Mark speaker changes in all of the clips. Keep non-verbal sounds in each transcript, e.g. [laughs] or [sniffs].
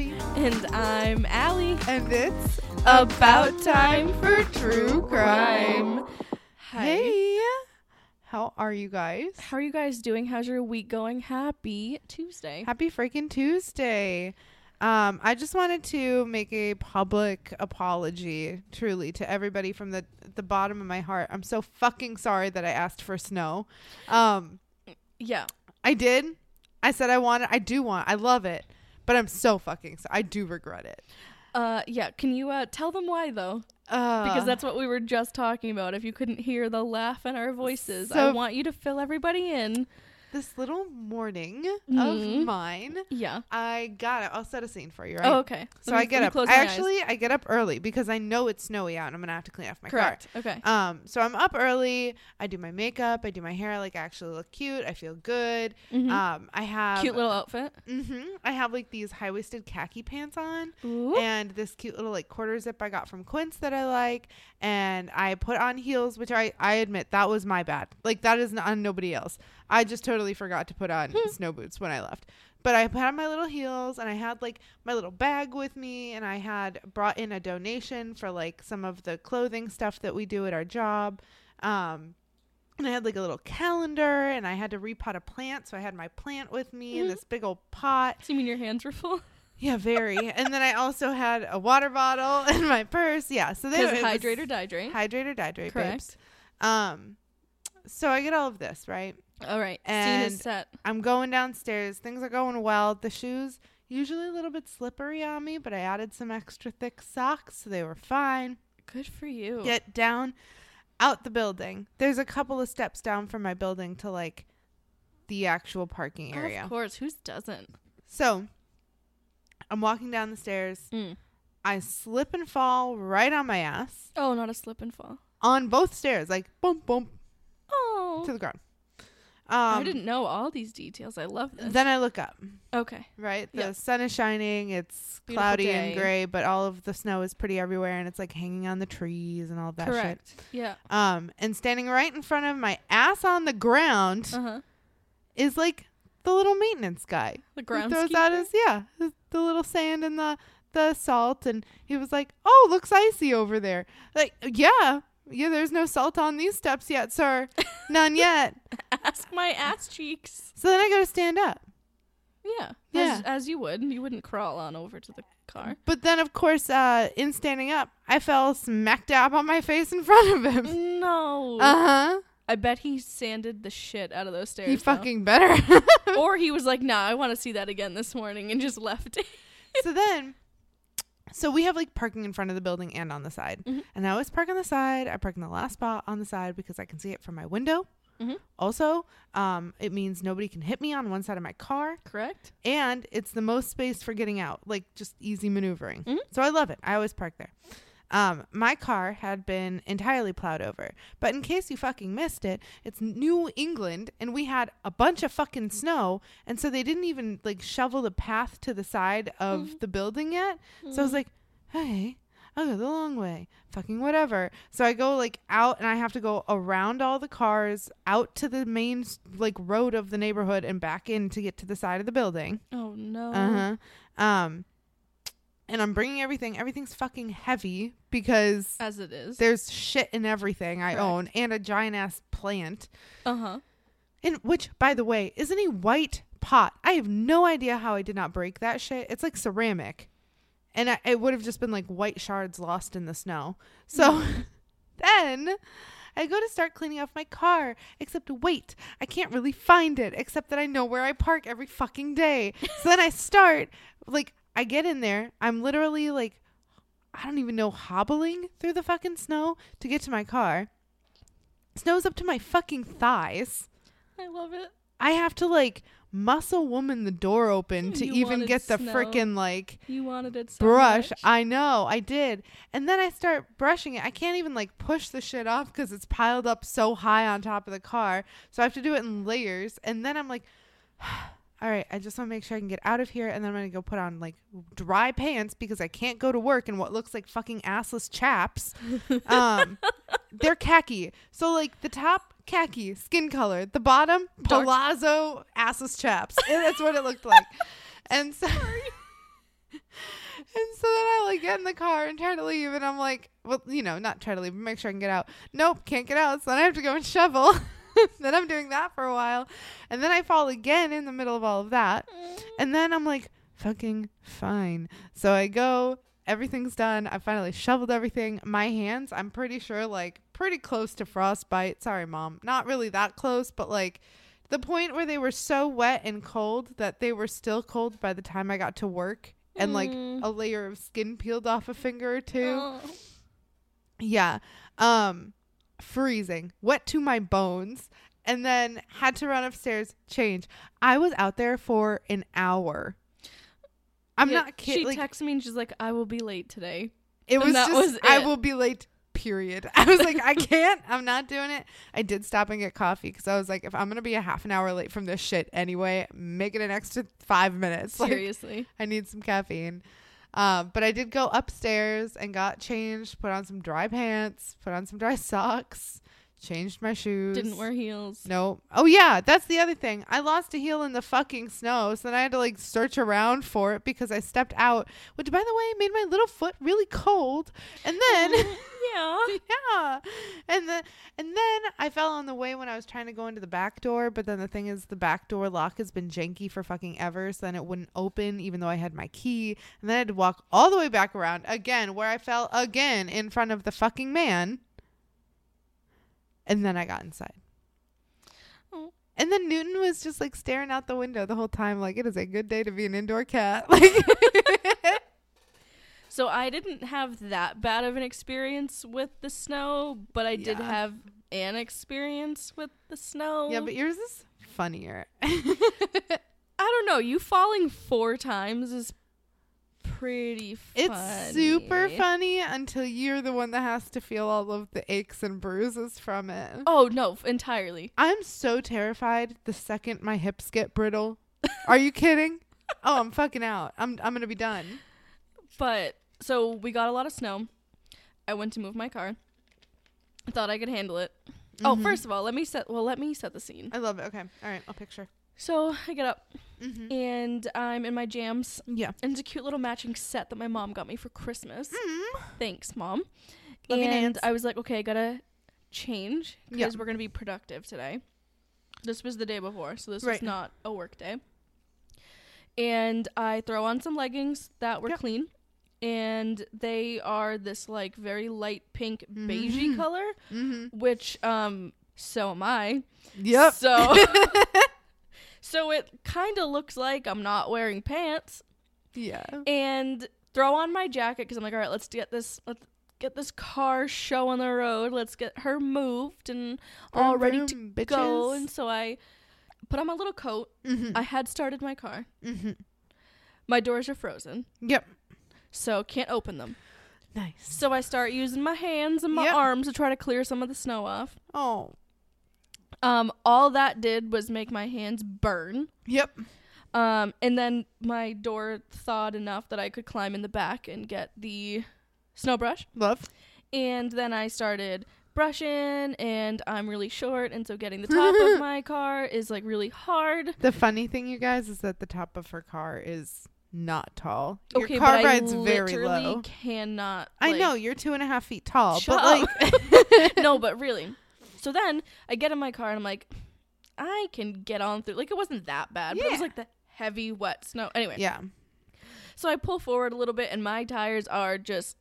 Speaker 1: And I'm Allie.
Speaker 2: And it's
Speaker 1: About time for true crime. Hi.
Speaker 2: Hey, how are you guys?
Speaker 1: How are you guys doing? How's your week going? Happy Tuesday.
Speaker 2: Happy freaking Tuesday. Um, I just wanted to make a public apology, truly, to everybody from the the bottom of my heart. I'm so fucking sorry that I asked for snow. Um,
Speaker 1: Yeah.
Speaker 2: I did. I said I want it. I do want. I love it, but I'm so fucking. So I do regret it.
Speaker 1: Uh yeah, can you uh tell them why though?
Speaker 2: Uh,
Speaker 1: Because that's what we were just talking about. If you couldn't hear the laugh in our voices, I want you to fill everybody in.
Speaker 2: This little morning
Speaker 1: Mhm.
Speaker 2: of mine.
Speaker 1: Yeah.
Speaker 2: I got it. I'll set a scene for you, right?
Speaker 1: Oh, okay.
Speaker 2: So
Speaker 1: me-
Speaker 2: I get up. I
Speaker 1: my eyes.
Speaker 2: actually I get up early because I know it's snowy out and I'm gonna have to clean off my
Speaker 1: Correct. Okay.
Speaker 2: Um, so I'm up early. I do my makeup. I do my hair. Like I actually look cute. I feel good.
Speaker 1: Mhm.
Speaker 2: Um, I have
Speaker 1: Cute little outfit.
Speaker 2: hmm I have like these high waisted khaki pants on
Speaker 1: Ooh.
Speaker 2: and this cute little like quarter zip I got from Quince that I like. And I put on heels, which I I admit that was my bad. Like that is not on nobody else. I just totally forgot to put on snow boots when I left. But I put on my little heels and I had like my little bag with me and I had brought in a donation for like some of the clothing stuff that we do at our job. Um and I had like a little calendar and I had to repot a plant, so I had my plant with me in
Speaker 1: Mhm.
Speaker 2: this big old pot.
Speaker 1: So you mean your hands were full? [laughs]
Speaker 2: Yeah, very. and then I also had a water bottle [laughs] in my purse. Yeah, so they
Speaker 1: Because
Speaker 2: it was
Speaker 1: hydrate or dihydrate.
Speaker 2: hydrate or dihydrate,
Speaker 1: Correct.
Speaker 2: babes. Um, so I get all of this right.
Speaker 1: All right. Scene
Speaker 2: And-
Speaker 1: is set.
Speaker 2: I'm going downstairs. Things are going well. The shoes usually a little bit slippery on me, but I added some extra thick socks, so they were fine.
Speaker 1: Good for you.
Speaker 2: Get down out the building. There's a couple of steps down from my building to like the actual parking area.
Speaker 1: Of course. Whose doesn't?
Speaker 2: So I'm walking down the stairs.
Speaker 1: Mm.
Speaker 2: I slip and fall right on my ass
Speaker 1: Oh, not a slip and fall.
Speaker 2: on both stairs, like boom, boom
Speaker 1: Oh.
Speaker 2: to the ground. Um,
Speaker 1: I didn't know all these details. I love this.
Speaker 2: Then I look up.
Speaker 1: okay.
Speaker 2: Right, the
Speaker 1: Yep.
Speaker 2: sun is shining. It's
Speaker 1: Beautiful
Speaker 2: cloudy
Speaker 1: day.
Speaker 2: and gray, but all of the snow is pretty everywhere, and it's like hanging on the trees and all that
Speaker 1: Correct. Yeah.
Speaker 2: Um, and standing right in front of my ass on the ground
Speaker 1: Uh huh.
Speaker 2: is like the little maintenance guy.
Speaker 1: The ground
Speaker 2: throws out his yeah his, the little sand and the the salt and he was like oh looks icy over there like yeah yeah there's no salt on these steps yet sir [laughs] none yet
Speaker 1: Ask my ass cheeks.
Speaker 2: so then i gotta stand up
Speaker 1: Yeah.
Speaker 2: Yeah.
Speaker 1: As, as you would. You wouldn't crawl on over to the car.
Speaker 2: but then of course uh in standing up i fell smack dab on my face in [laughs] front of him
Speaker 1: No.
Speaker 2: uh-huh
Speaker 1: I bet he sanded the shit out of those stairs.
Speaker 2: he fucking better
Speaker 1: or he was like, "Nah, I want to see that again this morning," and just left it. [laughs]
Speaker 2: so then so we have like parking in front of the building and on the side
Speaker 1: Mhm.
Speaker 2: and i always park on the side i park in the last spot on the side because i can see it from my window
Speaker 1: Mhm.
Speaker 2: also um, it means nobody can hit me on one side of my car
Speaker 1: Correct.
Speaker 2: and it's the most space for getting out like just easy maneuvering
Speaker 1: Mhm.
Speaker 2: so i love it i always park there um, my car had been entirely plowed over but in case you fucking missed it it's new england and we had a bunch of fucking snow and so they didn't even like shovel the path to the side of
Speaker 1: Mhm.
Speaker 2: the building yet so I was like, hey, I'll go the long way. Fucking whatever. So I go like out and I have to go around all the cars out to the main like road of the neighborhood and back in to get to the side of the building.
Speaker 1: "Oh no."
Speaker 2: Uh huh. Um, and I'm bringing everything. Everything's fucking heavy because
Speaker 1: As it is.
Speaker 2: there's shit in everything I
Speaker 1: Correct.
Speaker 2: own and a giant ass plant.
Speaker 1: Uh huh.
Speaker 2: And which, by the way, is in a white pot. I have no idea how I did not break that shit. It's like ceramic. And I, it would have just been like white shards lost in the snow. So [laughs] then I go to start cleaning off my car. Except, wait, I can't really find it, except that I know where I park every fucking day. So then I start, like, I get in there. I'm literally like, I don't even know, hobbling through the fucking snow to get to my car. Snow's up to my fucking thighs.
Speaker 1: I love it.
Speaker 2: I have to like muscle woman the door open [laughs] to
Speaker 1: You
Speaker 2: even get the freaking like
Speaker 1: You wanted it so
Speaker 2: brush.
Speaker 1: much.
Speaker 2: I know, I did. And then I start brushing it. I can't even like push the shit off because it's piled up so high on top of the car. So I have to do it in layers. And then I'm like, [sighs] all right, I just want to make sure I can get out of here. And then I'm going to go put on like dry pants because I can't go to work in what looks like fucking assless chaps. [laughs] Um, they're khaki. So like the top khaki skin color, the bottom
Speaker 1: Dark.
Speaker 2: palazzo assless chaps. [laughs] And that's what it looked like. And so [laughs] And so then I like get in the car and try to leave, and I'm like, well, you know, not try to leave, but make sure I can get out. Nope, can't get out. So then I have to go and shovel. [laughs] then I'm doing that for a while, and then I fall again in the middle of all of that, and then I'm like, fucking fine. So I go. Everything's done. I finally shoveled everything. My hands, I'm pretty sure, like pretty close to frostbite. Sorry, mom. Not really that close, but like the point where they were so wet and cold that they were still cold by the time I got to work and like
Speaker 1: Mm.
Speaker 2: a layer of skin peeled off a finger or two.
Speaker 1: Oh.
Speaker 2: Yeah. Um freezing, wet to my bones, and then had to run upstairs, change. I was out there for an hour. I'm
Speaker 1: Yeah,
Speaker 2: not kidding.
Speaker 1: She
Speaker 2: Like,
Speaker 1: texted me and she's like, "I will be late today."
Speaker 2: it
Speaker 1: and
Speaker 2: was
Speaker 1: that
Speaker 2: just
Speaker 1: was
Speaker 2: I will be late. Period. [laughs] I was like, I [laughs] can't. I'm not doing it. I did stop and get coffee because I was like, if I'm gonna be a half an hour late from this shit anyway, make it an extra five minutes. [laughs] Like,
Speaker 1: Seriously.
Speaker 2: I need some caffeine. Um, but I did go upstairs and got changed, put on some dry pants, put on some dry [laughs] socks, changed my shoes.
Speaker 1: Didn't wear heels.
Speaker 2: No. Oh yeah, that's the other thing. I lost a heel in the fucking snow, so then I had to like search around for it because I stepped out, which by the way made my little foot really cold. And then uh, [laughs]
Speaker 1: yeah. [laughs]
Speaker 2: yeah. And then and then I fell on the way when I was trying to go into the back door, but then the thing is the back door lock has been janky for fucking ever, so then it wouldn't open even though I had my key. And then I had to walk all the way back around again where I fell again in front of the fucking man. And then I got inside.
Speaker 1: Oh.
Speaker 2: And then Newton was just like staring out the window the whole time, like it is a good day to be an indoor cat. [laughs] Like
Speaker 1: So I didn't have that bad of an experience with the snow, but I did
Speaker 2: Yeah.
Speaker 1: have an experience with the snow.
Speaker 2: Yeah, but yours is funnier. [laughs] [laughs]
Speaker 1: I don't know. You falling four times is pretty funny.
Speaker 2: It's super funny until you're the one that has to feel all of the aches and bruises from it.
Speaker 1: Oh no, entirely.
Speaker 2: I'm so terrified the second my hips get brittle. Are you kidding? [laughs] Oh, I'm fucking out. I'm I'm gonna be done.
Speaker 1: But so we got a lot of snow. I went to move my car. I thought I could handle it. Oh,
Speaker 2: Mhm.
Speaker 1: first of all, let me set well, let me set the scene.
Speaker 2: I love it. Okay, all right. I'll picture.
Speaker 1: So I get up
Speaker 2: Mm-hmm.
Speaker 1: and I'm in my jams
Speaker 2: Yeah.
Speaker 1: and it's a cute little matching set that my mom got me for Christmas.
Speaker 2: Mm.
Speaker 1: Thanks, mom.
Speaker 2: Love
Speaker 1: and I was like, okay, I gotta change because
Speaker 2: Yeah.
Speaker 1: we're gonna be productive today. This was the day before, so this
Speaker 2: Right.
Speaker 1: was not a work day. And I throw on some leggings that were
Speaker 2: Yep.
Speaker 1: clean, and they are this like very light pink
Speaker 2: Mhm.
Speaker 1: beigey color,
Speaker 2: Mm-hmm.
Speaker 1: which um so am I.
Speaker 2: Yep.
Speaker 1: So [laughs] [laughs] so it kind of looks like I'm not wearing pants
Speaker 2: Yeah.
Speaker 1: and throw on my jacket because I'm like, all right, let's get this, let's get this car show on the road. Let's get her moved and all ready
Speaker 2: vroom,
Speaker 1: to go. And so I put on my little coat.
Speaker 2: Mhm.
Speaker 1: I had started my car.
Speaker 2: mm-hmm.
Speaker 1: My doors are frozen,
Speaker 2: Yep.
Speaker 1: so can't open them.
Speaker 2: Nice.
Speaker 1: So I start using my hands and my
Speaker 2: Yep.
Speaker 1: arms to try to clear some of the snow off.
Speaker 2: Oh.
Speaker 1: Um, all that did was make my hands burn.
Speaker 2: Yep.
Speaker 1: Um, and then my door thawed enough that I could climb in the back and get the snow brush.
Speaker 2: Love.
Speaker 1: And then I started brushing, and I'm really short, and so getting the top of [laughs] my car is like really hard.
Speaker 2: The funny thing, you guys, is that the top of her car is not tall. Your
Speaker 1: okay,
Speaker 2: car
Speaker 1: but
Speaker 2: ride's
Speaker 1: I
Speaker 2: very
Speaker 1: literally
Speaker 2: low.
Speaker 1: cannot.
Speaker 2: I know you're two and a half feet tall, but
Speaker 1: up.
Speaker 2: like, [laughs]
Speaker 1: no, but really. So then I get in my car and I'm like, I can get on through. Like it wasn't that bad, but it was
Speaker 2: Yeah.
Speaker 1: like the heavy wet snow. Anyway,
Speaker 2: yeah,
Speaker 1: so I pull forward a little bit, and my tires are just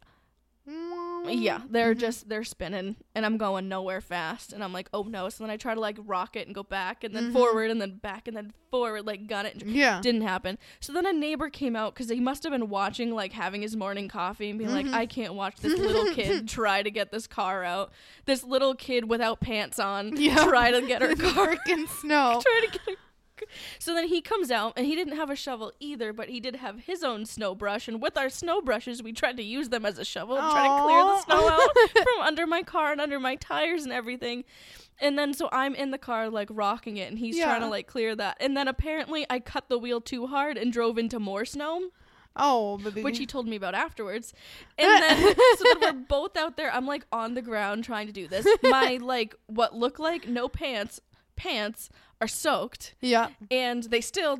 Speaker 1: Yeah, they're
Speaker 2: Mhm.
Speaker 1: just they're spinning and I'm going nowhere fast and I'm like, "Oh no." So then I try to like rock it and go back and then
Speaker 2: Mhm.
Speaker 1: forward and then back and then forward like gun it.
Speaker 2: yeah.
Speaker 1: Didn't happen. So then a neighbor came out cuz he must have been watching like having his morning coffee and being like,
Speaker 2: Mhm.
Speaker 1: "I can't watch this little [laughs] kid try to get this car out. This little kid without pants on
Speaker 2: Yeah.
Speaker 1: try to get her [laughs] car
Speaker 2: in snow. [laughs]
Speaker 1: try to get her so then he comes out and he didn't have a shovel either, but he did have his own snow brush. And with our snow brushes, we tried to use them as a shovel and try to clear the snow out [laughs] from under my car and under my tires and everything. And then so I'm in the car like rocking it and he's trying to like clear that. And then apparently I cut the wheel too hard and drove into more snow,
Speaker 2: Oh, baby.
Speaker 1: which he told me about afterwards. [laughs] And then so then we're both out there. I'm like on the ground trying to do this. My like what looked like no pants pants are soaked
Speaker 2: yeah,
Speaker 1: and they still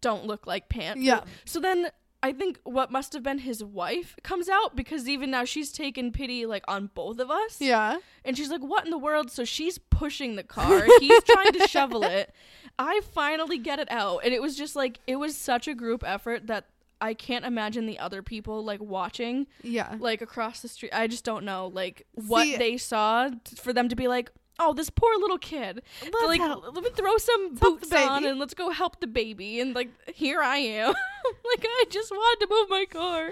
Speaker 1: don't look like pants.
Speaker 2: Yeah.
Speaker 1: So then I think what must have been his wife comes out because even now she's taken pity like on both of us.
Speaker 2: Yeah.
Speaker 1: And she's like, "What in the world?" So she's pushing the car. He's [laughs] trying to shovel it. I finally get it out, and it was just like it was such a group effort that I can't imagine the other people like watching
Speaker 2: Yeah.
Speaker 1: like across the street. I just don't know like what
Speaker 2: See-
Speaker 1: they saw t- for them to be like, "Oh, this poor little kid."
Speaker 2: Let's
Speaker 1: like
Speaker 2: help.
Speaker 1: let me throw some
Speaker 2: help
Speaker 1: boots on and let's go help the baby. And like here I am, [laughs] like I just wanted to move my car.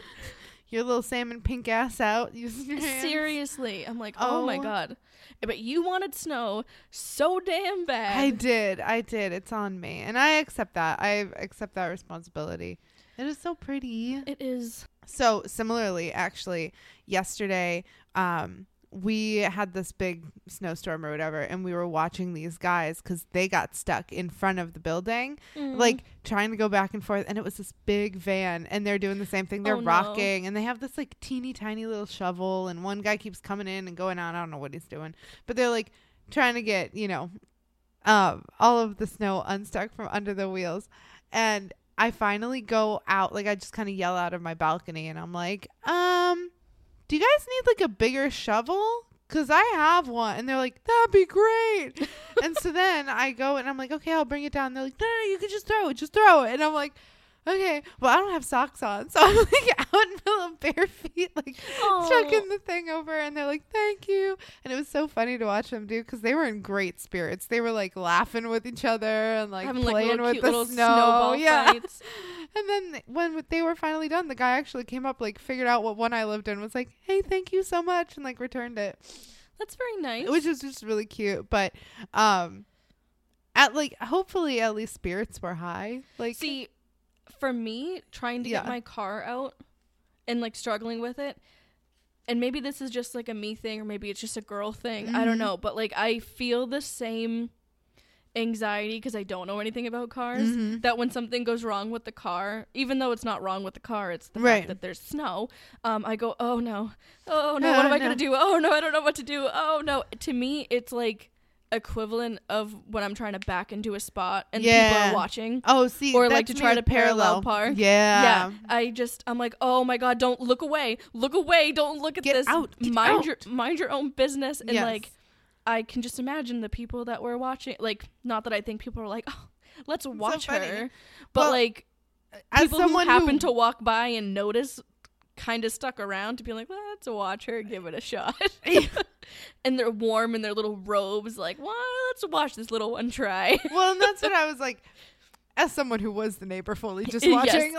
Speaker 2: Your little salmon pink ass out [laughs] using your hands.
Speaker 1: Seriously, I'm like, oh, my
Speaker 2: Oh.
Speaker 1: god. But you wanted snow so damn bad.
Speaker 2: I did. I did. It's on me. And I accept that. I accept that responsibility. It is so pretty.
Speaker 1: it is.
Speaker 2: So similarly, actually, yesterday, um, we had this big snowstorm or whatever, and we were watching these guys because they got stuck in front of the building,
Speaker 1: Mm.
Speaker 2: like trying to go back and forth. And it was this big van, and they're doing the same thing. They're
Speaker 1: Oh, no.
Speaker 2: rocking, and they have this like teeny tiny little shovel, and one guy keeps coming in and going out. I don't know what he's doing, but they're like trying to get you know, um, all of the snow unstuck from under the wheels, and I finally go out, like I just kind of yell out of my balcony, and I'm like, um, do you guys need like a bigger shovel? Cause I have one, and they're like, that'd be great. [laughs] and so then I go and I'm like, okay, I'll bring it down. They're like, no, no, you can just throw it, just throw it. And I'm like, okay, well, I don't have socks on, so [laughs] I'm like out in the middle of bare feet, like
Speaker 1: Aw.
Speaker 2: chucking the thing over, and they're like, thank you. And it was so funny to watch them do because they were in great spirits. They were like laughing with each other and like
Speaker 1: having
Speaker 2: playing
Speaker 1: little
Speaker 2: with the snow.
Speaker 1: snowball
Speaker 2: yeah.
Speaker 1: fights. [laughs]
Speaker 2: And then when they were finally done, the guy actually came up, like figured out what one I lived in, was like, "Hey, thank you so much," and like returned it,
Speaker 1: That's very nice.
Speaker 2: which is just really cute. But um, at like hopefully at least spirits were high. Like,
Speaker 1: See, for me, trying to get my car out and like struggling with it, and maybe this is just like a me thing or maybe it's just a girl thing. I don't
Speaker 2: Mhm.
Speaker 1: know, but like I feel the same anxiety because I don't know anything about cars.
Speaker 2: Mhm.
Speaker 1: That when something goes wrong with the car, even though it's not wrong with the car, it's the
Speaker 2: Right.
Speaker 1: fact that there's snow. Um, I go, oh no, oh no,
Speaker 2: Oh,
Speaker 1: what [laughs] am I
Speaker 2: no.
Speaker 1: gonna do? Oh no, I don't know what to do. Oh no. To me, it's like equivalent of when I'm trying to back into a spot and people are watching
Speaker 2: oh, see,
Speaker 1: or like to try to
Speaker 2: with
Speaker 1: parallel park.
Speaker 2: Yeah,
Speaker 1: Yeah, I just I'm like, oh my god, don't look away, look away, don't look at
Speaker 2: Get
Speaker 1: this.
Speaker 2: out, get
Speaker 1: mind
Speaker 2: out.
Speaker 1: your mind your own business, and
Speaker 2: Yes.
Speaker 1: like I can just imagine the people that were watching. Like, not that I think people are like, oh, let's watch
Speaker 2: funny.
Speaker 1: her, but
Speaker 2: Well,
Speaker 1: like
Speaker 2: as
Speaker 1: people who
Speaker 2: someone
Speaker 1: happen
Speaker 2: who,
Speaker 1: to walk by and notice, kind of stuck around to be like, let's watch her, give it a shot. [laughs] [laughs] and they're warm in their little robes, like, well, let's watch this little one try. [laughs]
Speaker 2: well, and that's what I was like. As someone who was the neighbor fully just
Speaker 1: Yes.
Speaker 2: watching,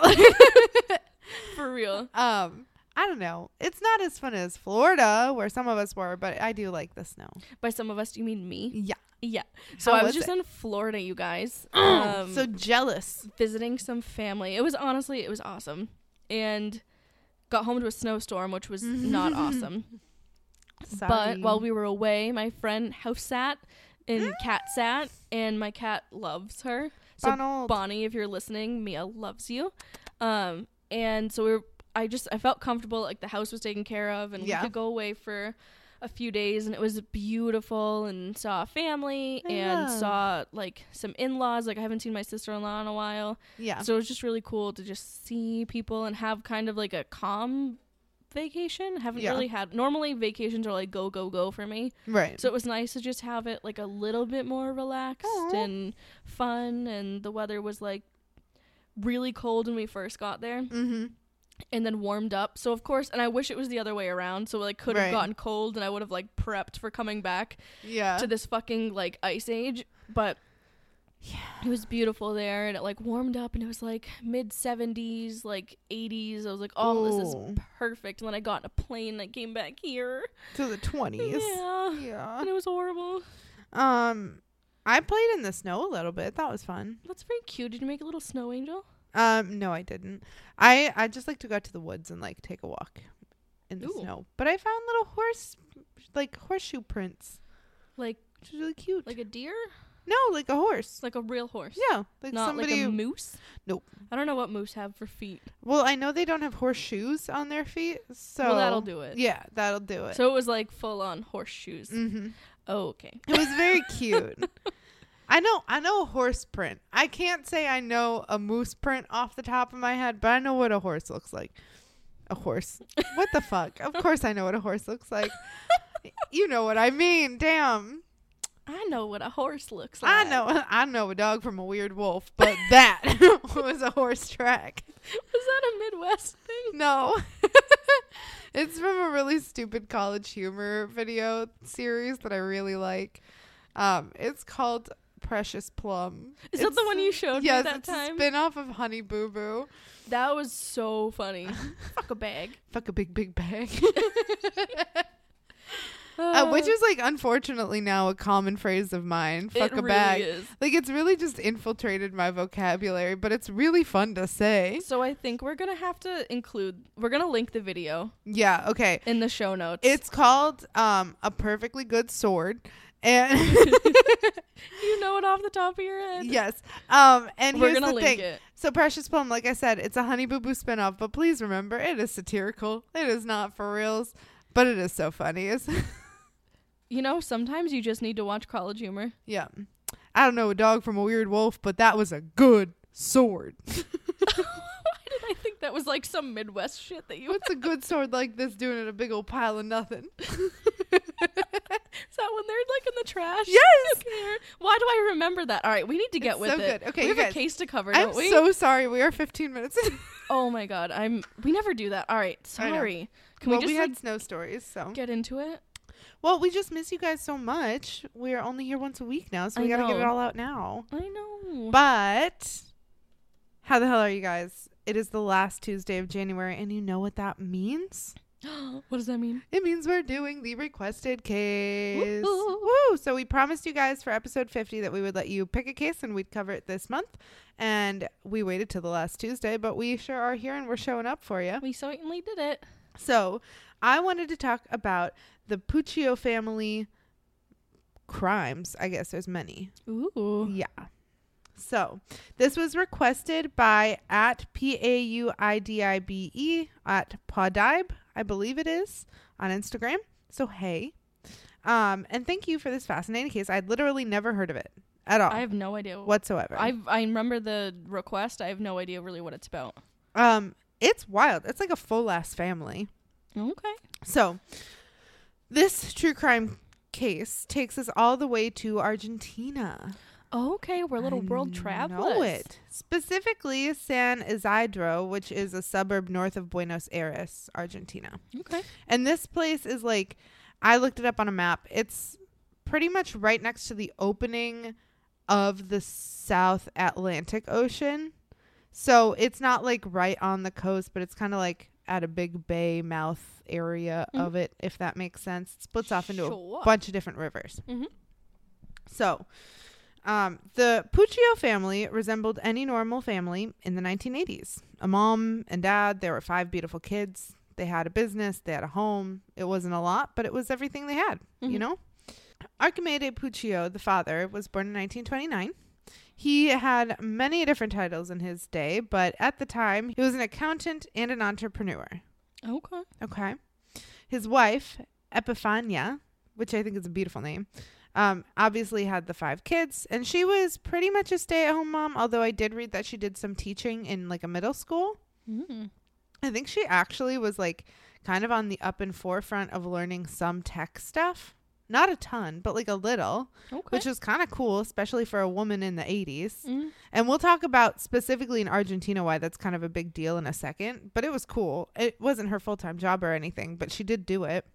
Speaker 1: For real.
Speaker 2: um, I don't know. It's not as fun as Florida, where some of us were, but I do like the snow.
Speaker 1: By some of us, do you mean me?
Speaker 2: Yeah.
Speaker 1: Yeah. So
Speaker 2: How
Speaker 1: I was,
Speaker 2: was
Speaker 1: just
Speaker 2: it?
Speaker 1: in Florida, you guys. [clears throat] Um,
Speaker 2: so jealous.
Speaker 1: visiting some family. It was honestly, it was awesome. And got home to a snowstorm, which was not [laughs] awesome.
Speaker 2: Sorry.
Speaker 1: But while we were away, my friend house sat and [gasps] cat sat, and my cat loves her. So
Speaker 2: Donald.
Speaker 1: Bonnie, if you're listening, Mia loves you. Um, and so we were, I just I felt comfortable, like the house was taken care of, and
Speaker 2: Yeah.
Speaker 1: we could go away for a few days, and it was beautiful, and saw a family,
Speaker 2: I
Speaker 1: and saw like some in-laws. Like I haven't seen my sister-in-law in a while,
Speaker 2: yeah.
Speaker 1: so it was just really cool to just see people and have kind of like a calm vacation. Haven't
Speaker 2: Yeah.
Speaker 1: really had normally vacations are like go go go for me.
Speaker 2: right.
Speaker 1: So it was nice to just have it like a little bit more relaxed
Speaker 2: Aw.
Speaker 1: and fun. And the weather was like really cold when we first got there
Speaker 2: mm-hmm.
Speaker 1: And then warmed up. So, of course, and I wish it was the other way around. So, like, could have
Speaker 2: Right.
Speaker 1: gotten cold and I would have like prepped for coming back
Speaker 2: Yeah.
Speaker 1: to this fucking like ice age. But
Speaker 2: yeah.
Speaker 1: it was beautiful there and it like warmed up and it was like mid 70s, like 80s. I was like, oh, this is perfect. And then I got in a plane and I came back here.
Speaker 2: To the twenties.
Speaker 1: Yeah.
Speaker 2: Yeah.
Speaker 1: And it was horrible.
Speaker 2: Um, I played in the snow a little bit. That was fun.
Speaker 1: That's very cute. Did you make a little snow angel?
Speaker 2: Um, no, I didn't. I I just like to go out to the woods and like take a walk in the
Speaker 1: Ooh.
Speaker 2: snow. But I found little horse, like horseshoe prints,
Speaker 1: Like
Speaker 2: which is really cute.
Speaker 1: like a deer?
Speaker 2: no, like a horse.
Speaker 1: Like a real horse.
Speaker 2: Yeah, like
Speaker 1: Not
Speaker 2: somebody.
Speaker 1: like a moose?
Speaker 2: Nope.
Speaker 1: I don't know what moose have for feet.
Speaker 2: well, I know they don't have horseshoes on their feet, so
Speaker 1: well, that'll do it.
Speaker 2: Yeah, that'll do it.
Speaker 1: So it was like full on horseshoes.
Speaker 2: mm-hmm.
Speaker 1: Oh, okay.
Speaker 2: It was very [laughs] cute. I know I know a horse print. I can't say I know a moose print off the top of my head, but I know what a horse looks like. A horse. What the fuck? Of course I know what a horse looks like. [laughs] you know what I mean. Damn.
Speaker 1: I know what a horse looks like.
Speaker 2: I know [laughs] I know a dog from a weird wolf, but [laughs] that was a horse track.
Speaker 1: Was that a Midwest thing?
Speaker 2: No. it's from a really stupid college humor video series that I really like. Um, it's called Precious Plum.
Speaker 1: Is that the one you showed
Speaker 2: yes,
Speaker 1: me that
Speaker 2: it's
Speaker 1: time?
Speaker 2: a spin-off of Honey Boo Boo.
Speaker 1: that was so funny. [laughs] Fuck a bag.
Speaker 2: Fuck a big, big bag. [laughs] uh, which is like unfortunately now a common phrase of mine. Fuck
Speaker 1: it
Speaker 2: a
Speaker 1: really
Speaker 2: bag.
Speaker 1: is.
Speaker 2: Like it's really just infiltrated my vocabulary, but it's really fun to say.
Speaker 1: So I think we're gonna have to include. We're gonna link the video
Speaker 2: Yeah, okay.
Speaker 1: in the show notes.
Speaker 2: It's called um a perfectly good sword. And [laughs]
Speaker 1: you know it off the top of your head.
Speaker 2: yes. Um and
Speaker 1: we're
Speaker 2: here's the thing.
Speaker 1: it.
Speaker 2: So Precious Plum, like I said, it's a Honey Boo Boo spinoff, but please remember it is satirical. It is not for reals, but it is so funny. [laughs]
Speaker 1: You know, sometimes you just need to watch College Humor.
Speaker 2: yeah. I don't know a dog from a weird wolf, but that was a good sword. [laughs]
Speaker 1: Why did I think that was like some Midwest shit that you?
Speaker 2: What's a good [laughs] sword like this doing in a big old pile of nothing? [laughs]
Speaker 1: Is that when they're like in the trash?
Speaker 2: Yes!
Speaker 1: Why do I remember that? All right, we need to get
Speaker 2: It's
Speaker 1: with
Speaker 2: so
Speaker 1: it.
Speaker 2: good. Okay,
Speaker 1: we have
Speaker 2: guys-
Speaker 1: a case to cover,
Speaker 2: I'm
Speaker 1: don't we?
Speaker 2: so sorry. We are 15 minutes. in. [laughs]
Speaker 1: oh my god, I'm. We never do that. All right, sorry. Can
Speaker 2: well,
Speaker 1: we just
Speaker 2: we had
Speaker 1: like,
Speaker 2: snow stories, so.
Speaker 1: get into it?
Speaker 2: Well, we just miss you guys so much. We are only here once a week now, so we got to get it all out now.
Speaker 1: I know.
Speaker 2: But how the hell are you guys? It is the last Tuesday of January, and you know what that means? [gasps]
Speaker 1: what does that mean?
Speaker 2: It means we're doing the requested case.
Speaker 1: Woo.
Speaker 2: Woo! So we promised you guys for episode 50 that we would let you pick a case and we'd cover it this month. And we waited till the last Tuesday, but we sure are here and we're showing up for you.
Speaker 1: We certainly did it.
Speaker 2: So I wanted to talk about the Puccio family crimes. I guess there's many.
Speaker 1: Ooh.
Speaker 2: Yeah. So this was requested by at P A U I D I B E at Podibe, I believe it is, on Instagram. So hey. Um, and thank you for this fascinating case. I'd literally never heard of it at all
Speaker 1: I have no idea.
Speaker 2: whatsoever.
Speaker 1: I I remember the request. I have no idea really what it's about.
Speaker 2: um, it's wild. It's like a full ass family.
Speaker 1: Okay.
Speaker 2: So, this true crime case takes us all the way to Argentina.
Speaker 1: Okay, we're a little
Speaker 2: I
Speaker 1: world travelers.
Speaker 2: Know it specifically San Isidro, which is a suburb north of Buenos Aires, Argentina.
Speaker 1: Okay.
Speaker 2: And this place is like, I looked it up on a map. It's pretty much right next to the opening of the South Atlantic Ocean. So it's not like right on the coast, but it's kind of like at a big bay mouth area
Speaker 1: Mhm.
Speaker 2: of it, if that makes sense. It splits off into
Speaker 1: Sure.
Speaker 2: a bunch of different rivers.
Speaker 1: Mhm.
Speaker 2: So, um, the Puccio family resembled any normal family in the 1980s. A mom and dad, there were five beautiful kids. They had a business, they had a home. It wasn't a lot, but it was everything they had, you
Speaker 1: Mhm.
Speaker 2: know? Archimede Puccio, the father, was born in 1929. He had many different titles in his day, but at the time, he was an accountant and an entrepreneur.
Speaker 1: Okay.
Speaker 2: Okay. His wife, Epifania, which I think is a beautiful name, um, obviously had the five kids, and she was pretty much a stay at home mom, although I did read that she did some teaching in like a middle school.
Speaker 1: Mm.
Speaker 2: I think she actually was like kind of on the up and forefront of learning some tech stuff. Not a ton, but like a little,
Speaker 1: Okay.
Speaker 2: which is kind of cool, especially for a woman in the 80s.
Speaker 1: Mm.
Speaker 2: And we'll talk about specifically in Argentina why that's kind of a big deal in a second. But it was cool. It wasn't her full time job or anything, but she did do it.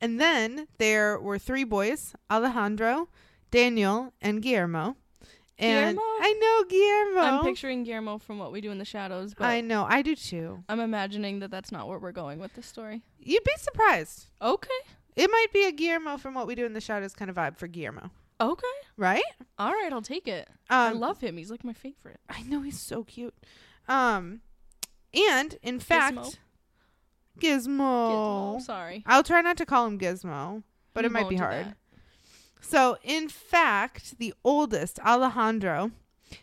Speaker 2: And then there were three boys Alejandro, Daniel, and Guillermo. And
Speaker 1: Guillermo?
Speaker 2: I know Guillermo.
Speaker 1: I'm picturing Guillermo from What We Do in the Shadows, but
Speaker 2: I
Speaker 1: I,
Speaker 2: know. I do too.
Speaker 1: I'm imagining that that's not where we're going with this story.
Speaker 2: You'd be surprised.
Speaker 1: Okay.
Speaker 2: It might be a Guillermo from What We Do in the Shadows kind of vibe for Guillermo,
Speaker 1: Okay.
Speaker 2: right?
Speaker 1: All right, I'll take it. I
Speaker 2: Um,
Speaker 1: love him. He's like my favorite.
Speaker 2: I know he's so cute. Um, and in fact,
Speaker 1: Gizmo.
Speaker 2: Gizmo.
Speaker 1: Gizmo. Sorry.
Speaker 2: I'll try not to call him Gizmo, but
Speaker 1: We
Speaker 2: it might be hard. So, in fact, the oldest, Alejandro,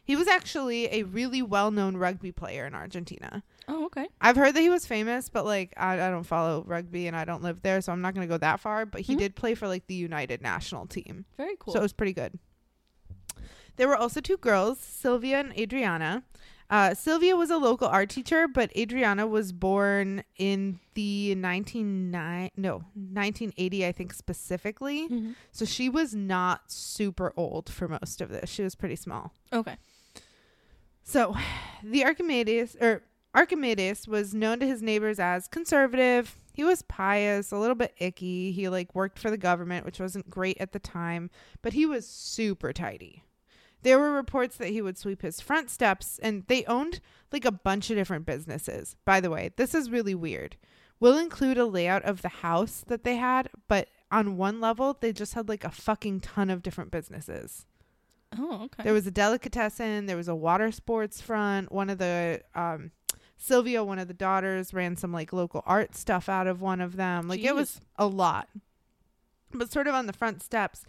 Speaker 2: he was actually a really well known rugby player in Argentina.
Speaker 1: Oh, okay.
Speaker 2: I've heard that he was famous, but like, I, I don't follow rugby and I don't live there, so I'm not going to go that far. But he
Speaker 1: Mhm.
Speaker 2: did play for like the United national team.
Speaker 1: Very cool.
Speaker 2: So it was pretty good. There were also two girls, Sylvia and Adriana. Uh, Sylvia was a local art teacher, but Adriana was born in the 199 no 1980, I think specifically.
Speaker 1: Mm-hmm.
Speaker 2: So she was not super old for most of this. She was pretty small.
Speaker 1: Okay.
Speaker 2: So, [sighs] the Archimedes or Archimedes was known to his neighbors as conservative. He was pious, a little bit icky. He like worked for the government, which wasn't great at the time, but he was super tidy. There were reports that he would sweep his front steps and they owned like a bunch of different businesses. By the way, this is really weird. We'll include a layout of the house that they had, but on one level, they just had like a fucking ton of different businesses.
Speaker 1: Oh, okay.
Speaker 2: There was a delicatessen. There was a water sports front. One of the um, Sylvia, one of the daughters, ran some like local art stuff out of one of them. Like it was a lot. But sort of on the front steps,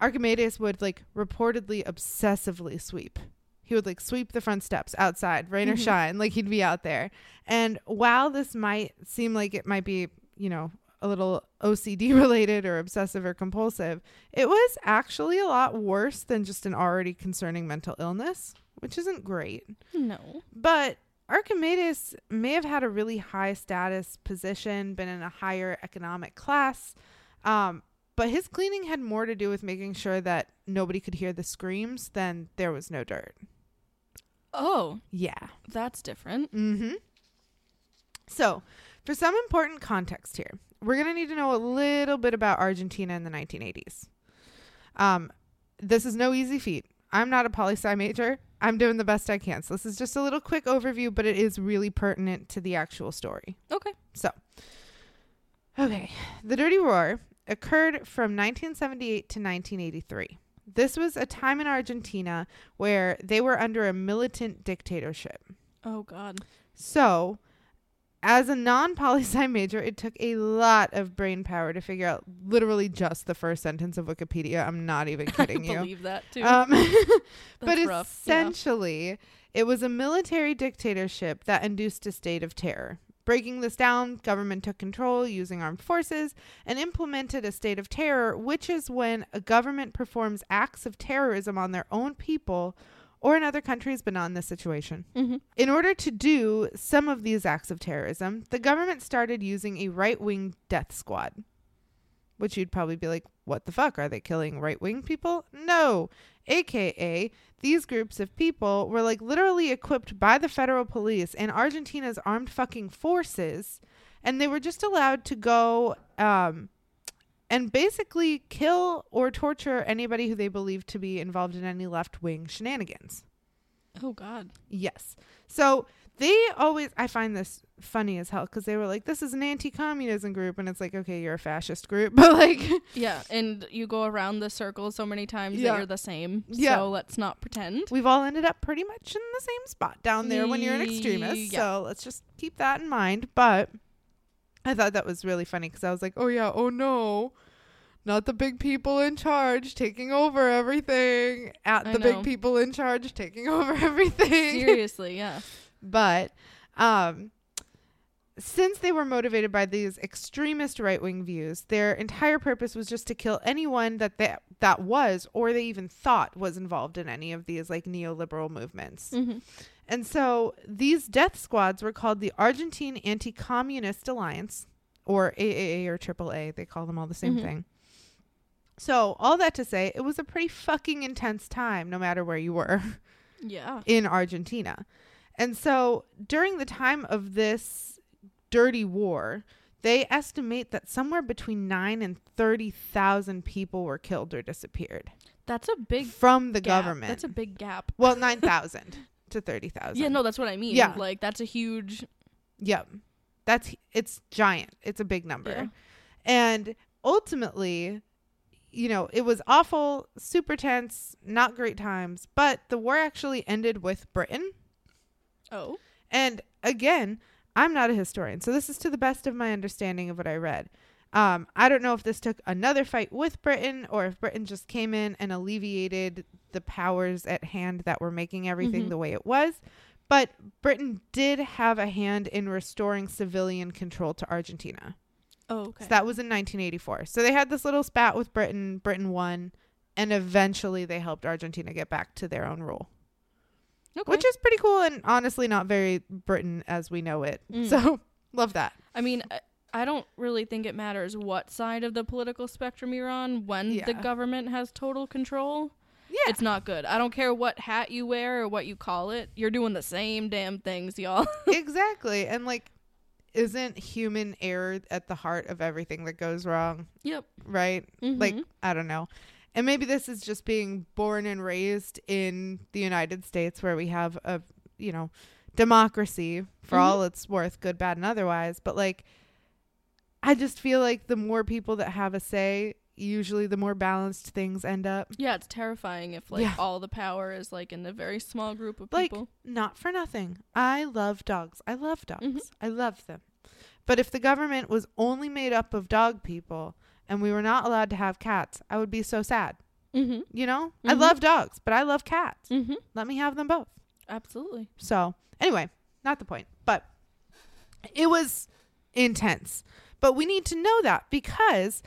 Speaker 2: Archimedes would like reportedly obsessively sweep. He would like sweep the front steps outside, rain or
Speaker 1: Mhm.
Speaker 2: shine, like he'd be out there. And while this might seem like it might be, you know, a little OCD [laughs] related or obsessive or compulsive, it was actually a lot worse than just an already concerning mental illness, which isn't great.
Speaker 1: no.
Speaker 2: But Archimedes may have had a really high status position, been in a higher economic class. Um, but his cleaning had more to do with making sure that nobody could hear the screams than there was no dirt.
Speaker 1: Oh,
Speaker 2: Yeah.
Speaker 1: that's different.
Speaker 2: Mm-hmm. So, for some important context here, we're going to need to know a little bit about Argentina in the 1980s. Um, this is no easy feat. I'm not a poli sci major. I'm doing the best I can. So, this is just a little quick overview, but it is really pertinent to the actual story.
Speaker 1: Okay.
Speaker 2: So, okay. The Dirty Roar occurred from 1978 to 1983. This was a time in Argentina where they were under a militant dictatorship.
Speaker 1: Oh God.
Speaker 2: So, as a non poli sci [laughs] major, it took a lot of brain power to figure out literally just the first sentence of Wikipedia. I'm not even [laughs] kidding
Speaker 1: I
Speaker 2: you.
Speaker 1: believe that too.
Speaker 2: Um, [laughs] but
Speaker 1: rough. Yeah.
Speaker 2: essentially, it was a military dictatorship that induced a state of terror. Breaking this down, government took control using armed forces and implemented a state of terror, which is when a government performs acts of terrorism on their own people or in other countries, but not in this situation.
Speaker 1: Mhm.
Speaker 2: In order to do some of these acts of terrorism, the government started using a right wing death squad. Which you'd probably be like, what the fuck? Are they killing right wing people? No. AKA, these groups of people were like literally equipped by the federal police and Argentina's armed fucking forces. And they were just allowed to go um, and basically kill or torture anybody who they believed to be involved in any left wing shenanigans.
Speaker 1: Oh God.
Speaker 2: Yes. So they always, I find this funny as hell because they were like, this is an anti communism group. And it's like, okay, you're a fascist group. [laughs] But like,
Speaker 1: Yeah, and you go around the circle so many times
Speaker 2: Yeah.
Speaker 1: that you're the same.
Speaker 2: Yeah.
Speaker 1: So let's not pretend.
Speaker 2: we've all ended up pretty much in the same spot down there when you're an extremist.
Speaker 1: Yeah.
Speaker 2: So let's just keep that in mind. But I thought that was really funny because I was like, oh, yeah, oh no. Not the big people in charge taking over everything. At
Speaker 1: I
Speaker 2: the
Speaker 1: know.
Speaker 2: big people in charge taking [laughs] over everything.
Speaker 1: Seriously, yeah.
Speaker 2: But um, since they were motivated by these extremist right wing views, their entire purpose was just to kill anyone that they, that was or they even thought was involved in any of these like neoliberal movements.
Speaker 1: hmm
Speaker 2: And so these death squads were called the Argentine Anti Communist Alliance or AAA or AAA. They call them all the same
Speaker 1: Mhm.
Speaker 2: thing. So, all that to say, it was a pretty fucking intense time, no matter where you were
Speaker 1: Yeah. [laughs]
Speaker 2: in Argentina. And so during the time of this dirty war, they estimate that somewhere between 9 and 30,000 people were killed or disappeared
Speaker 1: That's a big
Speaker 2: from the
Speaker 1: gap.
Speaker 2: government.
Speaker 1: That's a big gap.
Speaker 2: well, [laughs] 9,000 to 30,000.
Speaker 1: Yeah, no, that's what I mean.
Speaker 2: Yeah.
Speaker 1: Like that's a huge
Speaker 2: Yep. That's it's giant. It's a big number.
Speaker 1: Yeah.
Speaker 2: And ultimately, you know, it was awful, super tense, not great times, but the war actually ended with Britain
Speaker 1: Oh.
Speaker 2: And again, I'm not a historian, so this is to the best of my understanding of what I read. Um, I don't know if this took another fight with Britain or if Britain just came in and alleviated the powers at hand that were making everything
Speaker 1: Mhm.
Speaker 2: the way it was. But Britain did have a hand in restoring civilian control to Argentina.
Speaker 1: Oh, okay.
Speaker 2: So that was in 1984. So they had this little spat with Britain. Britain won. and eventually they helped Argentina get back to their own rule,
Speaker 1: Okay.
Speaker 2: which is pretty cool and honestly not very Britain as we know it.
Speaker 1: Mm.
Speaker 2: So [laughs] love that.
Speaker 1: I mean, I- don't really think it matters what side of the political spectrum you're on when the government has total control.
Speaker 2: Yeah.
Speaker 1: It's not good. I don't care what hat you wear or what you call it. You're doing the same damn things, y'all. [laughs]
Speaker 2: exactly. And like, isn't human error at the heart of everything that goes wrong?
Speaker 1: yep.
Speaker 2: Right? Like,
Speaker 1: Mhm.
Speaker 2: I don't know. And maybe this is just being born and raised in the United States where we have a, you know, democracy for
Speaker 1: Mhm.
Speaker 2: all it's worth, good, bad, and otherwise. But like, I just feel like the more people that have a say, usually the more balanced things end up.
Speaker 1: Yeah, it's terrifying if like
Speaker 2: Yeah.
Speaker 1: all the power is like in a very small group of
Speaker 2: Like,
Speaker 1: people.
Speaker 2: not for nothing. I love dogs. I love dogs.
Speaker 1: Mhm.
Speaker 2: I love them. But if the government was only made up of dog people and we were not allowed to have cats, I would be so sad.
Speaker 1: Mm-hmm.
Speaker 2: You know? I
Speaker 1: Mhm.
Speaker 2: love dogs, but I love cats.
Speaker 1: Mm-hmm.
Speaker 2: Let me have them both.
Speaker 1: Absolutely.
Speaker 2: So, anyway, not the point. But it was intense. But we need to know that because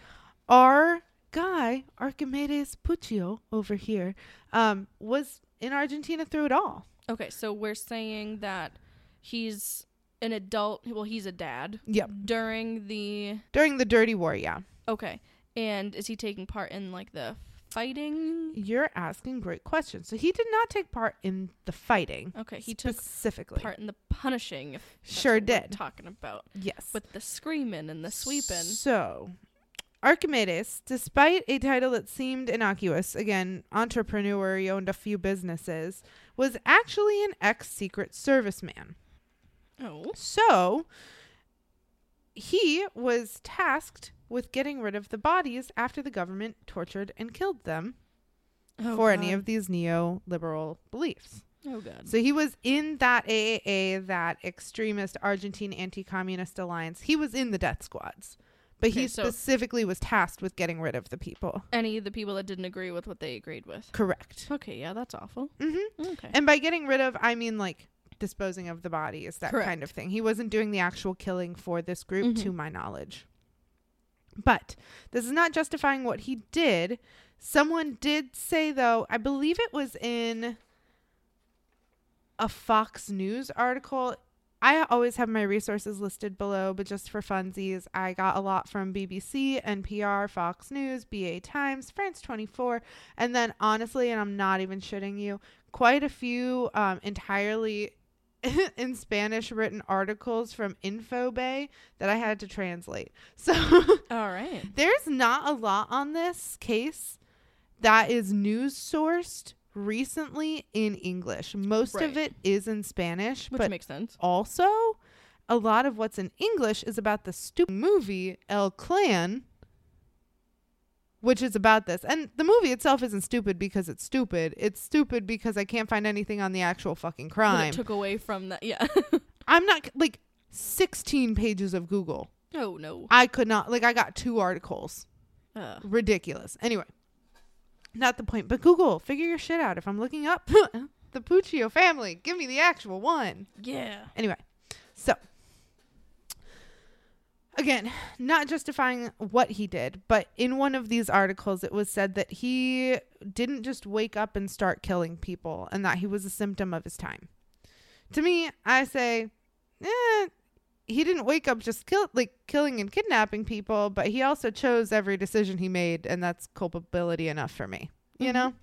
Speaker 2: our guy, Archimedes Puccio, over here, um, was in Argentina through it all.
Speaker 1: Okay, so we're saying that he's an adult. Well, he's a dad
Speaker 2: Yep.
Speaker 1: during the.
Speaker 2: During the Dirty War, yeah.
Speaker 1: Okay, and is he taking part in like the fighting?
Speaker 2: You're asking great questions. So he did not take part in the fighting.
Speaker 1: Okay, he took
Speaker 2: specifically.
Speaker 1: part in the punishing.
Speaker 2: Sure did.
Speaker 1: Talking about
Speaker 2: yes.
Speaker 1: with the screaming and the sweeping.
Speaker 2: So, Archimedes, despite a title that seemed innocuous, again, entrepreneur, he owned a few businesses, was actually an ex Secret Service man.
Speaker 1: Oh.
Speaker 2: So, he was tasked with getting rid of the bodies after the government tortured and killed them
Speaker 1: oh
Speaker 2: for any of these neoliberal beliefs.
Speaker 1: Oh god.
Speaker 2: So he was in that AAA, that extremist Argentine anti-communist alliance. He was in the death squads, but he
Speaker 1: Okay, so-
Speaker 2: specifically was tasked with getting rid of the people.
Speaker 1: any of the people that didn't agree with what they agreed with.
Speaker 2: Correct.
Speaker 1: Okay, yeah, that's awful.
Speaker 2: hmm
Speaker 1: Okay.
Speaker 2: And by getting rid of, I mean like disposing of the bodies, that
Speaker 1: Correct.
Speaker 2: kind of thing. He wasn't doing the actual killing for this group,
Speaker 1: Mhm.
Speaker 2: to my knowledge. But this is not justifying what he did. Someone did say, though, I believe it was in a Fox News article. I always have my resources listed below, but just for funsies, I got a lot from BBC, NPR, Fox News, BA Times, France 24, and then honestly, and I'm not even shitting you, quite a few um, entirely [laughs] in Spanish written articles from Infobae that I had to translate. [laughs] So
Speaker 1: All right.
Speaker 2: there's not a lot on this case that is news sourced recently in English. Most of it is in Spanish,
Speaker 1: Which
Speaker 2: but
Speaker 1: makes sense.
Speaker 2: also a lot of what's in English is about the stupid movie El Clan, which is about this. And the movie itself isn't stupid because it's stupid. It's stupid because I can't find anything on the actual fucking crime.
Speaker 1: It took away from that. Yeah. [laughs]
Speaker 2: I'm not like 16 pages of Google.
Speaker 1: oh no.
Speaker 2: I could not like I got two articles.
Speaker 1: Uh,
Speaker 2: Ridiculous. Anyway, not the point. But Google, figure your shit out. If I'm looking up [laughs] the Puccio family, give me the actual one.
Speaker 1: yeah.
Speaker 2: Anyway, so again, not justifying what he did, but in one of these articles, it was said that he didn't just wake up and start killing people and that he was a symptom of his time. To me, I say, eh, he didn't wake up just kill like killing and kidnapping people, but he also chose every decision he made, and that's culpability enough for me. You
Speaker 1: Mhm.
Speaker 2: know?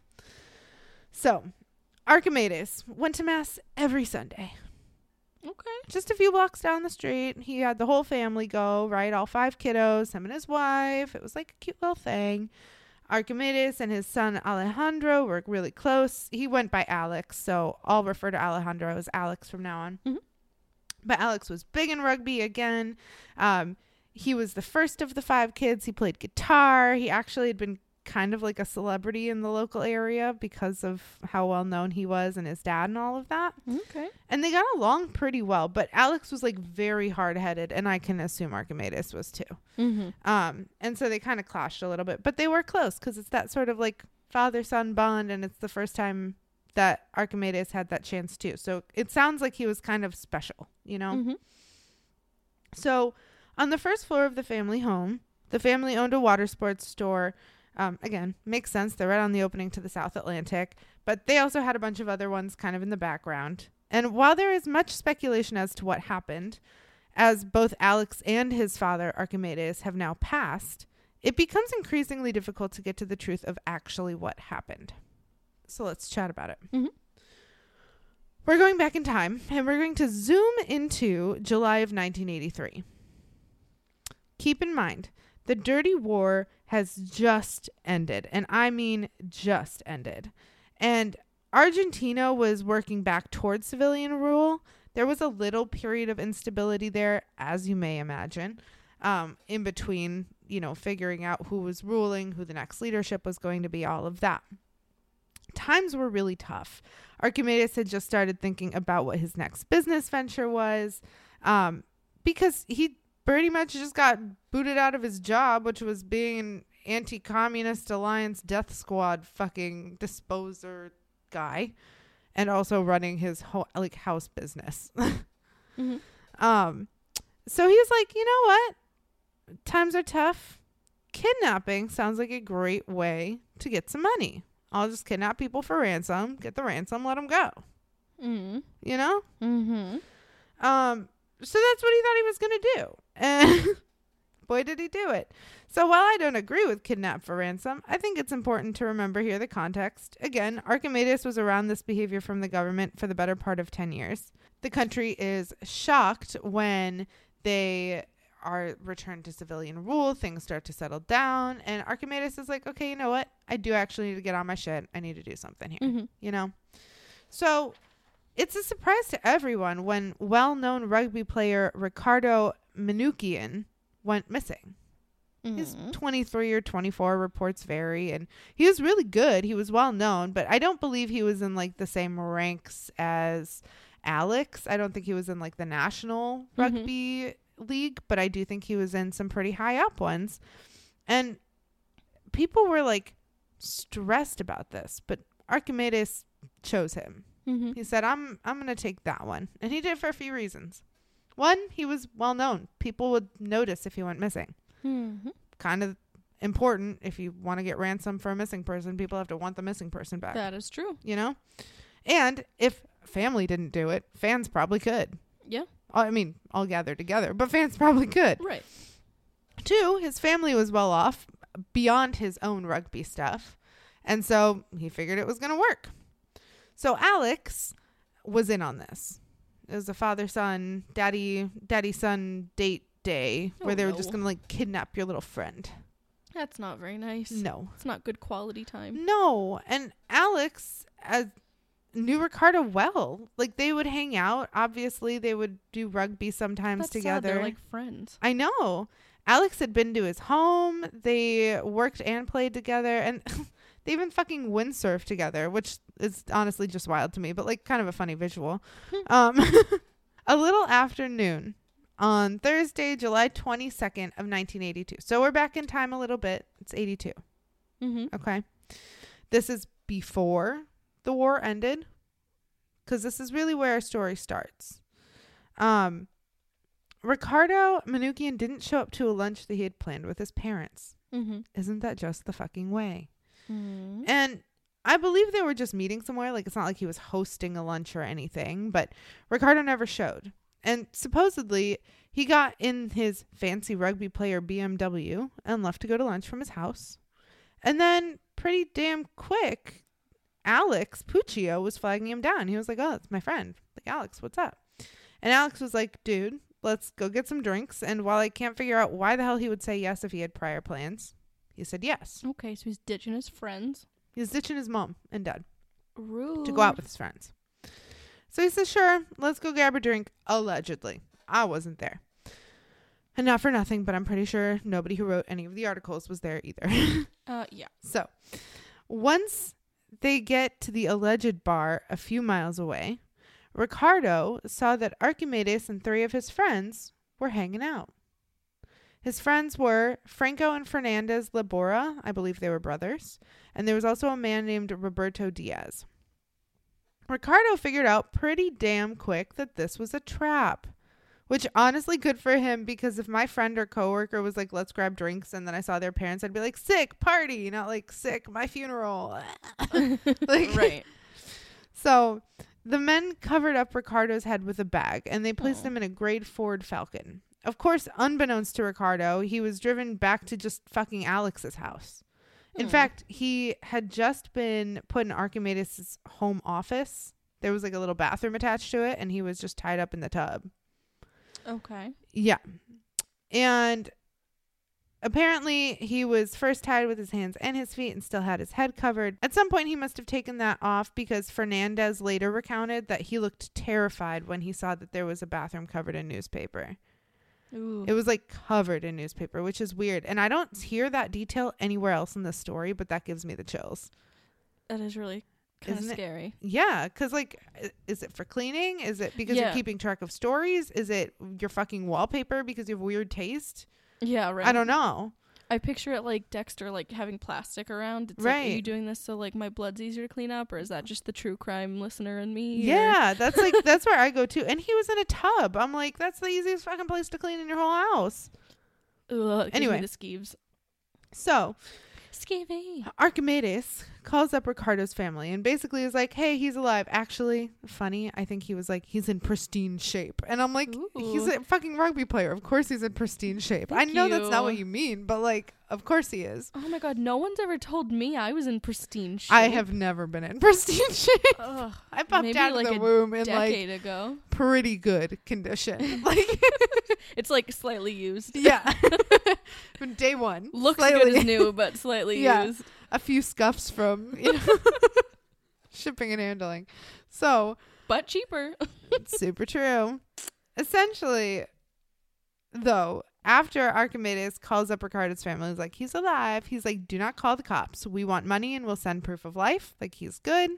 Speaker 2: So Archimedes went to mass every Sunday
Speaker 1: Okay.
Speaker 2: just a few blocks down the street. He had the whole family go, right? All five kiddos, him and his wife. It was like a cute little thing. Archimedes and his son Alejandro were really close. He went by Alex, so I'll refer to Alejandro as Alex from now on.
Speaker 1: Mhm.
Speaker 2: But Alex was big in rugby again. Um, he was the first of the five kids. He played guitar. He actually had been kind of like a celebrity in the local area because of how well known he was and his dad and all of that
Speaker 1: Okay.
Speaker 2: and they got along pretty well but alex was like very hard-headed and i can assume archimedes was too
Speaker 1: Mm-hmm.
Speaker 2: um and so they kind of clashed a little bit but they were close because it's that sort of like father-son bond and it's the first time that archimedes had that chance too so it sounds like he was kind of special you know
Speaker 1: Mm-hmm.
Speaker 2: so on the first floor of the family home the family owned a water sports store Um, again, makes sense. They're right on the opening to the South Atlantic, but they also had a bunch of other ones kind of in the background. And while there is much speculation as to what happened, as both Alex and his father, Archimedes, have now passed, it becomes increasingly difficult to get to the truth of actually what happened. So let's chat about it.
Speaker 1: Mhm.
Speaker 2: We're going back in time and we're going to zoom into July of 1983. Keep in mind, the Dirty War has just ended, and I mean just ended. And Argentina was working back towards civilian rule. There was a little period of instability there, as you may imagine, um, in between, you know, figuring out who was ruling, who the next leadership was going to be, all of that. Times were really tough. Archimedes had just started thinking about what his next business venture was um, because he pretty much just got booted out of his job, which was being an anti communist alliance death squad fucking disposer guy and also running his whole like house business. [laughs]
Speaker 1: Mm-hmm.
Speaker 2: Um, so he's like, you know what? Times are tough. Kidnapping sounds like a great way to get some money. I'll just kidnap people for ransom, get the ransom, let them go.
Speaker 1: Mm-hmm.
Speaker 2: You know?
Speaker 1: Mm-hmm.
Speaker 2: Um, so that's what he thought he was going to do. And [laughs] boy, did he do it. So while I don't agree with kidnap for ransom, I think it's important to remember here the context. Again, Archimedes was around this behavior from the government for the better part of 10 years. The country is shocked when they are returned to civilian rule, things start to settle down, and Archimedes is like, okay, you know what? I do actually need to get on my shit. I need to do something here
Speaker 1: Mm-hmm.
Speaker 2: you know? So it's a surprise to everyone when well known rugby player Ricardo Manoukian went missing. He's
Speaker 1: Mm-hmm.
Speaker 2: 23 or 24, reports vary, and he was really good. He was well known, but I don't believe he was in like the same ranks as Alex. I don't think he was in like the national
Speaker 1: Mhm.
Speaker 2: rugby league, but I do think he was in some pretty high up ones. And people were like stressed about this, but Archimedes chose him.
Speaker 1: Mm-hmm.
Speaker 2: He said, "I'm I'm going to take that one." And he did for a few reasons. One, he was well known. People would notice if he went missing.
Speaker 1: Mm-hmm.
Speaker 2: Kind of important if you want to get ransom for a missing person, people have to want the missing person back,
Speaker 1: That is true.
Speaker 2: you know? And if family didn't do it, fans probably could.
Speaker 1: Yeah.
Speaker 2: I mean, all gathered together, but fans probably could.
Speaker 1: Right.
Speaker 2: Two, his family was well off beyond his own rugby stuff. And so he figured it was going to work. So Alex was in on this. It was a father son, daddy, daddy son date day where
Speaker 1: Oh,
Speaker 2: they were oh,
Speaker 1: no.
Speaker 2: just going to like kidnap your little friend.
Speaker 1: That's not very nice.
Speaker 2: No.
Speaker 1: It's not good quality time.
Speaker 2: No. And Alex as knew Ricardo well. Like they would hang out. Obviously, they would do rugby sometimes
Speaker 1: That's sad.
Speaker 2: together.
Speaker 1: They're like friends.
Speaker 2: I know. Alex had been to his home. They worked and played together, and [laughs] they even fucking windsurf together, which is honestly just wild to me, but like kind of a funny visual. um, [laughs] a little after noon on Thursday, July 22nd of 1982. So we're back in time a little bit. It's 82.
Speaker 1: Mm-hmm.
Speaker 2: Okay. This is before the war ended because this is really where our story starts. Um, Ricardo Manoukian didn't show up to a lunch that he had planned with his parents.
Speaker 1: Mm-hmm.
Speaker 2: Isn't that just the fucking way?
Speaker 1: Mm-hmm.
Speaker 2: And I believe they were just meeting somewhere. Like, it's not like he was hosting a lunch or anything, but Ricardo never showed. And supposedly, he got in his fancy rugby player BMW and left to go to lunch from his house. And then, pretty damn quick, Alex Puccio was flagging him down. He was like, Oh, that's my friend. Like, Alex, what's up? And Alex was like, Dude, let's go get some drinks. And while I can't figure out why the hell he would say yes if he had prior plans, he said yes.
Speaker 1: Okay, so he's ditching his friends.
Speaker 2: He's ditching his mom and dad
Speaker 1: Rude.
Speaker 2: to go out with his friends. So he says, Sure, let's go grab a drink. Allegedly. I wasn't there. And not for nothing, but I'm pretty sure nobody who wrote any of the articles was there either. [laughs]
Speaker 1: Uh, yeah.
Speaker 2: so once they get to the alleged bar a few miles away, Ricardo saw that Archimedes and three of his friends were hanging out. His friends were Franco and Fernandez Laborda, I believe they were brothers, and there was also a man named Roberto Diaz. Ricardo figured out pretty damn quick that this was a trap. Which honestly good for him because if my friend or coworker was like, let's grab drinks and then I saw their parents, I'd be like, sick party, not like sick, my funeral. [laughs] like
Speaker 1: right.
Speaker 2: So the men covered up Ricardo's head with a bag and they placed
Speaker 1: oh.
Speaker 2: him in a grade Ford Falcon. Of course, unbeknownst to Ricardo, he was driven back to just fucking Alex's house. In
Speaker 1: Hmm.
Speaker 2: fact, he had just been put in Archimedes' home office. There was like a little bathroom attached to it, and he was just tied up in the tub.
Speaker 1: Okay.
Speaker 2: Yeah. And apparently he was first tied with his hands and his feet and still had his head covered. At some point he must have taken that off because Fernandez later recounted that he looked terrified when he saw that there was a bathroom covered in newspaper.
Speaker 1: Ooh.
Speaker 2: It was like covered in newspaper, which is weird. And I don't hear that detail anywhere else in the story, but that gives me the chills.
Speaker 1: that is really kind of
Speaker 2: Isn't it?
Speaker 1: scary.
Speaker 2: Yeah, cuz like is it for cleaning? Is it because you're keeping track of stories? Is it your fucking wallpaper because you have weird taste?
Speaker 1: Yeah, right.
Speaker 2: I don't know.
Speaker 1: I picture it like Dexter, like having plastic around. It's like, are you doing this so like my blood's easier to clean up, or is that just the true crime listener in me?
Speaker 2: Yeah, that's like [laughs] that's where I go to. And he was in a tub. I'm like, that's the easiest fucking place to clean in your whole house.
Speaker 1: Ugh, it gives me
Speaker 2: Anyway.
Speaker 1: the skeeves.
Speaker 2: So
Speaker 1: Skeevy.
Speaker 2: Archimedes calls up Ricardo's family and basically is like, "Hey, he's alive." Actually, funny. I think he was like, "He's in pristine shape," and I'm like, "He's a fucking rugby player. Of course, he's in pristine shape." I
Speaker 1: Thank
Speaker 2: know that's not what
Speaker 1: you.
Speaker 2: you mean, but like, of course he is.
Speaker 1: Oh my god, no one's ever told me I was in pristine shape.
Speaker 2: I have never been in [laughs] pristine shape.
Speaker 1: Ugh,
Speaker 2: I popped out
Speaker 1: like
Speaker 2: of the
Speaker 1: a
Speaker 2: womb in like a
Speaker 1: decade ago.
Speaker 2: pretty good condition. [laughs] like, [laughs]
Speaker 1: It's like slightly used.
Speaker 2: yeah, day one,
Speaker 1: Looks
Speaker 2: slightly-
Speaker 1: good as new, but slightly
Speaker 2: Yeah.
Speaker 1: used.
Speaker 2: A few scuffs from you know, [laughs] shipping and handling. So
Speaker 1: But cheaper.
Speaker 2: super true. Essentially, though, after Archimedes calls up Ricardo's family, he's like, he's alive. He's like, do not call the cops. We want money and we'll send proof of life. Like he's good.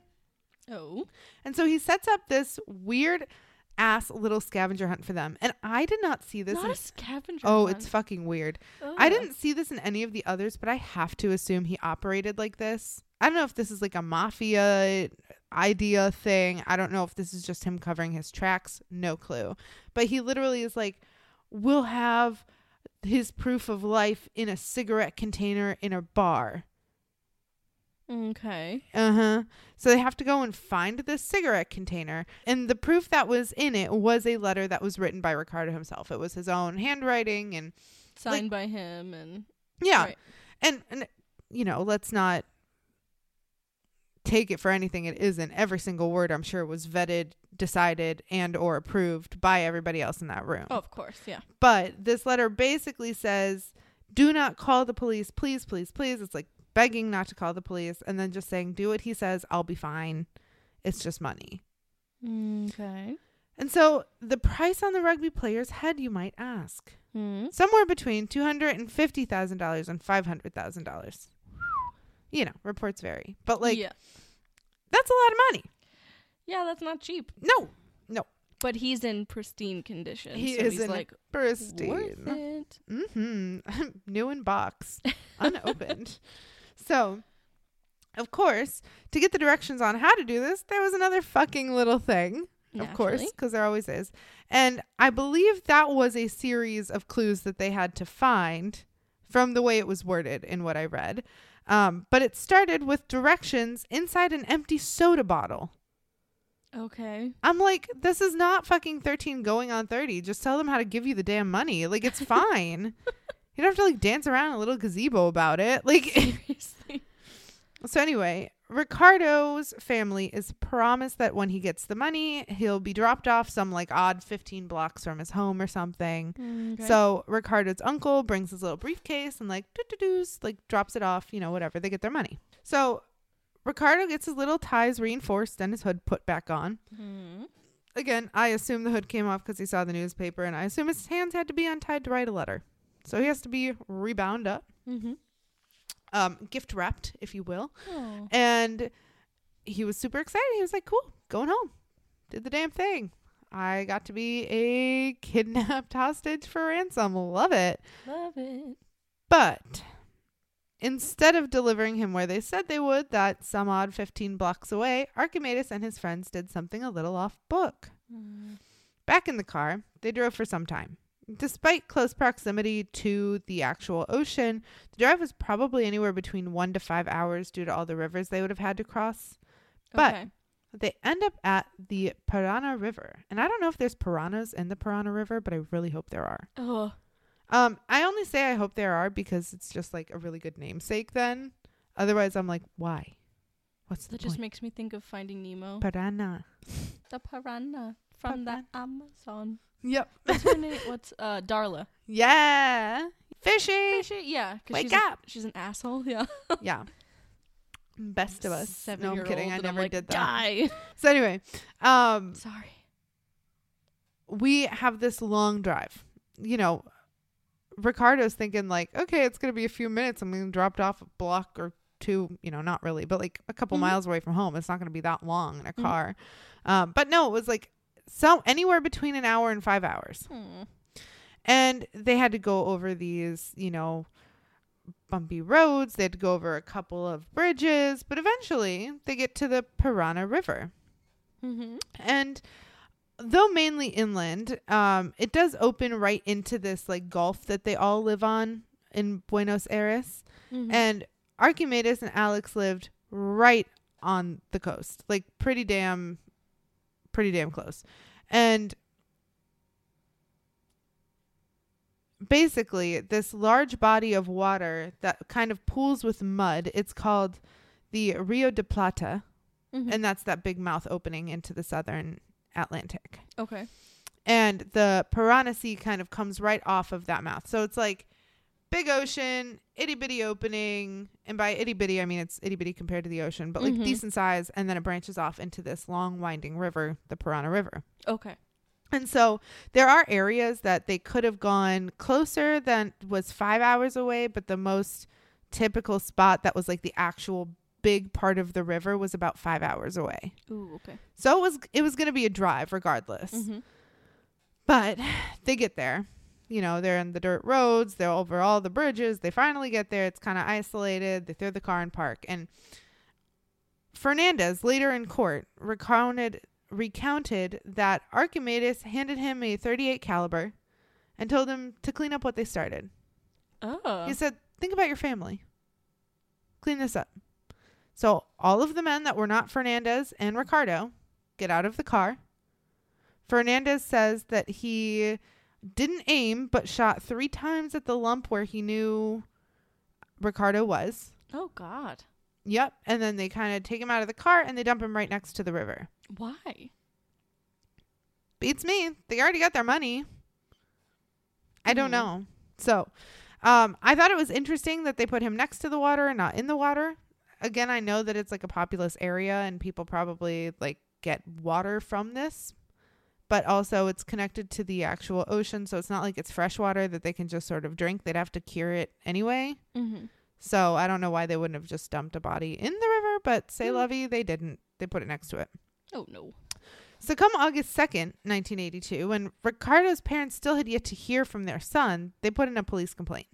Speaker 1: oh.
Speaker 2: And so he sets up this weird ass little scavenger hunt for them. And I did not see this.
Speaker 1: Not
Speaker 2: in-
Speaker 1: a scavenger.
Speaker 2: oh,
Speaker 1: hunt.
Speaker 2: it's fucking weird. I didn't see this in any of the others, but I have to assume he operated like this. I don't know if this is like a mafia idea thing. I don't know if this is just him covering his tracks. No clue. But he literally is like, we'll have his proof of life in a cigarette container in a bar.
Speaker 1: Okay.
Speaker 2: Uh huh. So they have to go and find this cigarette container. And the proof that was in it was a letter that was written by Ricardo himself. It was his own handwriting and
Speaker 1: Signed by him and
Speaker 2: Yeah.
Speaker 1: Right.
Speaker 2: And and you know, let's not take it for anything it isn't. Every single word I'm sure was vetted, decided and or approved by everybody else in that room.
Speaker 1: Oh, of course, yeah.
Speaker 2: But this letter basically says, "Do not call the police, please, please, please." It's like begging not to call the police and then just saying, "Do what he says, I'll be fine. It's just money."
Speaker 1: Okay.
Speaker 2: And so the price on the rugby player's head, you might ask,
Speaker 1: Hmm.
Speaker 2: somewhere between two hundred and fifty thousand dollars and five hundred thousand dollars. You know, reports vary, but like
Speaker 1: yeah.
Speaker 2: that's a lot of money.
Speaker 1: Yeah, that's not cheap.
Speaker 2: No, no.
Speaker 1: But he's in pristine condition.
Speaker 2: he
Speaker 1: so
Speaker 2: is
Speaker 1: he's
Speaker 2: in
Speaker 1: like worth
Speaker 2: pristine,
Speaker 1: it.
Speaker 2: mm-hmm, [laughs] new in box, [laughs] unopened. So, of course, to get the directions on how to do this, there was another fucking little thing. of course, because there always is. And I believe that was a series of clues that they had to find from the way it was worded in what I read. Um, but it started with directions inside an empty soda bottle.
Speaker 1: Okay.
Speaker 2: I'm like, this is not fucking 13 going on 30. Just tell them how to give you the damn money. Like, it's [laughs] fine. You don't have to like dance around a little gazebo about it. [laughs] Like, so anyway, Ricardo's family is promised that when he gets the money, he'll be dropped off some like odd 15 blocks from his home or something.
Speaker 1: Okay.
Speaker 2: So Ricardo's uncle brings his little briefcase and like doo-doo-doos, like drops it off, you know, whatever. They get their money. So Ricardo gets his little ties reinforced and his hood put back on.
Speaker 1: Hmm.
Speaker 2: Again, I assume the hood came off because he saw the newspaper, and I assume his hands had to be untied to write a letter. So he has to be rebound up,
Speaker 1: Mm-hmm.
Speaker 2: um, gift wrapped, if you will.
Speaker 1: Oh.
Speaker 2: And he was super excited. He was like, cool, going home. Did the damn thing. I got to be a [laughs] kidnapped hostage for ransom. Love it.
Speaker 1: Love it.
Speaker 2: But instead of delivering him where they said they would, that some odd 15 blocks away, Archimedes and his friends did something a little off book.
Speaker 1: Mm.
Speaker 2: Back in the car, they drove for some time. Despite close proximity to the actual ocean, the drive was probably anywhere between one to five hours due to all the rivers they would have had to cross. But
Speaker 1: okay.
Speaker 2: they end up at the Parana River. And I don't know if there's piranhas in the Parana River, but I really hope there are.
Speaker 1: Oh,
Speaker 2: Um, I only say I hope there are because it's just like a really good namesake then. Otherwise I'm like, why? What's the
Speaker 1: that just
Speaker 2: point?
Speaker 1: makes me think of Finding Nemo.
Speaker 2: Piranha.
Speaker 1: the piranha from the Amazon.
Speaker 2: Yep. [laughs]
Speaker 1: What's her name? What's uh Darla?
Speaker 2: Yeah. Fishy.
Speaker 1: Fishy? Yeah.
Speaker 2: Wake
Speaker 1: she's a-
Speaker 2: up.
Speaker 1: she's an asshole. Yeah. [laughs]
Speaker 2: yeah. Best of us. No, I'm kidding. I never
Speaker 1: like,
Speaker 2: did that.
Speaker 1: Die.
Speaker 2: So anyway, um,
Speaker 1: Sorry.
Speaker 2: we have this long drive. You know, Ricardo's thinking like, okay, it's gonna be a few minutes. I'm gonna drop it off a block or two. You know, not really, but like a couple
Speaker 1: Mhm.
Speaker 2: miles away from home. It's not gonna be that long in a
Speaker 1: Mhm.
Speaker 2: car. Um, but no, it was like so anywhere between an hour and five hours.
Speaker 1: Hmm.
Speaker 2: And they had to go over these, you know, bumpy roads. They had to go over a couple of bridges, but eventually they get to the Parana River.
Speaker 1: Mm-hmm.
Speaker 2: And though mainly inland, um, it does open right into this like gulf that they all live on in Buenos Aires.
Speaker 1: Mm-hmm.
Speaker 2: And Archimedes and Alex lived right on the coast, like pretty damn, pretty damn close. And basically, this large body of water that kind of pools with mud, it's called the Rio de Plata
Speaker 1: Mhm.
Speaker 2: and that's that big mouth opening into the southern Atlantic.
Speaker 1: okay.
Speaker 2: And the Parana Sea kind of comes right off of that mouth. So it's like big ocean, itty bitty opening. And by itty bitty, I mean it's itty bitty compared to the ocean, but like
Speaker 1: Mhm.
Speaker 2: decent size. And then it branches off into this long winding river, the Parana River.
Speaker 1: Okay.
Speaker 2: And so there are areas that they could have gone closer than was five hours away, but the most typical spot that was like the actual big part of the river was about five hours away.
Speaker 1: Ooh. Okay.
Speaker 2: So it was it was gonna be a drive regardless.
Speaker 1: Mm-hmm.
Speaker 2: But they get there. You know, they're in the dirt roads, they're over all the bridges. They finally get there. It's kind of isolated. They throw the car in park. And Fernandez later in court recounted recounted that Archimedes handed him a 38 caliber and told him to clean up what they started.
Speaker 1: Oh.
Speaker 2: He said, "Think about your family. Clean this up." So all of the men that were not Fernandez and Ricardo get out of the car. Fernandez says that he didn't aim but shot 3 times at the lump where he knew Ricardo was.
Speaker 1: oh God.
Speaker 2: Yep, and then they kind of take him out of the car and they dump him right next to the river.
Speaker 1: Why?
Speaker 2: Beats me. They already got their money. I don't
Speaker 1: Hmm.
Speaker 2: know. So, um, I thought it was interesting that they put him next to the water and not in the water. Again, I know that it's like a populous area and people probably like get water from this, but also it's connected to the actual ocean, so it's not like it's fresh water that they can just sort of drink. They'd have to cure it anyway.
Speaker 1: Mm-hmm.
Speaker 2: So I don't know why they wouldn't have just dumped a body in the river, but say
Speaker 1: Hmm.
Speaker 2: lovey, they didn't. They put it next to it.
Speaker 1: Oh no.
Speaker 2: So come August 2nd, 1982, when Ricardo's parents still had yet to hear from their son, they put in a police complaint.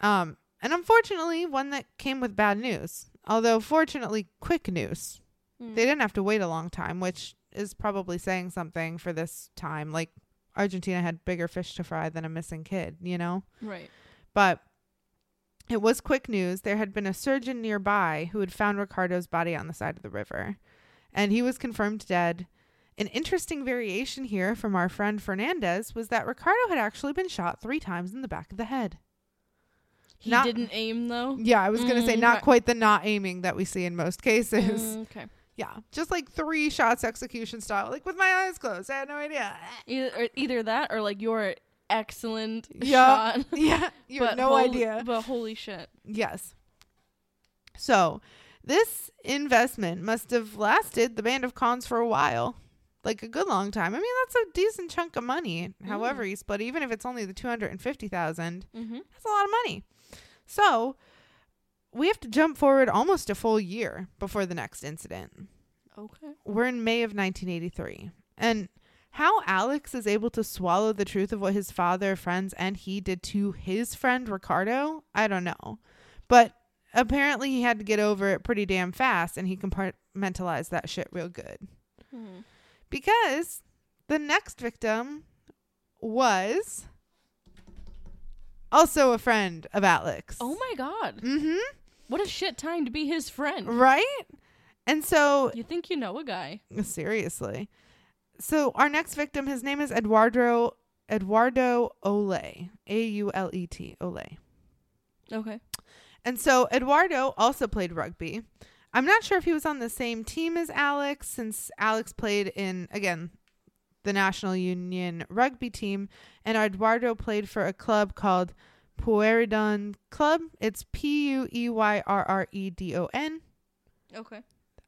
Speaker 2: Um, and unfortunately, one that came with bad news. Although fortunately, quick news.
Speaker 1: Mm.
Speaker 2: They didn't have to wait a long time, which is probably saying something for this time. Like Argentina had bigger fish to fry than a missing kid, you know?
Speaker 1: Right.
Speaker 2: But it was quick news. There had been a surgeon nearby who had found Ricardo's body on the side of the river, and he was confirmed dead. An interesting variation here from our friend Fernandez was that Ricardo had actually been shot three times in the back of the head.
Speaker 1: He
Speaker 2: Not-
Speaker 1: didn't aim though.
Speaker 2: Yeah, I was going to say
Speaker 1: Mm,
Speaker 2: not
Speaker 1: right.
Speaker 2: quite the not aiming that we see in most cases.
Speaker 1: Mm, okay.
Speaker 2: Yeah, just like three shots execution style, like with my eyes closed. I had no idea.
Speaker 1: Either, either that or like you're excellent [laughs]
Speaker 2: Yeah.
Speaker 1: shot. [laughs]
Speaker 2: yeah, you have no
Speaker 1: holy-
Speaker 2: idea.
Speaker 1: But holy shit.
Speaker 2: Yes. So, this investment must have lasted the band of cons for a while. Like a good long time. I mean, that's a decent chunk of money. However, you split even if it's only the 250,000,
Speaker 1: Mm-hmm.
Speaker 2: that's a lot of money. So, we have to jump forward almost a full year before the next incident.
Speaker 1: Okay.
Speaker 2: We're in May of 1983. And how Alex is able to swallow the truth of what his father, friends, and he did to his friend Ricardo, I don't know. But apparently he had to get over it pretty damn fast and he compartmentalized that shit real good.
Speaker 1: Hmm.
Speaker 2: Because the next victim was also a friend of Alex.
Speaker 1: Oh my god.
Speaker 2: Mm-hmm.
Speaker 1: What a shit time to be his friend.
Speaker 2: Right? And so
Speaker 1: You think you know a guy.
Speaker 2: seriously. So our next victim, his name is Eduardo Eduardo Aulet. A U L E T. Aulet.
Speaker 1: Okay.
Speaker 2: And so Eduardo also played rugby. I'm not sure if he was on the same team as Alex, since Alex played in, again, the National Union rugby team, and Eduardo played for a club called Pueyrredon Club. It's P U E Y R R E D O N.
Speaker 1: Okay.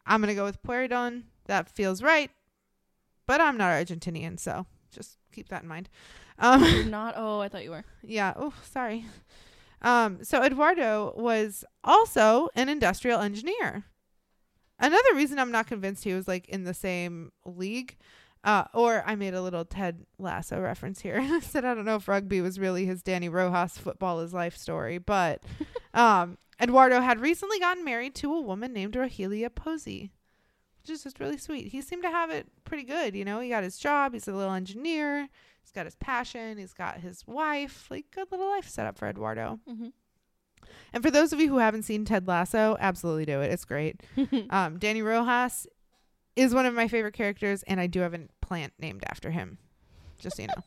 Speaker 2: I'm going to go with Pueyrredon. That feels right. But I'm not Argentinian, so just keep that in mind. Um,
Speaker 1: You're [laughs] not. Oh, I thought you were.
Speaker 2: yeah. Oh, sorry. Um, so Eduardo was also an industrial engineer. Another reason I'm not convinced he was like in the same league, uh, or I made a little Ted Lasso reference here. [laughs] I said I don't know if rugby was really his Dani Rojas football is life story, but [laughs] um, Eduardo had recently gotten married to a woman named Rogelia Pozzi, which is just really sweet. He seemed to have it pretty good, you know. He got his job. He's a little engineer. He's got his passion. He's got his wife. Like good little life set up for Eduardo.
Speaker 1: Mm-hmm.
Speaker 2: And for those of you who haven't seen Ted Lasso, absolutely do it. It's great. [laughs] Um, Dani Rojas is one of my favorite characters, and I do have a plant named after him, just so you know.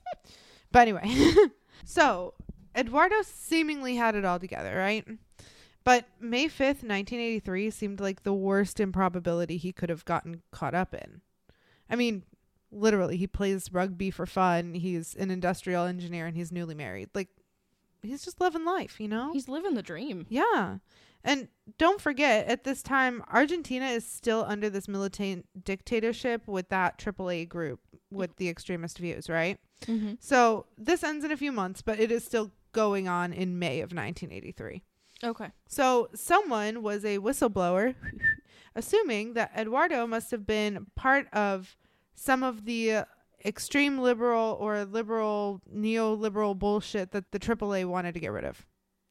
Speaker 2: but anyway, [laughs] so Eduardo seemingly had it all together, right? But May 5th, 1983 seemed like the worst improbability he could have gotten caught up in. I mean, literally, he plays rugby for fun. He's an industrial engineer and he's newly married. Like, he's just living life, you know?
Speaker 1: He's living the dream.
Speaker 2: Yeah. And don't forget, at this time, Argentina is still under this militant dictatorship with that AAA group with the extremist views, right?
Speaker 1: Mm-hmm.
Speaker 2: So this ends in a few months, but it is still going on in May of 1983.
Speaker 1: Okay.
Speaker 2: So someone was a whistleblower, [laughs] assuming that Eduardo must have been part of some of the uh, extreme liberal or liberal neoliberal bullshit that the AAA wanted to get rid of.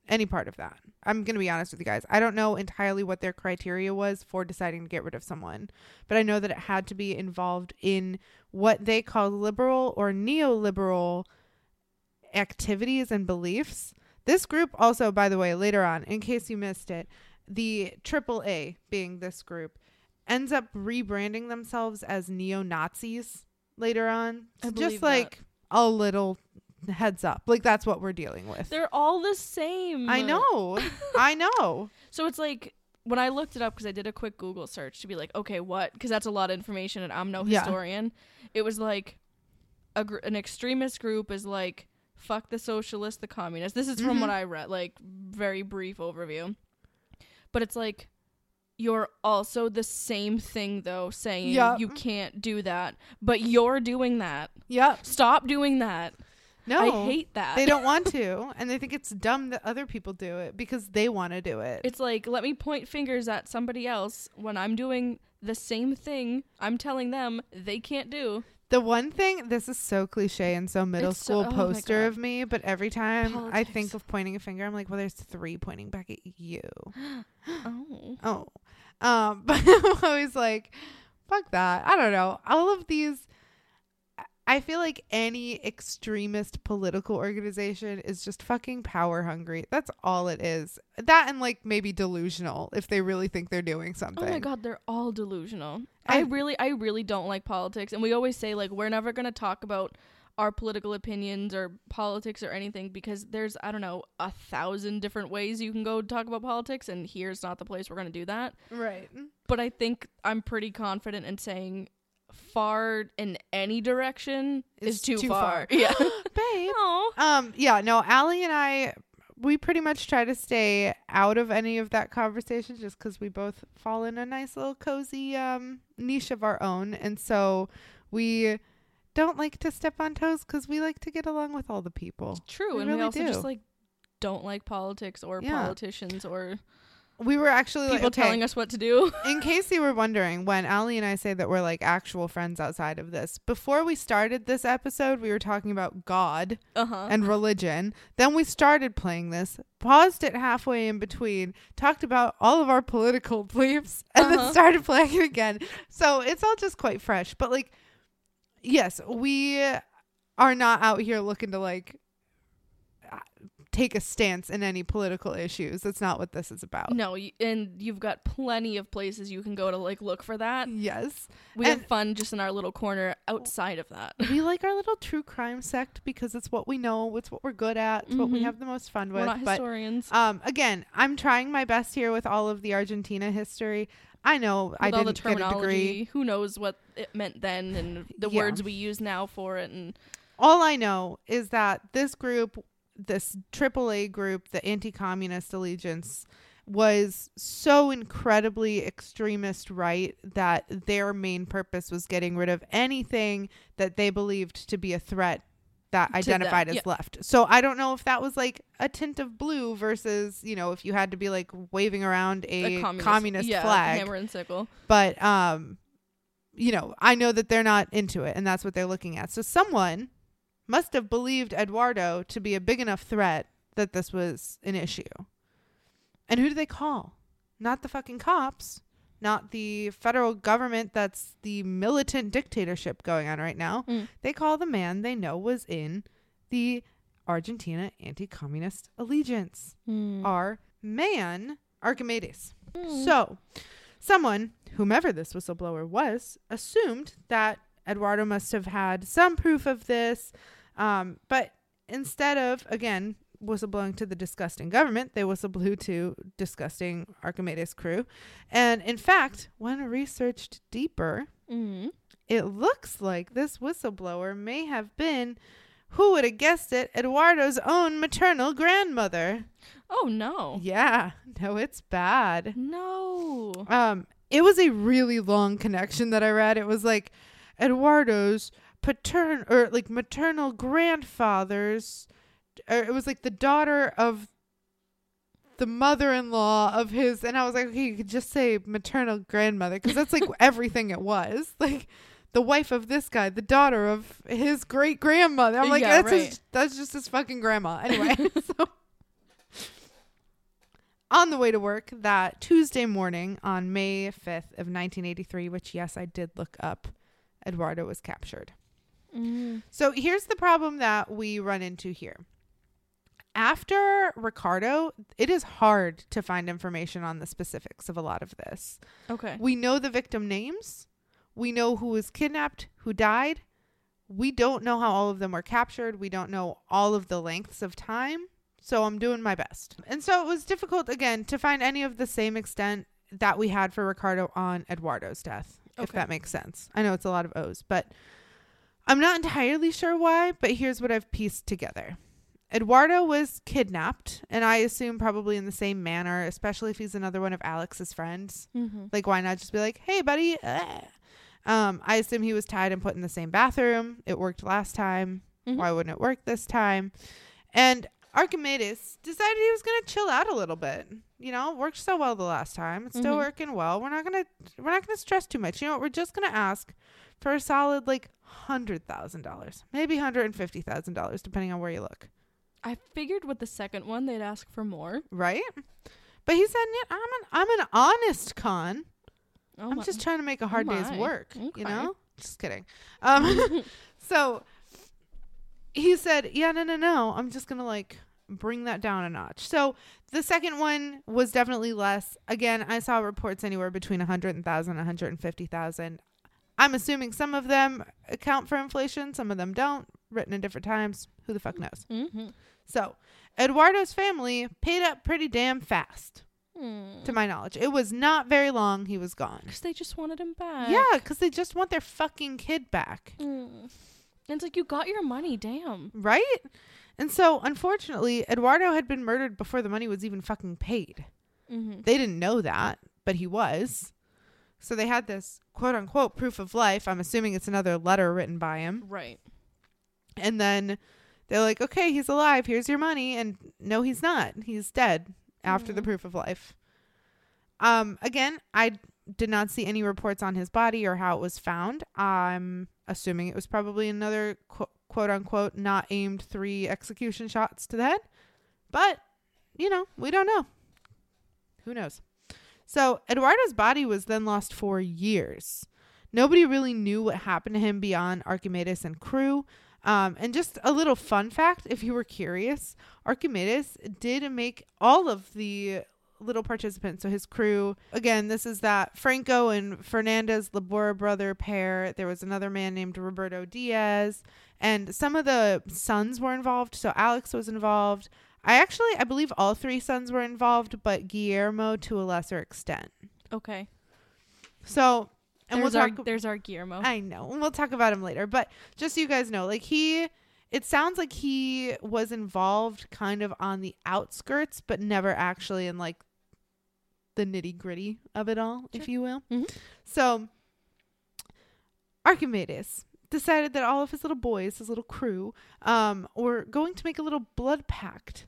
Speaker 2: Any part of that. I'm going to be honest with you guys. I don't know entirely what their criteria was for deciding to get rid of someone, but I know that it had to be involved in what they call liberal or neoliberal activities and beliefs. This group also, by the way, later on, in case you missed it, the AAA being this group ends up rebranding themselves as neo Nazis later on. So just
Speaker 1: that.
Speaker 2: like a little heads up. Like that's what we're dealing with.
Speaker 1: They're all the same.
Speaker 2: I know. [laughs] I know.
Speaker 1: So it's like when I looked it up because I did a quick Google search to be like, okay, what? Because that's a lot of information, and I'm no
Speaker 2: Yeah.
Speaker 1: historian. It was like a gr- an extremist group is like fuck the socialists, the communists. This is from
Speaker 2: Mhm.
Speaker 1: what I read, like very brief overview. But it's like you're also the same thing though, saying
Speaker 2: Yup.
Speaker 1: you can't do that, but you're doing that.
Speaker 2: Yep.
Speaker 1: Stop doing that.
Speaker 2: No.
Speaker 1: I hate that.
Speaker 2: they don't want [laughs] to, and they think it's dumb that other people do it because they want to do it.
Speaker 1: It's like let me point fingers at somebody else when I'm doing the same thing I'm telling them they can't do.
Speaker 2: The one thing, this is so cliche and so middle
Speaker 1: It's so-
Speaker 2: school
Speaker 1: oh
Speaker 2: poster of me, but every time I think of pointing a finger, I'm like, well, there's three pointing back at you. [gasps]
Speaker 1: Oh.
Speaker 2: Oh. Um, [laughs] but I'm always like, fuck that. I don't know. All of these, I- feel like any extremist political organization is just fucking power hungry. That's all it is. That and like maybe delusional if they really think they're doing something.
Speaker 1: Oh my god, they're all delusional.
Speaker 2: I-
Speaker 1: I really I really don't like politics and we always say like we're never going to talk about our political opinions or politics or anything because there's I don't know a thousand different ways you can go talk about politics and here's not the place we're going to do that.
Speaker 2: Right.
Speaker 1: But I think I'm pretty confident in saying far in any direction
Speaker 2: Is
Speaker 1: is too,
Speaker 2: too
Speaker 1: far.
Speaker 2: far. [laughs]
Speaker 1: Yeah. [laughs]
Speaker 2: Babe.
Speaker 1: Aw.
Speaker 2: Um, yeah, no, Allie and I, we pretty much try to stay out of any of that conversation just because we both fall in a nice little cozy um, niche of our own. And so we don't like to step on toes because we like to get along with all the people.
Speaker 1: True,
Speaker 2: We
Speaker 1: and we
Speaker 2: really
Speaker 1: also just like don't like politics or
Speaker 2: Yeah.
Speaker 1: politicians or
Speaker 2: We were actually
Speaker 1: people
Speaker 2: like, okay,
Speaker 1: telling us what to do. [laughs]
Speaker 2: in case you were wondering, when Ali and I say that we're like actual friends outside of this, before we started this episode, we were talking about God.
Speaker 1: Uh-huh.
Speaker 2: and religion. Then we started playing this, paused it halfway in between, talked about all of our political [laughs] beliefs, and then
Speaker 1: Uh-huh.
Speaker 2: started playing it again. So it's all just quite fresh. But like, yes, we are not out here looking to like take a stance in any political issues. That's not what this is about.
Speaker 1: No, and you've got plenty of places you can go to like look for that.
Speaker 2: Yes.
Speaker 1: We
Speaker 2: And-
Speaker 1: have fun just in our little corner outside of that.
Speaker 2: We [laughs] like our little true crime sect because it's what we know, it's what we're good at, it's what we
Speaker 1: Mhm.
Speaker 2: have the most fun
Speaker 1: We're
Speaker 2: with.
Speaker 1: not
Speaker 2: but
Speaker 1: historians.
Speaker 2: um again, I'm trying my best here with all of the Argentina history. I know I
Speaker 1: With the
Speaker 2: didn't get a degree.
Speaker 1: who knows what it meant then and the
Speaker 2: Yeah.
Speaker 1: words we use now for it and
Speaker 2: all I know is that this group, this AAA group, the anti-communist allegiance, was so incredibly extremist right that their main purpose was getting rid of anything that they believed to be a threat that identified as
Speaker 1: yeah.
Speaker 2: left. So I don't know if that was like a tint of blue versus, you know, if you had to be like waving around a,
Speaker 1: a communist,
Speaker 2: communist,
Speaker 1: yeah,
Speaker 2: flag
Speaker 1: hammer and sickle.
Speaker 2: but um you know i know that they're not into it and that's what they're looking at so someone must have believed eduardo to be a big enough threat that this was an issue and who do they call not the fucking cops not the federal government that's the militant dictatorship going on right now
Speaker 1: Mm.
Speaker 2: they call the man they know was in the argentina anti-communist allegiance
Speaker 1: Mm.
Speaker 2: our man archimedes
Speaker 1: Mm.
Speaker 2: so, someone, whomever this whistleblower was, assumed that Eduardo must have had some proof of this. Um, but instead of, again, whistleblowing to the disgusting government, they whistleblew to disgusting Archimedes crew. And in fact, when researched deeper,
Speaker 1: Mm.
Speaker 2: it looks like this whistleblower may have been, who would have guessed it, Eduardo's own maternal grandmother.
Speaker 1: Oh no.
Speaker 2: Yeah, no, it's bad.
Speaker 1: No.
Speaker 2: Um, it was a really long connection that I read. It was like Eduardo's patern or like maternal grandfather's, or it was like the daughter of the mother-in-law of his, and I was like, okay, you could just say maternal grandmother because that's like [laughs] everything it was. Like the wife of this guy, the daughter of his great grandmother. I'm like,
Speaker 1: Yeah,
Speaker 2: that's his, that's just his fucking grandma. Anyway, [laughs] [laughs] so on the way to work that Tuesday morning on May 5th of 1983, which yes, I did look up, Eduardo was captured.
Speaker 1: Mm.
Speaker 2: So here's the problem that we run into here. After Ricardo, it is hard to find information on the specifics of a lot of this.
Speaker 1: Okay.
Speaker 2: We know the victim names. We know who was kidnapped, who died. We don't know how all of them were captured. We don't know all of the lengths of time. So I'm doing my best. And so it was difficult, again, to find any of the same extent that we had for Ricardo on Eduardo's death, if that makes sense. I know it's a lot of O's, but I'm not entirely sure why, but here's what I've pieced together. Eduardo was kidnapped, and I assume probably in the same manner, especially if he's another one of Alex's friends.
Speaker 1: Mm-hmm.
Speaker 2: Like, why not just be like, hey, buddy? Uh. Um, I assume he was tied and put in the same bathroom. It worked last time.
Speaker 1: Mhm.
Speaker 2: Why wouldn't it work this time? And Archimedes decided he was gonna chill out a little bit. You know, worked so well the last time. It's still
Speaker 1: Mhm.
Speaker 2: working well. We're not gonna we're not gonna stress too much. You know what? We're just gonna ask for a solid like hundred thousand dollars, maybe hundred and fifty thousand dollars, depending on where you look.
Speaker 1: I figured with the second one they'd ask for more.
Speaker 2: Right? But he said, "Yeah, "I'm an I'm an honest con.
Speaker 1: Oh
Speaker 2: I'm
Speaker 1: my-
Speaker 2: just trying to make a hard day's work.
Speaker 1: Okay.
Speaker 2: You know? Just kidding. Um, [laughs] so he said, "Yeah, no, no, no. I'm just gonna like bring that down a notch." So the second one was definitely less. Again, I saw reports anywhere between a 100,000 and 150,000. I'm assuming some of them account for inflation, some of them don't. Written in different times. Who the fuck knows?
Speaker 1: mm-hmm.
Speaker 2: So Eduardo's family paid up pretty damn fast,
Speaker 1: Mm.
Speaker 2: to my knowledge. It was not very long. He was gone.
Speaker 1: Because they just wanted him back.
Speaker 2: Yeah, because they just want their fucking kid back.
Speaker 1: Mm. And it's like you got your money, damn.
Speaker 2: Right? And so, unfortunately, Eduardo had been murdered before the money was even fucking paid.
Speaker 1: Mm-hmm.
Speaker 2: They didn't know that, but he was. So they had this quote unquote proof of life. I'm assuming it's another letter written by him.
Speaker 1: Right.
Speaker 2: And then they're like, okay, he's alive. Here's your money. And no, he's not. He's dead after the
Speaker 1: Mm.
Speaker 2: proof of life. Um, again, I did not see any reports on his body or how it was found. I'm assuming it was probably another qu- quote unquote not aimed three execution shots to the head. But, you know, we don't know. Who knows? So, Eduardo's body was then lost for years. Nobody really knew what happened to him beyond Archimedes and crew. Um, and just a little fun fact, if you were curious, Archimedes did make all of the little participants, so his crew. Again, this is that Franco and Fernandez Laborda brother pair. There was another man named Roberto Diaz, and some of the sons were involved. So Alex was involved. I actually, I believe all three sons were involved, but Guillermo to a lesser extent.
Speaker 1: Okay.
Speaker 2: So, and
Speaker 1: there's
Speaker 2: we'll
Speaker 1: our
Speaker 2: talk.
Speaker 1: there's our Guillermo.
Speaker 2: I know. and We'll talk about him later. But just so you guys know, like he it sounds like he was involved kind of on the outskirts, but never actually in like the nitty gritty of it all, if you will.
Speaker 1: Mhm.
Speaker 2: So Archimedes decided that all of his little boys, his little crew, um, were going to make a little blood pact.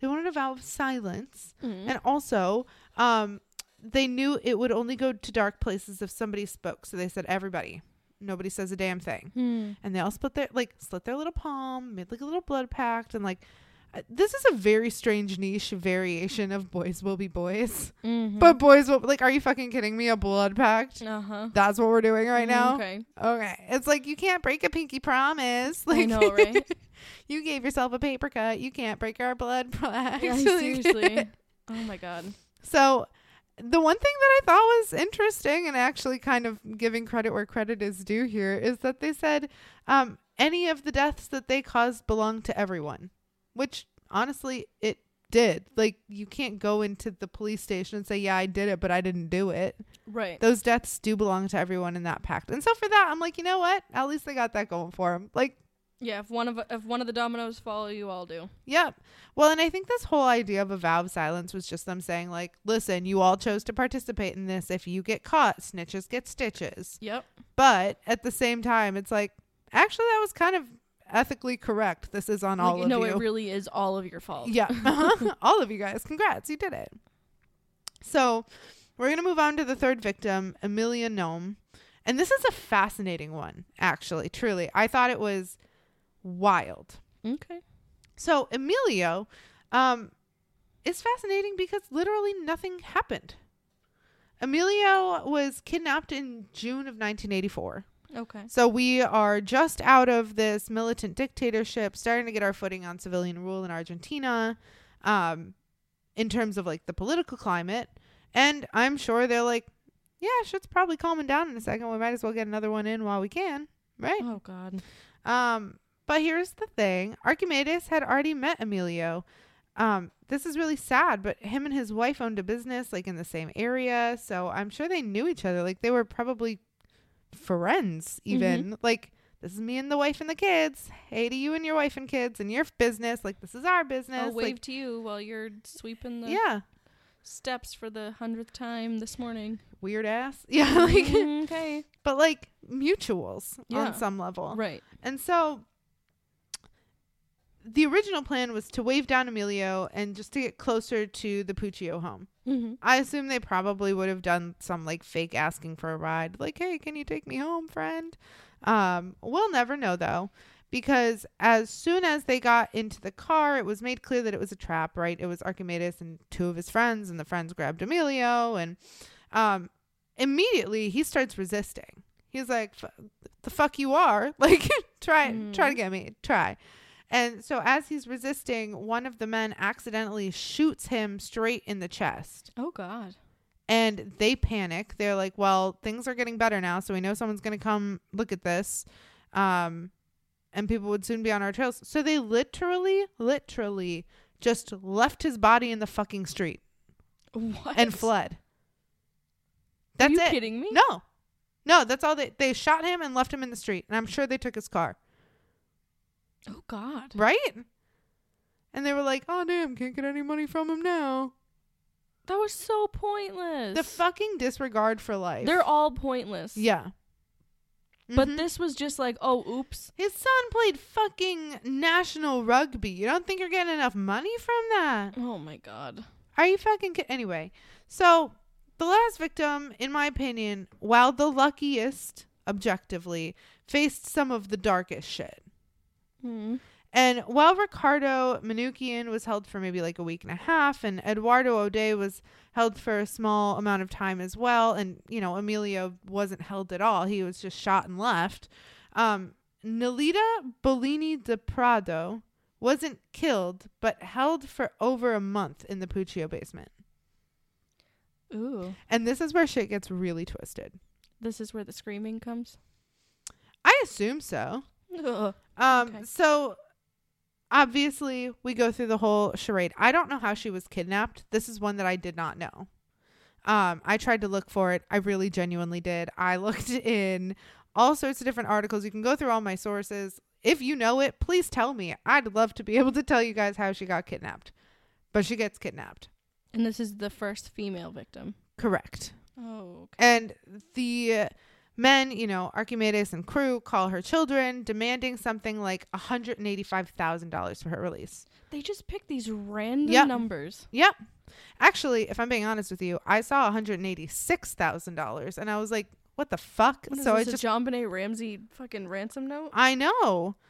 Speaker 2: They wanted a vow of silence.
Speaker 1: Mhm.
Speaker 2: And also, um, they knew it would only go to dark places if somebody spoke. So they said, everybody, nobody says a damn thing.
Speaker 1: Hmm.
Speaker 2: And they all split their, like, slit their little palm, made like a little blood pact. And like, uh, this is a very strange niche variation of boys will be boys.
Speaker 1: Mhm.
Speaker 2: But boys will, like, are you fucking kidding me? A blood pact?
Speaker 1: uh-huh.
Speaker 2: That's what we're doing right now?
Speaker 1: Okay.
Speaker 2: Okay. It's like, you can't break a pinky promise.
Speaker 1: I know, right? [laughs]
Speaker 2: you gave yourself a paper cut. You can't break our blood [laughs] pact.
Speaker 1: Yeah, [laughs] seriously. Oh my god.
Speaker 2: So, the one thing that I thought was interesting and actually kind of giving credit where credit is due here is that they said um, any of the deaths that they caused belong to everyone, which honestly it did. Like, you can't go into the police station and say, Yeah, I did it, but I didn't do it.
Speaker 1: Right.
Speaker 2: Those deaths do belong to everyone in that pact. And so, for that, I'm like, you know what? At least they got that going for them. Like,
Speaker 1: Yeah, if one of if one of the dominoes fall, you all do.
Speaker 2: Yep. Well, and I think this whole idea of a vow of silence was just them saying, like, listen, you all chose to participate in this. If you get caught, snitches get stitches.
Speaker 1: Yep.
Speaker 2: But at the same time, it's like, actually, that was kind of ethically correct. This is on all
Speaker 1: like,
Speaker 2: of
Speaker 1: no,
Speaker 2: you.
Speaker 1: No, it really is all of your fault.
Speaker 2: yeah. [laughs] [laughs] all of you guys. Congrats. You did it. So we're going to move on to the third victim, Emilio Naum. And this is a fascinating one, actually, truly. I thought it was wild.
Speaker 1: Okay.
Speaker 2: So Emilio um, is fascinating because literally nothing happened. Emilio was kidnapped in June of 1984.
Speaker 1: Okay.
Speaker 2: So we are just out of this militant dictatorship, starting to get our footing on civilian rule in Argentina, um, in terms of like the political climate. And I'm sure they're like, yeah, shit's probably calming down in a second. We might as well get another one in while we can, right?
Speaker 1: Oh god.
Speaker 2: Um, but here's the thing: Archimedes had already met Emilio. Um, this is really sad, but him and his wife owned a business like in the same area, so I'm sure they knew each other. Like they were probably friends, even. Like this is me and the wife and the kids. Hey to you and your wife and kids and your business. Like this is our business.
Speaker 1: I'll wave
Speaker 2: like,
Speaker 1: to you while you're sweeping the
Speaker 2: yeah,
Speaker 1: steps for the hundredth time this morning.
Speaker 2: weird ass. [laughs] Yeah, like
Speaker 1: okay.
Speaker 2: but like mutuals
Speaker 1: Yeah.
Speaker 2: on some level.
Speaker 1: Right.
Speaker 2: And so the original plan was to wave down Emilio and just to get closer to the Puccio home.
Speaker 1: Mm-hmm.
Speaker 2: I assume they probably would have done some like fake asking for a ride, like, "Hey, can you take me home, friend?" Um, we'll never know though, because as soon as they got into the car, it was made clear that it was a trap. Right? It was Archimedes and two of his friends, and the friends grabbed Emilio, and um, immediately he starts resisting. He's like, "F- "The fuck you are! [laughs] Like, try
Speaker 1: Mhm.
Speaker 2: try to get me, try." And so as he's resisting, one of the men accidentally shoots him straight in the chest.
Speaker 1: Oh god.
Speaker 2: And they panic. They're like, "Well, things are getting better now, so we know someone's going to come look at this." Um and people would soon be on our trails. So they literally literally just left his body in the fucking street
Speaker 1: What?
Speaker 2: and fled.
Speaker 1: Are
Speaker 2: That's
Speaker 1: you
Speaker 2: it.
Speaker 1: kidding me?
Speaker 2: No. No, that's all they they shot him and left him in the street. And I'm sure they took his car.
Speaker 1: Oh god.
Speaker 2: Right? And they were like, "Oh damn, can't get any money from him now."
Speaker 1: That was so pointless.
Speaker 2: The fucking disregard for life.
Speaker 1: They're all pointless.
Speaker 2: yeah.
Speaker 1: But
Speaker 2: Mhm.
Speaker 1: this was just like, oh, oops.
Speaker 2: his son played fucking national rugby. You don't think you're getting enough money from that?
Speaker 1: Oh my god.
Speaker 2: Are you fucking ki- anyway? So the last victim, in my opinion, while the luckiest objectively, faced some of the darkest shit.
Speaker 1: Hmm.
Speaker 2: And while Ricardo Manoukian was held for maybe like a week and a half, and Eduardo O'Day was held for a small amount of time as well, and you know Emilio wasn't held at all; he was just shot and left. Um, Nelida Bollini de Prado wasn't killed, but held for over a month in the Puccio basement.
Speaker 1: Ooh.
Speaker 2: And this is where shit gets really twisted.
Speaker 1: This is where the screaming comes.
Speaker 2: I assume so.
Speaker 1: Ugh. [laughs]
Speaker 2: Um,
Speaker 1: Okay.
Speaker 2: so obviously we go through the whole charade. I don't know how she was kidnapped. This is one that I did not know. Um, I tried to look for it. I really genuinely did. I [laughs] looked in all sorts of different articles. You can go through all my sources. If you know it, please tell me. I'd love to be [laughs] able to tell you guys how she got kidnapped. But she gets kidnapped.
Speaker 1: And this is the first female victim.
Speaker 2: Correct.
Speaker 1: Oh, okay.
Speaker 2: And the men, you know, Archimedes and crew call her children, demanding something like $185,000 for her release.
Speaker 1: They just pick these random
Speaker 2: Yep.
Speaker 1: numbers.
Speaker 2: Yep. Actually, if I'm being honest with you, I saw $186,000 and I was like, what the fuck?
Speaker 1: What
Speaker 2: so I
Speaker 1: this, a
Speaker 2: just
Speaker 1: John Benet Ramsey fucking ransom note?
Speaker 2: I know. [sighs]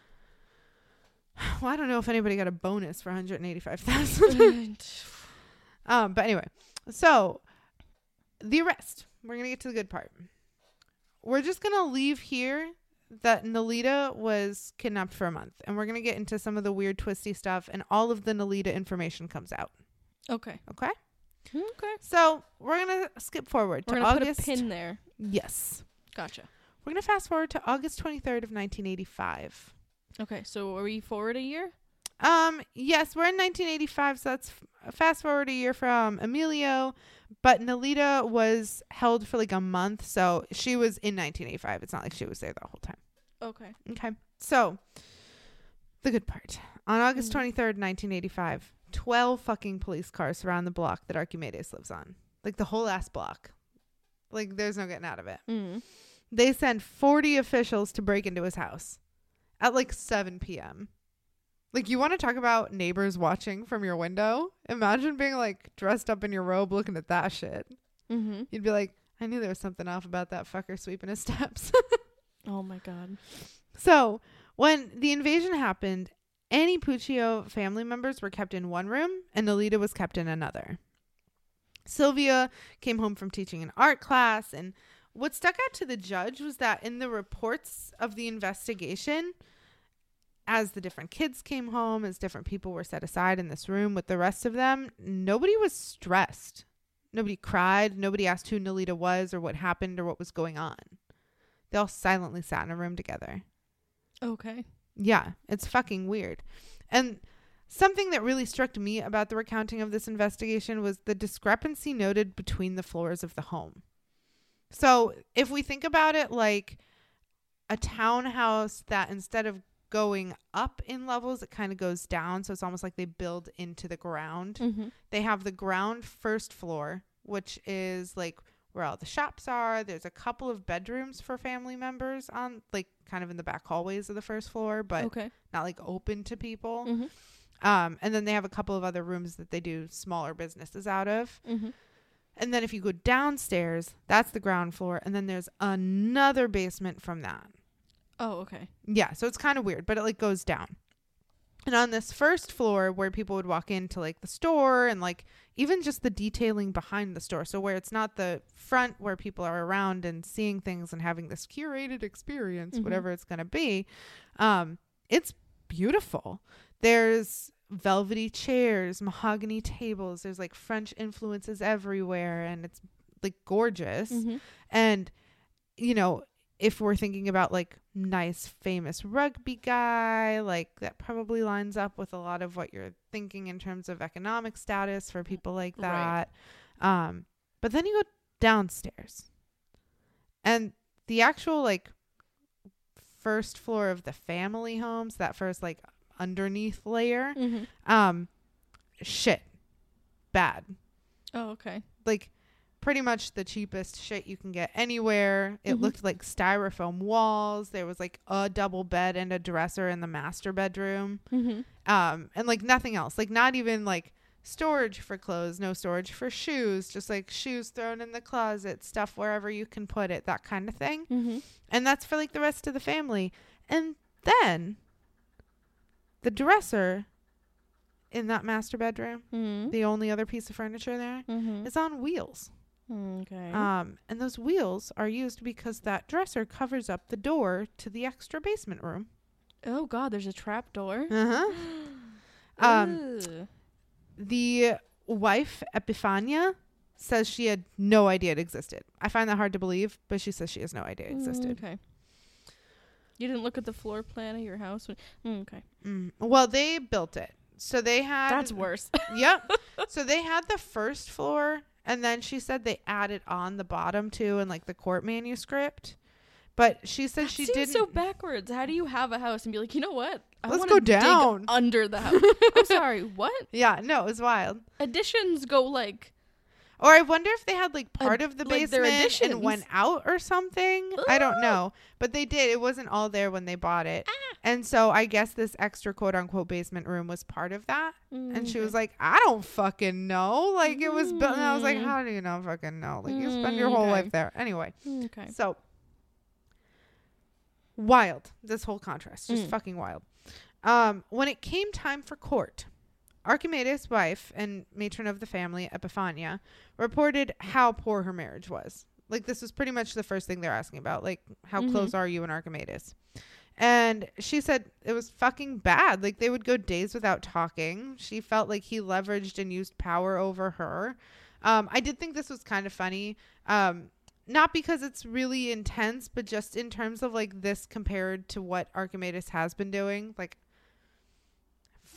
Speaker 2: Well, I don't know if anybody got a bonus for 185,000. [laughs] um, but anyway, so the arrest. We're going to get to the good part. We're just going to leave here that Nelida was kidnapped for a month and we're going to get into some of the weird twisty stuff and all of the Nelida information comes out.
Speaker 1: okay.
Speaker 2: Okay?
Speaker 1: Okay.
Speaker 2: So, we're going to skip forward
Speaker 1: We're
Speaker 2: to
Speaker 1: gonna
Speaker 2: August
Speaker 1: put a pin there.
Speaker 2: Yes.
Speaker 1: Gotcha.
Speaker 2: We're going to fast forward to August 23rd of 1985.
Speaker 1: Okay, so are we forward a year?
Speaker 2: Um, yes, we're in 1985, so that's f- fast forward a year from Emilio, but Nelida was held for like a month, so she was in 1985. It's not like she was there the whole time.
Speaker 1: Okay.
Speaker 2: Okay, so the good part on August
Speaker 1: Mhm.
Speaker 2: 23rd, 1985, 12 fucking police cars surround the block that Archimedes lives on, like the whole ass block. Like, there's no getting out of it.
Speaker 1: Mm.
Speaker 2: They send 40 officials to break into his house at like 7 p.m. Like, you want to talk about neighbors watching from your window? Imagine being like dressed up in your robe looking at that shit.
Speaker 1: Mm-hmm.
Speaker 2: You'd be like, I knew there was something off about that fucker sweeping his [laughs] steps.
Speaker 1: Oh my god.
Speaker 2: so, when the invasion happened, any Puccio family members were kept in one room and Nelida was kept in another. Sylvia came home from teaching an art class, and what stuck out to the judge was that in the reports of the investigation, as the different kids came home, as different people were set aside in this room with the rest of them, nobody was stressed. Nobody cried. Nobody asked who Nelida was or what happened or what was going on. They all silently sat in a room together.
Speaker 1: Okay.
Speaker 2: Yeah, it's fucking weird. And something that really struck me about the recounting of this investigation was the discrepancy noted between the floors of the home. So, if we think about it like a townhouse that instead of going up in levels, it kind of goes down. So, it's almost like they build into the ground.
Speaker 1: Mm-hmm.
Speaker 2: They have the ground first floor, which is like where all the shops are. There's a couple of bedrooms for family members on, like, kind of in the back hallways of the first floor, but
Speaker 1: Okay.
Speaker 2: not like open to people.
Speaker 1: Mm-hmm.
Speaker 2: Um, and then they have a couple of other rooms that they do smaller businesses out of.
Speaker 1: Mm-hmm.
Speaker 2: And then if you go downstairs, that's the ground floor, and then there's another basement from that.
Speaker 1: Oh, okay.
Speaker 2: Yeah, so it's kind of weird, but it like goes down. And on this first floor where people would walk into like the store and like even just the detailing behind the store. So where it's not the front where people are around and seeing things and having this curated experience,
Speaker 1: Mhm.
Speaker 2: whatever it's going to be. Um it's beautiful. There's velvety chairs, mahogany tables, there's like French influences everywhere and it's like gorgeous.
Speaker 1: Mm-hmm.
Speaker 2: And, you know, if we're thinking about like nice, famous rugby guy, like that probably lines up with a lot of what you're thinking in terms of economic status for people like
Speaker 1: Right.
Speaker 2: that. Um, but then you go downstairs and the actual like first floor of the family homes, that first like underneath layer,
Speaker 1: Mm-hmm.
Speaker 2: um, shit, bad
Speaker 1: Oh, okay.
Speaker 2: like pretty much the cheapest shit you can get anywhere. It
Speaker 1: Mhm.
Speaker 2: looked like styrofoam walls. There was like a double bed and a dresser in the master bedroom.
Speaker 1: Mm-hmm.
Speaker 2: Um and like nothing else. Like not even like storage for clothes, no storage for shoes, just like shoes thrown in the closet, stuff wherever you can put it, that kind of thing.
Speaker 1: Mm-hmm.
Speaker 2: And that's for like the rest of the family. And then the dresser in that master bedroom,
Speaker 1: Mm-hmm.
Speaker 2: the only other piece of furniture there,
Speaker 1: Mm-hmm.
Speaker 2: is on wheels.
Speaker 1: Okay.
Speaker 2: Um, and those wheels are used because that dresser covers up the door to the extra basement room.
Speaker 1: oh God, there's a trap door. [gasps]
Speaker 2: Uh-huh. Um, The wife, Epifania, says she had no idea it existed. I find that hard to believe, but she says she has no idea it existed.
Speaker 1: Mm, okay. You didn't look at the floor plan of your house. When, mm, okay,
Speaker 2: Mm. Well, they built it. So they had
Speaker 1: that's worse.
Speaker 2: Yep. [laughs] so they had the first floor and then she said they added on the bottom too in like the court manuscript. But she said
Speaker 1: That
Speaker 2: she didn't
Speaker 1: so backwards. How do you have a house and be like, you know what? I
Speaker 2: Let's go
Speaker 1: dig
Speaker 2: down."
Speaker 1: under the [laughs] house. I'm sorry. What
Speaker 2: Yeah, no, it was wild.
Speaker 1: additions go like?
Speaker 2: Or I wonder if they had like part of the
Speaker 1: like
Speaker 2: basement and went out or something. I don't know. But they did. It wasn't all there when they bought it.
Speaker 1: Ah.
Speaker 2: And so I guess this extra quote unquote basement room was part of that. And she
Speaker 1: Mm,
Speaker 2: was like, I don't fucking know. Like it was built and I was like,
Speaker 1: Mm.
Speaker 2: How do you not fucking know? Like you spend
Speaker 1: Mm,
Speaker 2: your whole
Speaker 1: okay.
Speaker 2: life there. Anyway.
Speaker 1: okay. okay.
Speaker 2: So wild. This whole contrast. Just
Speaker 1: Mm.
Speaker 2: fucking wild. Um, when it came time for court, Archimedes' wife and matron of the family, Epifania, reported how poor her marriage was. Like this was pretty much the first thing they're asking about. Like, how
Speaker 1: Mhm.
Speaker 2: close are you and Archimedes? And she said it was fucking bad. Like they would go days without talking. She felt like he leveraged and used power over her. Um, I did think this was kind of funny. Um, not because it's really intense, but just in terms of like this compared to what Archimedes has been doing. Like,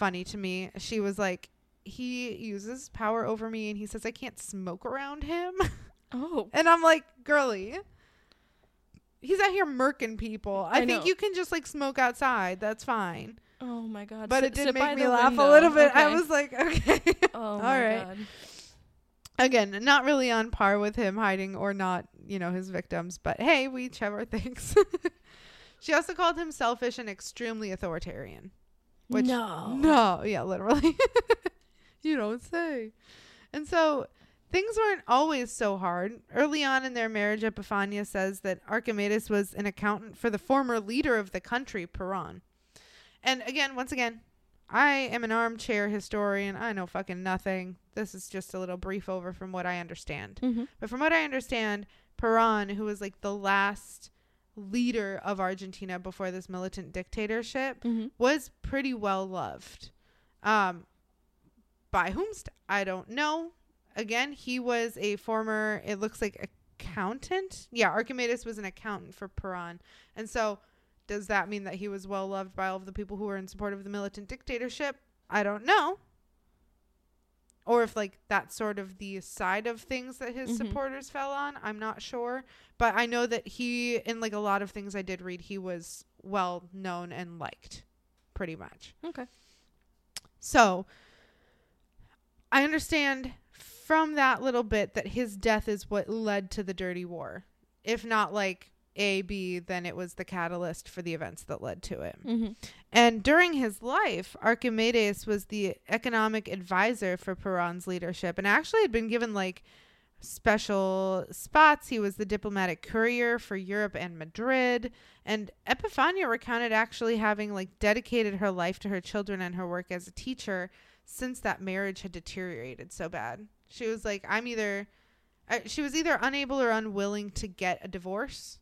Speaker 2: funny to me. She was like, he uses power over me and he says I can't smoke around him. [laughs]
Speaker 1: Oh,
Speaker 2: and I'm like, girly. He's out here murking people. I,
Speaker 1: I
Speaker 2: think
Speaker 1: know.
Speaker 2: you can just like smoke outside. That's fine.
Speaker 1: oh my God.
Speaker 2: But
Speaker 1: Sit-
Speaker 2: it did make me laugh a little bit. I was like, [laughs] okay.
Speaker 1: Oh
Speaker 2: All
Speaker 1: my
Speaker 2: right.
Speaker 1: God.
Speaker 2: Again, not really on par with him hiding or not, you know, his victims, but hey, we each have our [laughs] things. she also called him selfish and extremely authoritarian. Which-
Speaker 1: no.
Speaker 2: No, yeah, literally. [laughs] you don't say. And so things weren't always so hard. Early on in their marriage, Epifania says that Archimedes was an accountant for the former leader of the country, Peron. And again, once again, I am an armchair historian. I know fucking nothing. This is just a little brief over from what I understand.
Speaker 1: Mhm.
Speaker 2: But from what I understand, Peron, who was like the last leader of Argentina before this militant dictatorship,
Speaker 1: Mhm.
Speaker 2: was pretty well loved. Um, by whomst I don't know. Again, he was a former. It looks like accountant. Yeah, Archimedes was an accountant for Peron, and so does that mean that he was well loved by all of the people who were in support of the militant dictatorship? I don't know. Or if like that's sort of the side of things that his
Speaker 1: Mhm.
Speaker 2: supporters fell on, I'm not sure. But I know that he, in like a lot of things I did read, he was well known and liked, pretty much.
Speaker 1: Okay.
Speaker 2: So I understand from that little bit that his death is what led to the dirty war. If not like A, B, then it was the catalyst for the events that led to it.
Speaker 1: Mm-hmm.
Speaker 2: And during his life, Archimedes was the economic advisor for Peron's leadership and actually had been given like special spots. He was the diplomatic courier for Europe and Madrid. And Epifania recounted actually having like dedicated her life to her children and her work as a teacher since that marriage had deteriorated so bad. She was like, I'm either, uh, she was either unable or unwilling to get a divorce,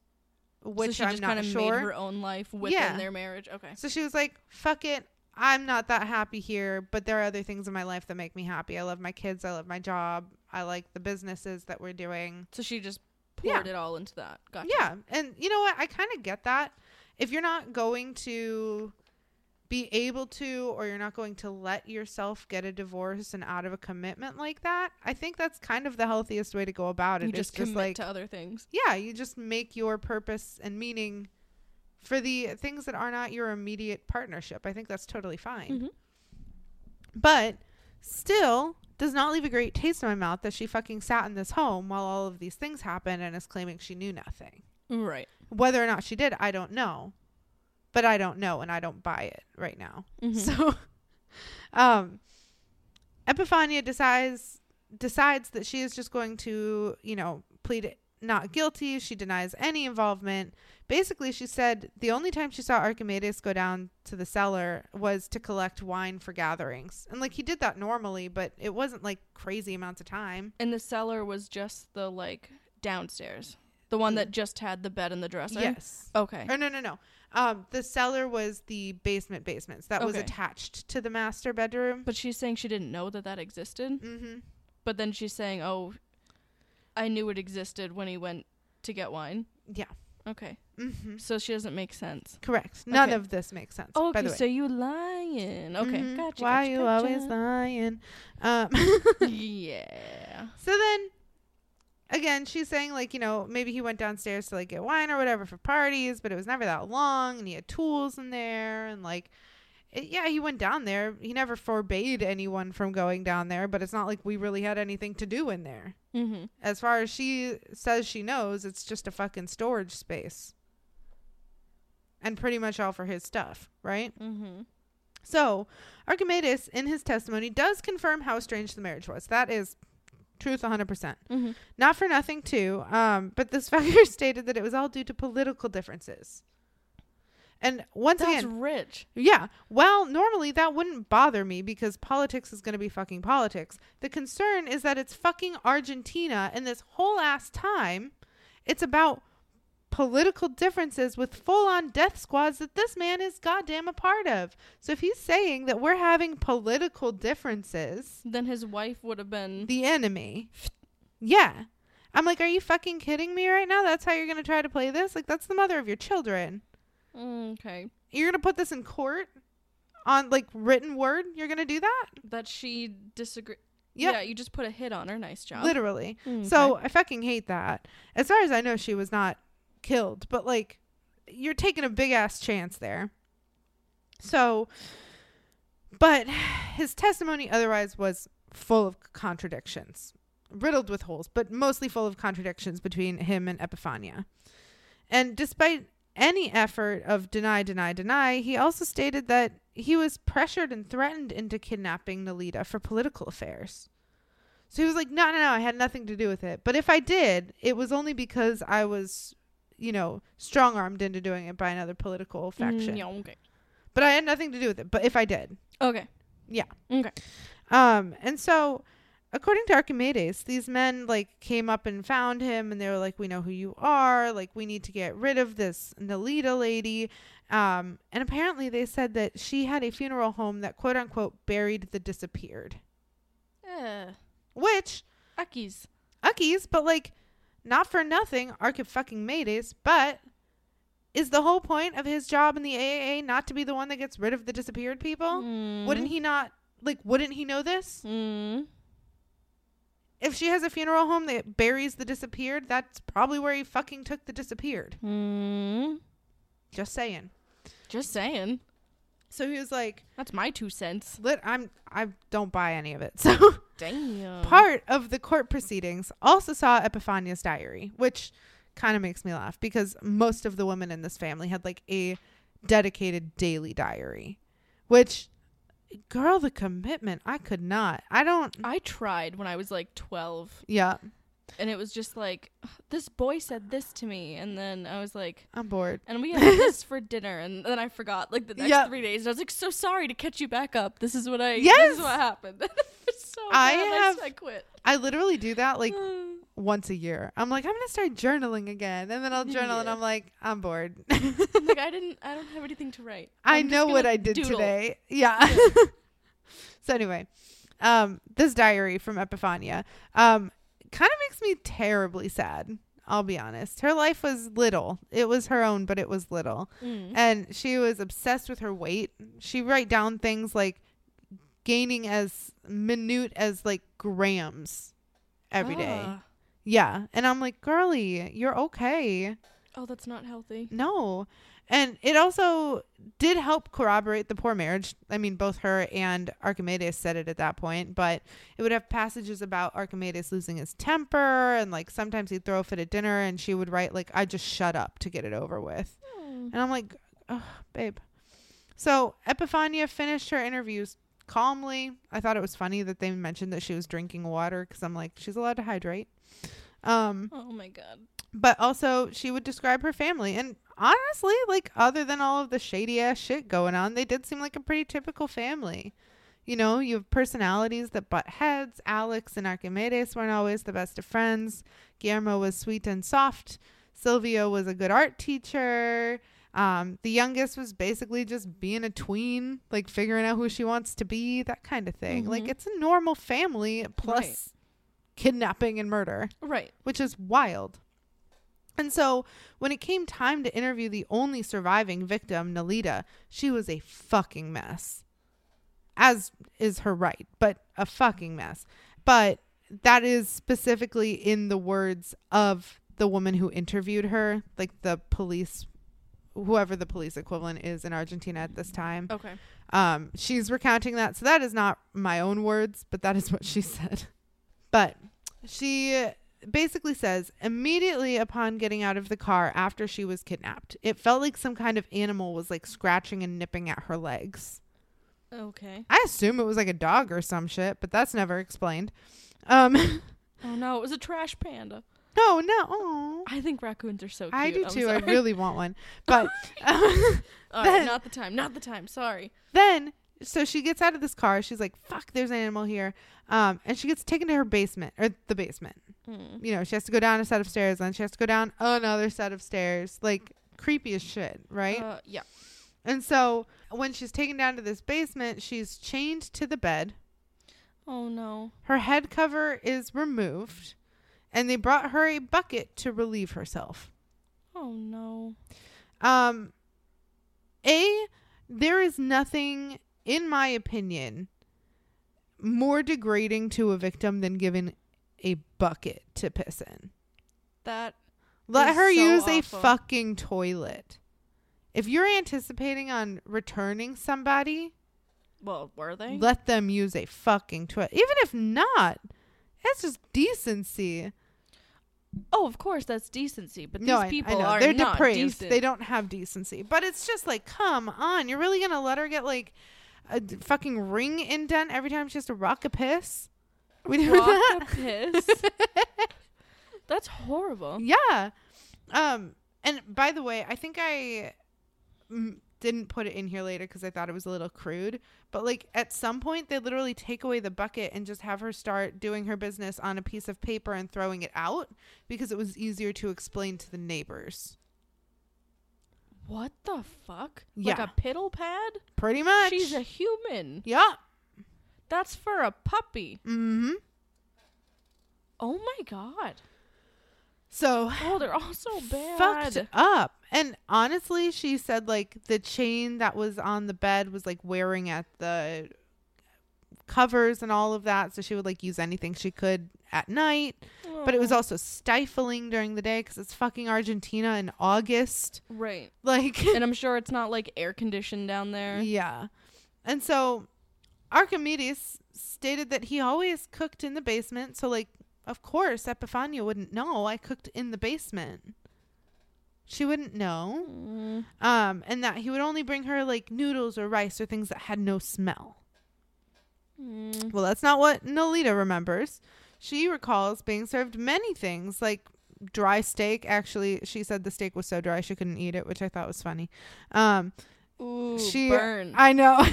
Speaker 2: which
Speaker 1: so she
Speaker 2: I'm
Speaker 1: just
Speaker 2: not
Speaker 1: kind of
Speaker 2: sure.
Speaker 1: made her own life within
Speaker 2: Yeah.
Speaker 1: their marriage. Okay.
Speaker 2: So she was like, fuck it. I'm not that happy here, but there are other things in my life that make me happy. I love my kids. I love my job. I like the businesses that we're doing.
Speaker 1: So she just
Speaker 2: Yeah.
Speaker 1: poured it all into that. Gotcha.
Speaker 2: Yeah. And you know what? I kind of get that. If you're not going to be able to, or you're not going to let yourself get a divorce and out of a commitment like that, I think that's kind of the healthiest way to go about it.
Speaker 1: You just
Speaker 2: just
Speaker 1: commit
Speaker 2: like,
Speaker 1: to other things.
Speaker 2: yeah, you just make your purpose and meaning for the things that are not your immediate partnership. I think that's totally fine.
Speaker 1: Mhm.
Speaker 2: But still does not leave a great taste in my mouth that she fucking sat in this home while all of these things happened and is claiming she knew nothing.
Speaker 1: Right.
Speaker 2: Whether or not she did, I don't know. But I don't know and I don't buy it right now.
Speaker 1: Mhm.
Speaker 2: So [laughs] um Epifania decides decides that she is just going to, you know, plead not guilty. She denies any involvement. Basically, she said the only time she saw Archimedes go down to the cellar was to collect wine for gatherings. And like he did that normally, but it wasn't like crazy amounts of time.
Speaker 1: And the cellar was just the like downstairs, the one that just had the bed and the dresser.
Speaker 2: Yes.
Speaker 1: Okay.
Speaker 2: Or no, no, no. Um, the cellar was the basement basements that was
Speaker 1: Okay.
Speaker 2: attached to the master bedroom.
Speaker 1: But she's saying she didn't know that that existed.
Speaker 2: Mm-hmm.
Speaker 1: But then she's saying, "Oh, I knew it existed when he went to get wine."
Speaker 2: Yeah.
Speaker 1: Okay.
Speaker 2: Mm-hmm.
Speaker 1: So she doesn't make sense.
Speaker 2: Correct. None
Speaker 1: Okay.
Speaker 2: of this makes sense.
Speaker 1: Oh,
Speaker 2: by
Speaker 1: okay.
Speaker 2: the way.
Speaker 1: So you lying? Okay.
Speaker 2: Mhm.
Speaker 1: Gotcha.
Speaker 2: Why
Speaker 1: gotcha,
Speaker 2: you always
Speaker 1: gotcha.
Speaker 2: lying? Um, [laughs] [laughs]
Speaker 1: yeah.
Speaker 2: so then, again, she's saying like you know maybe he went downstairs to like get wine or whatever for parties, but it was never that long, and he had tools in there, and like. It, yeah, he went down there. He never forbade anyone from going down there, but it's not like we really had anything to do in there.
Speaker 1: Mm-hmm.
Speaker 2: As far as she says she knows, it's just a fucking storage space. And pretty much all for his stuff, right?
Speaker 1: Mm-hmm.
Speaker 2: So, Archimedes, in his testimony, does confirm how strange the marriage was. That is truth 100%.
Speaker 1: Mm-hmm.
Speaker 2: Not for nothing, too. Um, but this [laughs] fucker stated that it was all due to political differences. And once
Speaker 1: That's
Speaker 2: again,
Speaker 1: rich.
Speaker 2: yeah. Well, normally that wouldn't bother me because politics is going to be fucking politics. The concern is that it's fucking Argentina, and this whole ass time, it's about political differences with full on death squads that this man is goddamn a part of. So if he's saying that we're having political differences,
Speaker 1: Then his wife would have been.
Speaker 2: the enemy, [sniffs] yeah. I'm like, are you fucking kidding me right now? That's how you're going to try to play this? Like, that's the mother of your children
Speaker 1: Mm, okay.
Speaker 2: you're gonna put this in court on like written word you're gonna do that
Speaker 1: That she disagree.
Speaker 2: Yep.
Speaker 1: Yeah, you just put a hit on her. Nice job.
Speaker 2: literally
Speaker 1: Mm,
Speaker 2: so
Speaker 1: okay.
Speaker 2: i fucking hate that as far as i know she was not killed but like you're taking a big ass chance there so but his testimony otherwise was full of contradictions riddled with holes but mostly full of contradictions between him and epifania and despite any effort of deny, deny, deny, he also stated that he was pressured and threatened into kidnapping Nelida for political affairs. So he was like, no, no, no, I had nothing to do with it. But if I did, it was only because I was, you know, strong armed into doing it by another political faction.
Speaker 1: Mm, yeah, okay.
Speaker 2: But I had nothing to do with it. But if I did.
Speaker 1: Okay.
Speaker 2: Yeah.
Speaker 1: Okay.
Speaker 2: Um, and so according to Archimedes, these men like came up and found him and they were like, We know who you are, like we need to get rid of this Nelida lady. Um, and apparently they said that she had a funeral home that quote unquote buried the disappeared.
Speaker 1: Yeah.
Speaker 2: Which
Speaker 1: Uckies.
Speaker 2: Uckies, but like not for nothing, Archip fucking Medes, but is the whole point of his job in the AAA not to be the one that gets rid of the disappeared people?
Speaker 1: Mm.
Speaker 2: Wouldn't he not like wouldn't he know this?
Speaker 1: Mm.
Speaker 2: if she has a funeral home that buries the disappeared, that's probably where he fucking took the disappeared.
Speaker 1: Mm.
Speaker 2: Just saying.
Speaker 1: Just saying.
Speaker 2: So he was like,
Speaker 1: That's my two cents.
Speaker 2: "Lit, I'm I don't buy any of it." [laughs] So
Speaker 1: Damn.
Speaker 2: part of the court proceedings also saw Epifania's diary, which kind of makes me laugh because most of the women in this family had like a dedicated daily diary, which girl the commitment I could not. I don't
Speaker 1: I tried when I was like 12,
Speaker 2: yeah,
Speaker 1: and it was just like, this boy said this to me, and then I was like,
Speaker 2: I'm bored.
Speaker 1: and we had this [laughs] for dinner, and then I forgot like the next
Speaker 2: Yep.
Speaker 1: three days. and I was like, so sorry to catch you back up. This is what I.
Speaker 2: Yes!
Speaker 1: This is what happened. [laughs] So
Speaker 2: I have-
Speaker 1: I, I quit.
Speaker 2: I literally do that like [sighs] once a year. I'm like, I'm gonna start journaling again, and then I'll journal, and I'm like, I'm bored. [laughs]
Speaker 1: like I didn't. I don't have anything to write.
Speaker 2: I
Speaker 1: I'm just
Speaker 2: know what I did
Speaker 1: doodle.
Speaker 2: today. Yeah. so anyway, um, this diary from Epifania, um, kind of makes me terribly sad. I'll be honest. Her life was little. It was her own, but it was little.
Speaker 1: Mm.
Speaker 2: And she was obsessed with her weight. She write down things like gaining as minute as like grams every day.
Speaker 1: Ah.
Speaker 2: Yeah. And I'm like, girly, you're okay.
Speaker 1: Oh, that's not healthy.
Speaker 2: No. And it also did help corroborate the poor marriage. I mean, both her and Archimedes said it at that point, but it would have passages about Archimedes losing his temper and like sometimes he'd throw a fit at dinner and she would write like I just shut up to get it over with. And I'm like, oh, babe. So Epifania finished her interviews calmly. I thought it was funny that they mentioned that she was drinking water because I'm like, she's allowed to hydrate. Um,
Speaker 1: Oh my god.
Speaker 2: but also she would describe her family and honestly like other than all of the shady ass shit going on they did seem like a pretty typical family you know you have personalities that butt heads alex and archimedes weren't always the best of friends guillermo was sweet and soft sylvia was a good art teacher um, the youngest was basically just being a tween like figuring out who she wants to be that kind of thing like
Speaker 1: Mhm.
Speaker 2: it's a normal family plus
Speaker 1: Right.
Speaker 2: kidnapping and murder
Speaker 1: Right.
Speaker 2: which is wild. And so, when it came time to interview the only surviving victim, Nelida, she was a fucking mess. As is her right, but a fucking mess. But that is specifically in the words of the woman who interviewed her, like the police, whoever the police equivalent is in Argentina at this time.
Speaker 1: Okay.
Speaker 2: Um, she's recounting that. So that is not my own words, but that is what she said. But she basically says immediately upon getting out of the car after she was kidnapped, it felt like some kind of animal was like scratching and nipping at her legs.
Speaker 1: Okay.
Speaker 2: I assume it was like a dog or some shit, but that's never explained. Um, [laughs]
Speaker 1: Oh no, it was a trash panda.
Speaker 2: no, no. aw.
Speaker 1: I think raccoons are so cute.
Speaker 2: I do too. I really want one. [laughs] But [laughs] um, then-
Speaker 1: not the time. Not the time. Sorry.
Speaker 2: then so she gets out of this car she's like fuck there's an animal here um and she gets taken to her basement or the basement
Speaker 1: Mm.
Speaker 2: you know she has to go down a set of stairs and she has to go down another set of stairs like creepy as shit right
Speaker 1: Uh, yeah.
Speaker 2: and so when she's taken down to this basement she's chained to the bed
Speaker 1: Oh no.
Speaker 2: her head cover is removed and they brought her a bucket to relieve herself
Speaker 1: Oh no.
Speaker 2: Um, a there is nothing, in my opinion, more degrading to a victim than giving a bucket to piss in.
Speaker 1: That
Speaker 2: Let her
Speaker 1: so
Speaker 2: use a fucking toilet. If you're anticipating on returning somebody,
Speaker 1: well, were they?
Speaker 2: let them use a fucking toilet. Even if not, it's just decency.
Speaker 1: oh, of course that's decency, but these
Speaker 2: no, I-
Speaker 1: people
Speaker 2: I
Speaker 1: are
Speaker 2: They're
Speaker 1: not
Speaker 2: depraved.
Speaker 1: decent.
Speaker 2: They don't have decency. But it's just like, come on, you're really gonna let her get like a d- fucking ring indent every time she has to rock a piss? We do
Speaker 1: Rock
Speaker 2: that?
Speaker 1: a piss. [laughs] That's horrible.
Speaker 2: Yeah. Um. And by the way, I think I mm, didn't put it in here later because I thought it was a little crude. But like at some point, they literally take away the bucket and just have her start doing her business on a piece of paper and throwing it out because it was easier to explain to the neighbors.
Speaker 1: What the fuck? Like a piddle pad?
Speaker 2: Pretty much.
Speaker 1: She's a human.
Speaker 2: yeah.
Speaker 1: That's for a puppy.
Speaker 2: Mm-hmm.
Speaker 1: Oh my god.
Speaker 2: So
Speaker 1: Oh, they're all so bad.
Speaker 2: fucked up. And honestly, she said like the chain that was on the bed was like wearing at the covers and all of that. So she would like use anything she could at night. But it was also stifling during the day because it's fucking Argentina in August.
Speaker 1: right.
Speaker 2: Like, [laughs]
Speaker 1: and I'm sure it's not like air conditioned down there.
Speaker 2: yeah. And so Archimedes stated that he always cooked in the basement. So, like, of course, Epifania wouldn't know I cooked in the basement. She wouldn't know.
Speaker 1: Mm.
Speaker 2: Um, and that he would only bring her like noodles or rice or things that had no smell.
Speaker 1: Mm.
Speaker 2: Well, that's not what Nelida remembers. She recalls being served many things like dry steak. Actually, she said the steak was so dry she couldn't eat it, which I thought was funny. Um,
Speaker 1: Ooh,
Speaker 2: she
Speaker 1: burn.
Speaker 2: I know.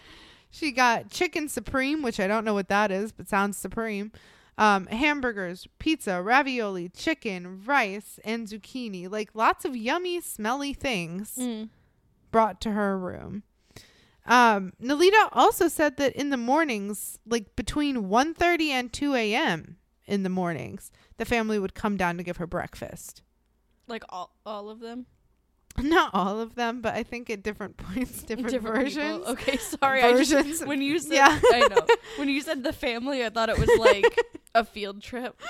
Speaker 2: [laughs] she got chicken supreme, which I don't know what that is, but sounds supreme. Um, hamburgers, pizza, ravioli, chicken, rice, and zucchini. Like lots of yummy, smelly things
Speaker 1: Mm.
Speaker 2: brought to her room. Um, Nelida also said that in the mornings, like between 1.30 and 2 a.m. in the mornings, the family would come down to give her breakfast.
Speaker 1: Like all, all of them? [laughs]
Speaker 2: Not all of them, but I think at different [laughs] points, different,
Speaker 1: people.
Speaker 2: versions.
Speaker 1: Okay, sorry. I just,
Speaker 2: versions.
Speaker 1: when you said
Speaker 2: Yeah.
Speaker 1: I know. When you said the family, I thought it was like [laughs] a field trip.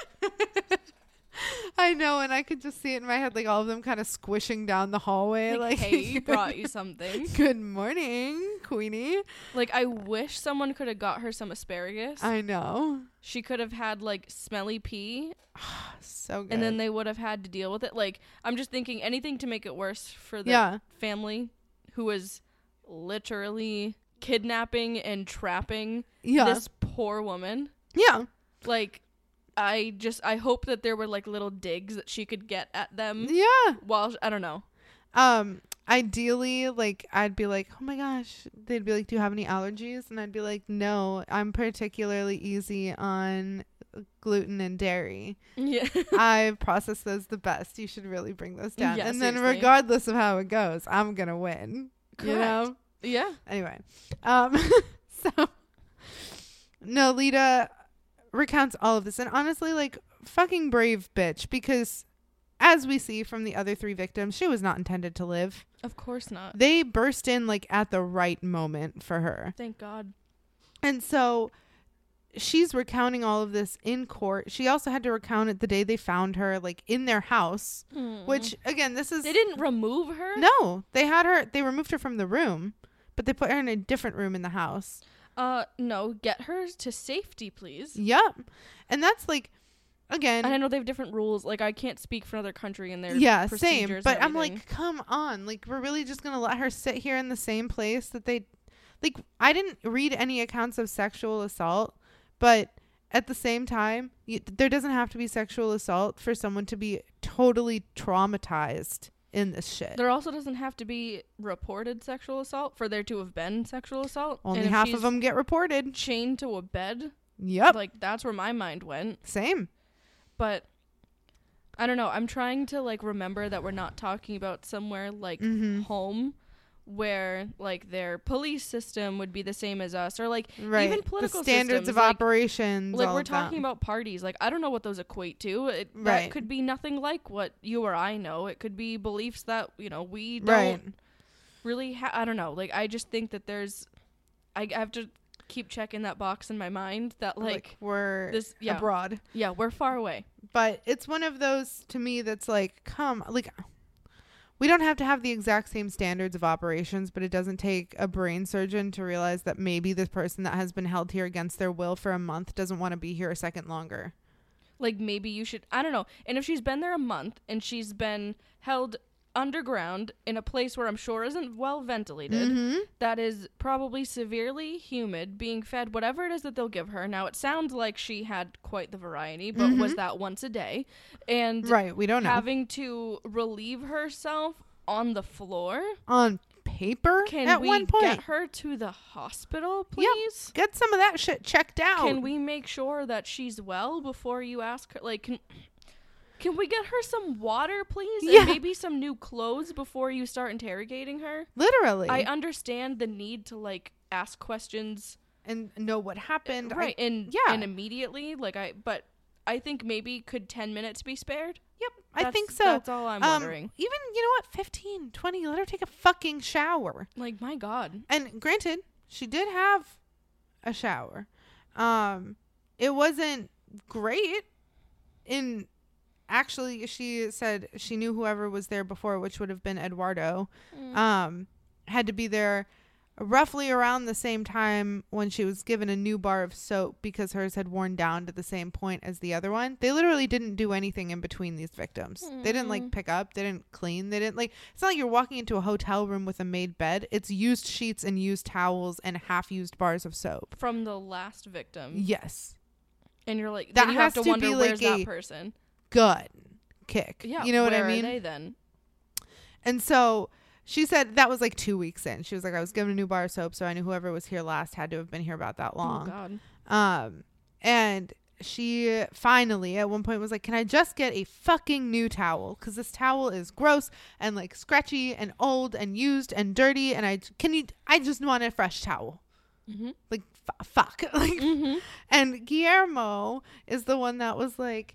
Speaker 1: [laughs]
Speaker 2: I know, and I could just see it in my head, like all of them kind of squishing down the hallway.
Speaker 1: Like,
Speaker 2: Like,
Speaker 1: hey, [laughs] brought you something.
Speaker 2: Good morning, Queenie.
Speaker 1: Like I wish someone could have got her some asparagus.
Speaker 2: I know.
Speaker 1: she could have had like smelly pea [sighs]
Speaker 2: So good.
Speaker 1: and then they would have had to deal with it. Like I'm just thinking anything to make it worse for the
Speaker 2: yeah,
Speaker 1: family who was literally kidnapping and trapping
Speaker 2: yeah,
Speaker 1: this poor woman.
Speaker 2: yeah.
Speaker 1: Like I just I hope that there were like little digs that she could get at them
Speaker 2: Yeah.
Speaker 1: while I don't know.
Speaker 2: Um, ideally, like I'd be like, oh my gosh, they'd be like, do you have any allergies? And I'd be like, no, I'm particularly easy on gluten and dairy.
Speaker 1: Yeah. [laughs]
Speaker 2: I process those the best. You should really bring those down.
Speaker 1: Yeah,
Speaker 2: and then, regardless of how it goes, I'm gonna win. You know.
Speaker 1: yeah.
Speaker 2: Anyway, um, [laughs] so Nelida recounts all of this, and honestly, like fucking brave bitch, because as we see from the other three victims, she was not intended to live.
Speaker 1: Of course not.
Speaker 2: They burst in like at the right moment for her,
Speaker 1: Thank God.
Speaker 2: and so she's recounting all of this in court. She also had to recount it the day they found her, like in their house. Hmm. Which again, this is
Speaker 1: they didn't remove her.
Speaker 2: no, they had her. They removed her from the room, but they put her in a different room in the house.
Speaker 1: Uh, no. Get her to safety, please.
Speaker 2: Yep. And that's like again
Speaker 1: And I know they have different rules. Like I can't speak for another country and their
Speaker 2: yeah, same. But I'm like, come on. Like we're really just going to let her sit here in the same place that they like I didn't read any accounts of sexual assault, but at the same time, you, there doesn't have to be sexual assault for someone to be totally traumatized in this shit.
Speaker 1: There also doesn't have to be reported sexual assault for there to have been sexual assault.
Speaker 2: Only
Speaker 1: And
Speaker 2: half of them get reported.
Speaker 1: chained to a bed.
Speaker 2: Yep.
Speaker 1: Like that's where my mind went.
Speaker 2: same.
Speaker 1: But I don't know. I'm trying to like remember that we're not talking about somewhere like
Speaker 2: Mhm.
Speaker 1: home where like their police system would be the same as us or like
Speaker 2: Right.
Speaker 1: even political
Speaker 2: the standards
Speaker 1: systems,
Speaker 2: of
Speaker 1: like-
Speaker 2: operations.
Speaker 1: like we're talking about parties like i don't know what those equate to it
Speaker 2: Right.
Speaker 1: that could be nothing like what you or i know it could be beliefs that you know we don't
Speaker 2: Right.
Speaker 1: really ha- i don't know like i just think that there's i I have to keep checking that box in my mind that like,
Speaker 2: like we're
Speaker 1: this yeah
Speaker 2: abroad.
Speaker 1: yeah we're far away
Speaker 2: but it's one of those to me that's like come like we don't have to have the exact same standards of operations but it doesn't take a brain surgeon to realize that maybe this person that has been held here against their will for a month doesn't want to be here a second longer.
Speaker 1: Like maybe you should i don't know. And if she's been there a month and she's been held underground in a place where i'm sure isn't well ventilated
Speaker 2: mm-hmm.
Speaker 1: that is probably severely humid, being fed whatever it is that they'll give her. Now, it sounds like she had quite the variety, but was
Speaker 2: Mhm.
Speaker 1: that once a day? And
Speaker 2: right we don't know
Speaker 1: having to relieve herself on the floor.
Speaker 2: on paper
Speaker 1: Can
Speaker 2: at
Speaker 1: we
Speaker 2: one point
Speaker 1: get her to the hospital,
Speaker 2: Yep.
Speaker 1: please?
Speaker 2: get some of that shit checked out
Speaker 1: Can we make sure that she's well before you ask her? Like, can, can we get her some water, please?
Speaker 2: Yeah.
Speaker 1: And maybe some new clothes before you start interrogating her?
Speaker 2: literally
Speaker 1: I understand the need to, like, ask questions
Speaker 2: and know what happened I-
Speaker 1: right and
Speaker 2: yeah.
Speaker 1: and immediately like i but i think maybe could 10 minutes be spared
Speaker 2: yep i think so
Speaker 1: that's all i'm
Speaker 2: Um,
Speaker 1: wondering
Speaker 2: even you know what 15 20 let her take a fucking shower
Speaker 1: like my god
Speaker 2: and granted she did have a shower um it wasn't great in actually she said she knew whoever was there before which would have been eduardo um had to be there roughly around the same time when she was given a new bar of soap because hers had worn down to the same point as the other one. They literally didn't do anything in between these victims. They didn't like
Speaker 1: Mm.
Speaker 2: pick up. They didn't clean. They didn't like it's not like you're walking into a hotel room with a made bed. It's used sheets and used towels and half used bars of soap.
Speaker 1: From the last victim.
Speaker 2: Yes.
Speaker 1: And you're like
Speaker 2: That
Speaker 1: then you have
Speaker 2: has
Speaker 1: to
Speaker 2: to
Speaker 1: wonder
Speaker 2: be
Speaker 1: where's
Speaker 2: a-
Speaker 1: that person
Speaker 2: gut kick
Speaker 1: yeah
Speaker 2: you know what i
Speaker 1: are
Speaker 2: mean
Speaker 1: they then
Speaker 2: And so she said that was like two weeks in. She was like, I was given a new bar of soap, so I knew whoever was here last had to have been here about that long.
Speaker 1: oh
Speaker 2: long.
Speaker 1: god
Speaker 2: um, and she finally at one point was like, "Can I just get a fucking new towel? Because this towel is gross and like scratchy and old and used and dirty. And I can you? I just want a fresh towel.
Speaker 1: mm-hmm.
Speaker 2: Like f- fuck. [laughs] like
Speaker 1: Mm-hmm.
Speaker 2: and Guillermo is the one that was like,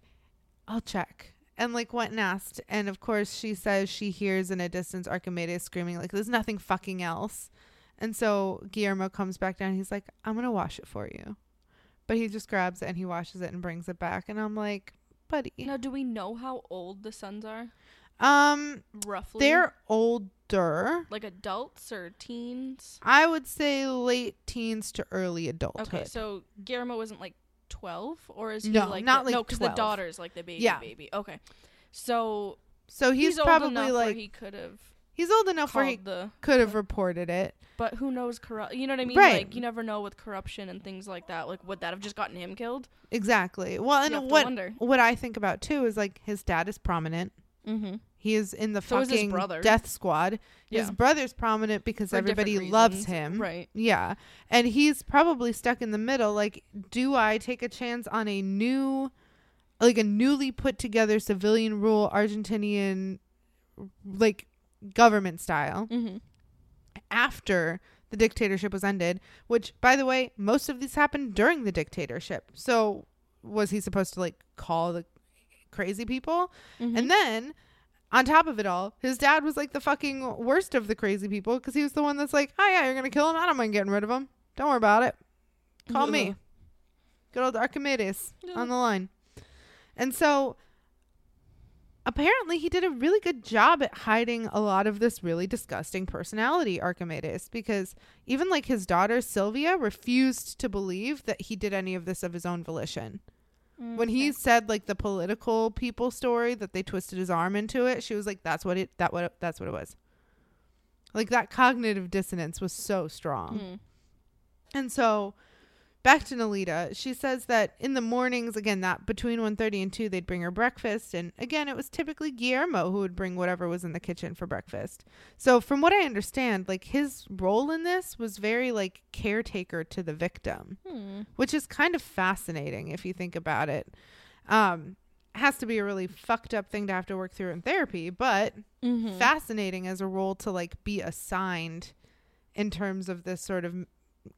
Speaker 2: I'll check. And like went and asked. And of course she says she hears in a distance Archimedes screaming, like, there's nothing fucking else. And so Guillermo comes back down. He's like, I'm gonna wash it for you. But he just grabs it and he washes it and brings it back. And I'm like, buddy.
Speaker 1: now do we know how old the sons are
Speaker 2: Um,
Speaker 1: roughly
Speaker 2: they're older.
Speaker 1: like adults or teens
Speaker 2: I would say late teens to early adulthood.
Speaker 1: okay so guillermo wasn't like 12 or is he
Speaker 2: No,
Speaker 1: like
Speaker 2: not
Speaker 1: the,
Speaker 2: like
Speaker 1: no because the daughter's like the baby
Speaker 2: Yeah.
Speaker 1: baby okay so
Speaker 2: so he's,
Speaker 1: old
Speaker 2: probably like
Speaker 1: he could have
Speaker 2: He's old enough where he
Speaker 1: the
Speaker 2: could have reported it.
Speaker 1: but who knows corrupt you know what I mean?
Speaker 2: Right.
Speaker 1: Like you never know with corruption and things like that. Like would that have just gotten him killed?
Speaker 2: Exactly. Well, and what what I think about too is like his dad is prominent.
Speaker 1: Mm-hmm.
Speaker 2: He is in the
Speaker 1: So
Speaker 2: fucking death squad. His brother's prominent because
Speaker 1: For
Speaker 2: everybody loves him.
Speaker 1: Right.
Speaker 2: Yeah. And he's probably stuck in the middle. Like, do I take a chance on a new, like a newly put together civilian rule Argentinian, like, government style
Speaker 1: Mm-hmm.
Speaker 2: after the dictatorship was ended? Which, by the way, most of these happened during the dictatorship. So, was he supposed to, like, call the crazy people?
Speaker 1: Mm-hmm.
Speaker 2: And then on top of it all, his dad was like the fucking worst of the crazy people because he was the one that's like, oh yeah, you're gonna kill him. I don't mind getting rid of him. Don't worry about it. Call me. Good old Archimedes on the line. And so apparently he did a really good job at hiding a lot of this really disgusting personality, Archimedes, because even like his daughter Sylvia refused to believe that he did any of this of his own volition when he said like the political people story that they twisted his arm into it she was like that's what it that what it, that's what it was. Like that cognitive dissonance was so strong.
Speaker 1: Mm.
Speaker 2: and so back to Nelida she says that in the mornings again that between 1.30 and 2 they'd bring her breakfast and again it was typically Guillermo who would bring whatever was in the kitchen for breakfast so from what I understand like his role in this was very like caretaker to the victim
Speaker 1: Hmm.
Speaker 2: which is kind of fascinating if you think about it. Um, has to be a really fucked up thing to have to work through in therapy, but
Speaker 1: Mhm.
Speaker 2: fascinating as a role to like be assigned in terms of this sort of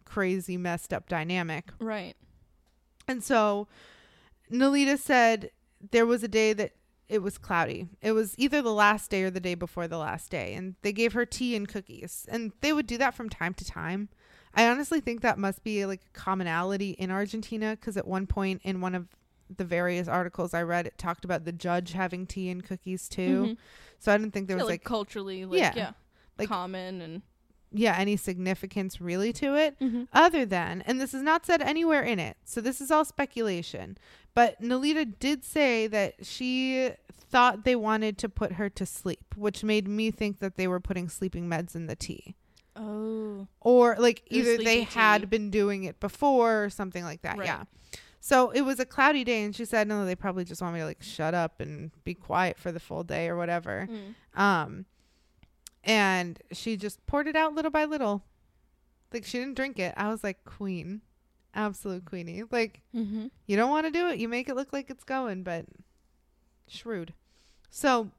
Speaker 2: crazy messed up dynamic.
Speaker 1: Right.
Speaker 2: And so Nelida said there was a day that it was cloudy. It was either the last day or the day before the last day. And they gave her tea and cookies. And they would do that from time to time. I honestly think that must be like a commonality in Argentina because at one point in one of the various articles I read, it talked about the judge having tea and cookies too.
Speaker 1: Mhm.
Speaker 2: So I didn't think there was
Speaker 1: like,
Speaker 2: like,
Speaker 1: culturally, like
Speaker 2: Yeah.
Speaker 1: yeah,
Speaker 2: Like-
Speaker 1: common and
Speaker 2: yeah, any significance really to it.
Speaker 1: mm-hmm.
Speaker 2: other than, and this is not said anywhere in it, so this is all speculation. But Nelida did say that she thought they wanted to put her to sleep, which made me think that they were putting sleeping meds in the tea.
Speaker 1: oh,
Speaker 2: Or like
Speaker 1: The
Speaker 2: either they
Speaker 1: tea.
Speaker 2: had been doing it before or something like that.
Speaker 1: Right.
Speaker 2: Yeah. So it was a cloudy day, and she said, no, they probably just want me to like shut up and be quiet for the full day or whatever.
Speaker 1: Mm.
Speaker 2: Um, and she just poured it out little by little. Like she didn't drink it. I was like, queen, absolute queenie. Like
Speaker 1: Mm-hmm.
Speaker 2: you don't want to do it. You make it look like it's going, but shrewd. So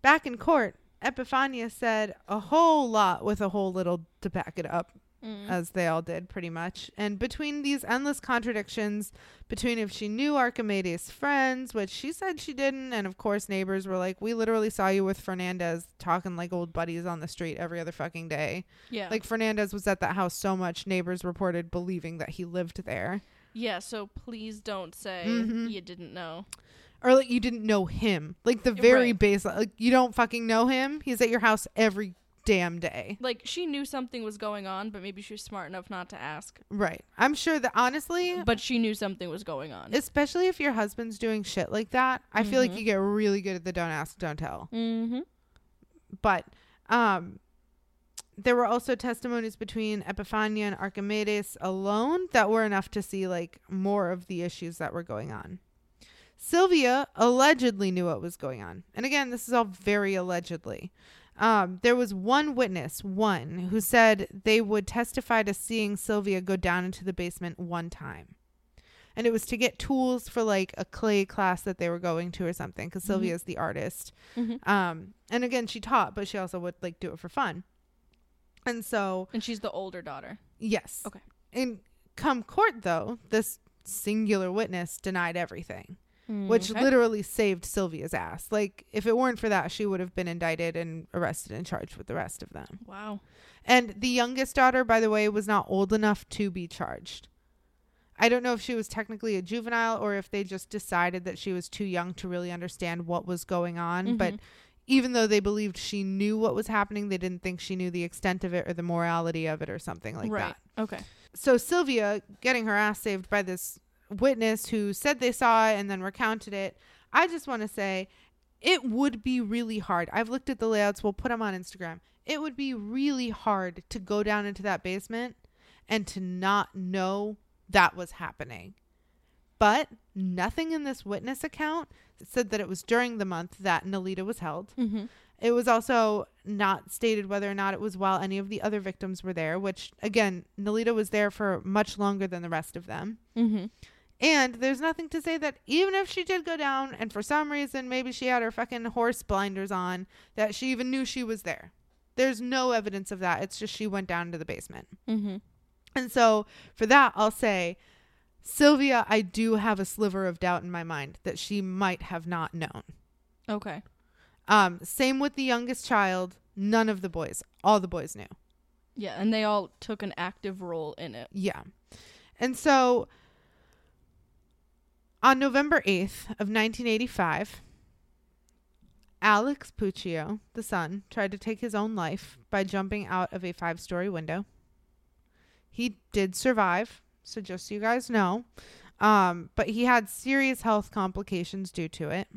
Speaker 2: back in court, Epifania said a whole lot with a whole little to back it up
Speaker 1: Mm.
Speaker 2: as they all did pretty much. And between these endless contradictions, between if she knew Archimedes' friends, which she said she didn't, and of course neighbors were like, "We literally saw you with Fernandez talking like old buddies on the street every other fucking day."
Speaker 1: yeah,
Speaker 2: Like Fernandez was at that house so much, neighbors reported believing that he lived there,
Speaker 1: yeah. So please don't say
Speaker 2: Mhm.
Speaker 1: you didn't know.
Speaker 2: or like you didn't know him. Like the very
Speaker 1: Right.
Speaker 2: base, like you don't fucking know him. He's at your house every damn day.
Speaker 1: Like she knew something was going on, but maybe she was smart enough not to ask.
Speaker 2: Right. I'm sure that honestly,
Speaker 1: But she knew something was going on.
Speaker 2: especially if your husband's doing shit like that, I feel like
Speaker 1: Mhm.
Speaker 2: you get really good at the don't ask, don't tell.
Speaker 1: mm-hmm.
Speaker 2: But um there were also testimonies between Epifania and Archimedes alone that were enough to see like more of the issues that were going on. Sylvia allegedly knew what was going on. And again, this is all very allegedly. Um, there was one witness, one, who said they would testify to seeing Sylvia go down into the basement one time. And it was to get tools for like a clay class that they were going to or something, because
Speaker 1: Mhm.
Speaker 2: Sylvia is the artist.
Speaker 1: Mm-hmm.
Speaker 2: Um, and again, she taught, but she also would like do it for fun. And so,
Speaker 1: And she's the older daughter.
Speaker 2: yes.
Speaker 1: Okay.
Speaker 2: And come court, though, this singular witness denied everything, which
Speaker 1: Okay.
Speaker 2: literally saved Sylvia's ass. Like, if it weren't for that, she would have been indicted and arrested and charged with the rest of them.
Speaker 1: wow.
Speaker 2: And the youngest daughter, by the way, was not old enough to be charged. I don't know if she was technically a juvenile or if they just decided that she was too young to really understand what was going on. But
Speaker 1: Mhm.
Speaker 2: even though they believed she knew what was happening, they didn't think she knew the extent of it or the morality of it or something like
Speaker 1: right.
Speaker 2: that.
Speaker 1: Okay.
Speaker 2: So Sylvia getting her ass saved by this witness who said they saw it and then recounted it. I just want to say it would be really hard. I've looked at the layouts. We'll put them on Instagram. It would be really hard to go down into that basement and to not know that was happening. But nothing in this witness account said that it was during the month that Nelida was held.
Speaker 1: Mm-hmm.
Speaker 2: It was also not stated whether or not it was while any of the other victims were there, which, again, Nelida was there for much longer than the rest of them.
Speaker 1: Mm-hmm.
Speaker 2: And there's nothing to say that even if she did go down and for some reason maybe she had her fucking horse blinders on, that she even knew she was there. There's no evidence of that. It's just she went down to the basement.
Speaker 1: Mm-hmm.
Speaker 2: And so for that, I'll say, Sylvia, I do have a sliver of doubt in my mind that she might have not known.
Speaker 1: Okay.
Speaker 2: Um, same with the youngest child. None of the boys. All the boys knew.
Speaker 1: Yeah, and they all took an active role in it.
Speaker 2: Yeah. And so on November 8th of 1985, Alex Puccio, the son, tried to take his own life by jumping out of a five story window. He did survive, so just so you guys know. Um, but he had serious health complications due to it.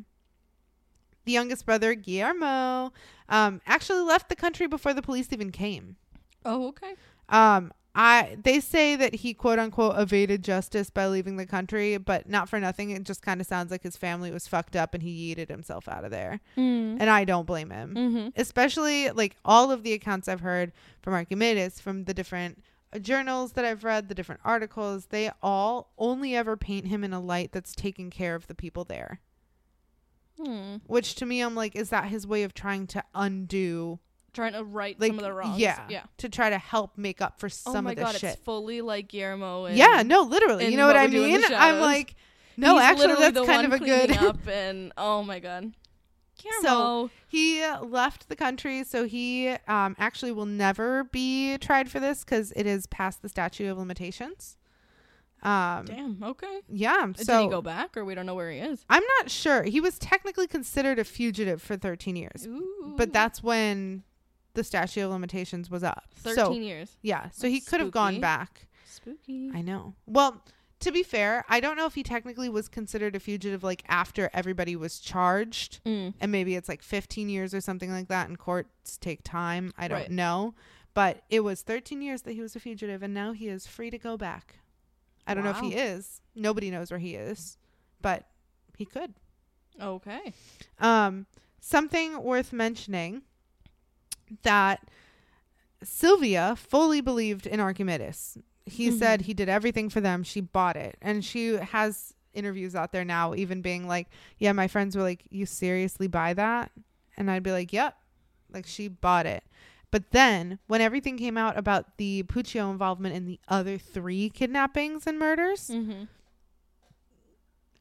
Speaker 2: The youngest brother, Guillermo, um, actually left the country before the police even came.
Speaker 1: Oh, okay.
Speaker 2: Um, I they say that he quote unquote evaded justice by leaving the country, but not for nothing. It just kind of sounds like his family was fucked up and he yeeted himself out of there.
Speaker 1: Mm.
Speaker 2: And I don't blame him.
Speaker 1: Mm-hmm.
Speaker 2: Especially like all of the accounts I've heard from Archimedes, from the different uh, journals that I've read, the different articles, they all only ever paint him in a light that's taking care of the people there.
Speaker 1: Hmm.
Speaker 2: Which to me, I'm like, is that his way of trying to undo,
Speaker 1: Trying to right
Speaker 2: like,
Speaker 1: some of the wrongs.
Speaker 2: yeah,
Speaker 1: Yeah.
Speaker 2: to try to help make up for
Speaker 1: Oh
Speaker 2: some
Speaker 1: my
Speaker 2: of this
Speaker 1: god,
Speaker 2: shit?
Speaker 1: it's fully like Guillermo. And
Speaker 2: yeah, no, literally. You know what, I
Speaker 1: We Do in the
Speaker 2: mean? [laughs] I'm like, no,
Speaker 1: He's
Speaker 2: actually, that's
Speaker 1: the
Speaker 2: kind of a good.
Speaker 1: up [laughs] and oh my god. Guillermo.
Speaker 2: So he left the country, so he um, actually will never be tried for this because it is past the statute of limitations. Um,
Speaker 1: Damn. Okay.
Speaker 2: yeah. So Did
Speaker 1: he go back, or we don't know where he is?
Speaker 2: I'm not sure. He was technically considered a fugitive for 13 years,
Speaker 1: Ooh.
Speaker 2: but that's when the statute of limitations was up.
Speaker 1: thirteen
Speaker 2: So
Speaker 1: years.
Speaker 2: yeah, so he could have gone back.
Speaker 1: Spooky.
Speaker 2: I know. Well, to be fair, I don't know if he technically was considered a fugitive like after everybody was charged.
Speaker 1: Mm.
Speaker 2: And maybe it's like 15 years or something like that, and courts take time. I don't
Speaker 1: Right.
Speaker 2: know. But it was 13 years that he was a fugitive, and now he is free to go back. I don't know if he is. Nobody knows where he is, but he could.
Speaker 1: Okay.
Speaker 2: Um, something worth mentioning that Sylvia fully believed in Archimedes. He
Speaker 1: Mhm.
Speaker 2: said he did everything for them. She bought it. And she has interviews out there now, even being like, Yeah, my friends were like, You seriously buy that? And I'd be like, Yep. Like she bought it. But then when everything came out about the Puccio involvement in the other three kidnappings and murders,
Speaker 1: Mm-hmm.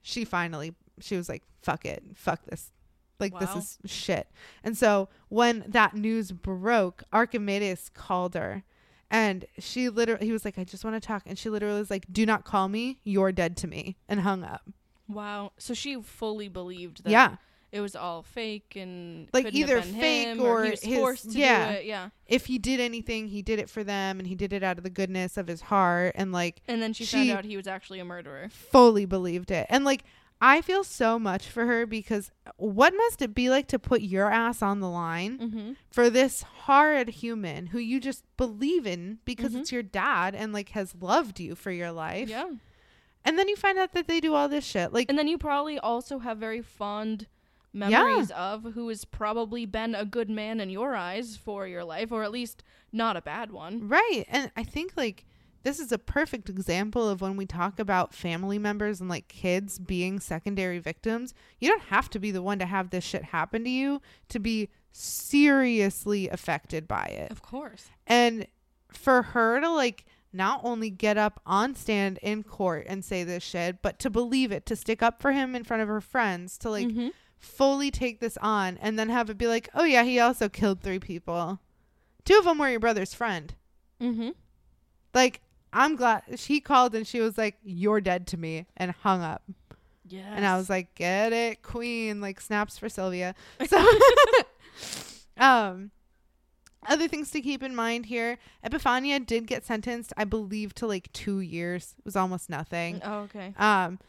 Speaker 2: she finally she was like fuck it fuck this like this is shit and so when that news broke archimedes called her and she literally he was like i just want to talk and she literally was like do not call me you're dead to me and hung up
Speaker 1: Wow. So she fully believed that
Speaker 2: yeah
Speaker 1: it was all fake and
Speaker 2: Like, either fake or
Speaker 1: was
Speaker 2: his- yeah.
Speaker 1: do it. Yeah.
Speaker 2: if he did anything he did it for them and he did it out of the goodness of his heart and like
Speaker 1: And then she,
Speaker 2: She-
Speaker 1: found out he was actually a murderer.
Speaker 2: fully believed it. And like I feel so much for her because what must it be like to put your ass on the line
Speaker 1: Mm-hmm.
Speaker 2: for this horrid human who you just believe in because
Speaker 1: Mhm.
Speaker 2: it's your dad and like has loved you for your life.
Speaker 1: Yeah.
Speaker 2: And then you find out that they do all this shit. Like
Speaker 1: And then you probably also have very fond memories of who has probably been a good man in your eyes for your life, or at least not a bad one.
Speaker 2: Right. And I think like this is a perfect example of when we talk about family members and like kids being secondary victims. You don't have to be the one to have this shit happen to you to be seriously affected by it.
Speaker 1: Of course.
Speaker 2: And for her to like not only get up on stand in court and say this shit, but to believe it, to stick up for him in front of her friends, to like
Speaker 1: Mhm.
Speaker 2: fully take this on and then have it be like, oh yeah, he also killed three people. Two of them were your brother's friend.
Speaker 1: Mm-hmm.
Speaker 2: Like, I'm glad she called and she was like, you're dead to me and hung up.
Speaker 1: Yeah.
Speaker 2: And I was like, get it, queen, like snaps for Sylvia. [laughs] So, [laughs] um, other things to keep in mind here Epifania did get sentenced, I believe, to like two years. It was almost nothing.
Speaker 1: Oh, okay.
Speaker 2: Um,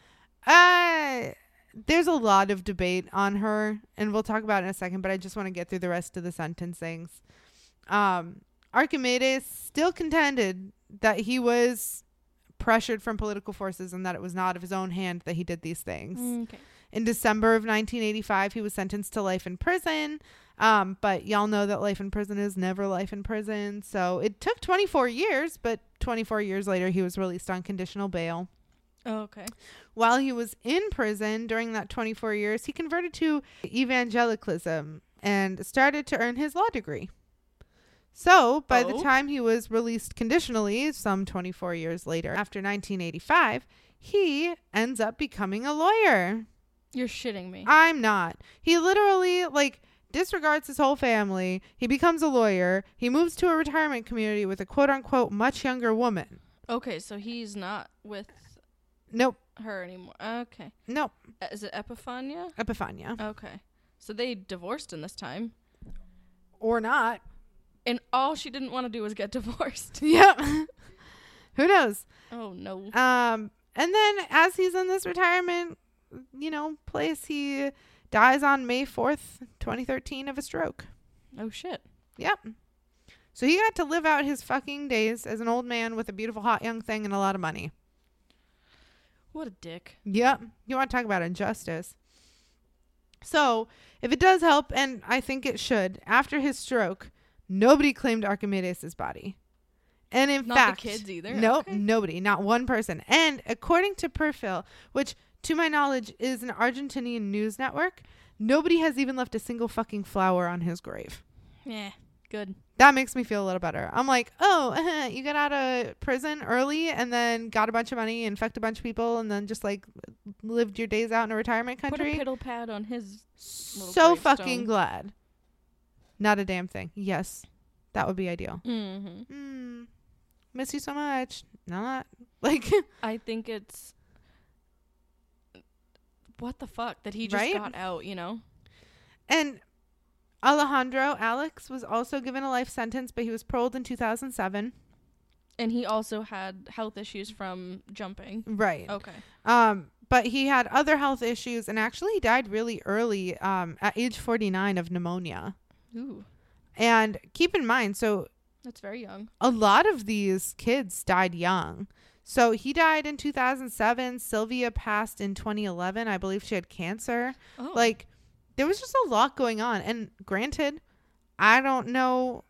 Speaker 2: uh, there's a lot of debate on her, and we'll talk about it in a second. But I just want to get through the rest of the sentencings. Um, Archimedes still contended that he was pressured from political forces and that it was not of his own hand that he did these things.
Speaker 1: Okay.
Speaker 2: In December of 1985, he was sentenced to life in prison. Um, but y'all know that life in prison is never life in prison. So it took 24 years, but 24 years later, he was released on conditional bail.
Speaker 1: Okay.
Speaker 2: While he was in prison during that 24 years, he converted to evangelicalism and started to earn his law degree. So, by the
Speaker 1: Oh.
Speaker 2: time he was released conditionally, some 24 years later, after 1985, he ends up becoming a lawyer.
Speaker 1: You're shitting me.
Speaker 2: I'm not. He literally like disregards his whole family. He becomes a lawyer. He moves to a retirement community with a quote unquote much younger woman.
Speaker 1: Okay, so he's not with
Speaker 2: Nope.
Speaker 1: her anymore. Okay.
Speaker 2: Nope.
Speaker 1: Uh, Is it Epifania?
Speaker 2: Epifania.
Speaker 1: Okay. So they divorced in this time.
Speaker 2: Or not.
Speaker 1: And all she didn't want to do was get [laughs] divorced.
Speaker 2: Yep. Who knows?
Speaker 1: Oh no.
Speaker 2: Um and then as he's in this retirement, you know, place, he dies on May 4th, 2013 of a stroke.
Speaker 1: Oh shit.
Speaker 2: Yep. So he got to live out his fucking days as an old man with a beautiful hot young thing and a lot of money.
Speaker 1: What a dick.
Speaker 2: Yep. You want to talk about injustice. So, if it does help, and I think it should, after his stroke, nobody claimed Archimedes' body. And in
Speaker 1: Not
Speaker 2: fact,
Speaker 1: the kids either.
Speaker 2: Nope,
Speaker 1: Okay.
Speaker 2: nobody, not one person. And according to Perfil, which to my knowledge is an Argentinian news network, nobody has even left a single fucking flower on his grave.
Speaker 1: Yeah. Good.
Speaker 2: That makes me feel a little better. I'm like, oh, [laughs] you got out of prison early and then got a bunch of money, infect a bunch of people, and then just like lived your days out in a retirement country.
Speaker 1: Put a piddle pad on his.
Speaker 2: So fucking glad. Not a damn thing. Yes, that would be ideal.
Speaker 1: Mm-hmm.
Speaker 2: Mm, miss you so much. Not [laughs] like
Speaker 1: I think it's. What the fuck that he just
Speaker 2: Right?
Speaker 1: got out, you know?
Speaker 2: And Alejandro Alex was also given a life sentence, but he was paroled in 2007.
Speaker 1: And he also had health issues from jumping.
Speaker 2: Right.
Speaker 1: Okay.
Speaker 2: Um, but he had other health issues, and actually he died really early, um, at age 49 of pneumonia.
Speaker 1: Ooh,
Speaker 2: And keep in mind, so
Speaker 1: that's very young.
Speaker 2: a lot of these kids died young. So he died in 2007. Sylvia passed in 2011. I believe she had cancer.
Speaker 1: Oh,
Speaker 2: Like, there was just a lot going on. And granted, I don't know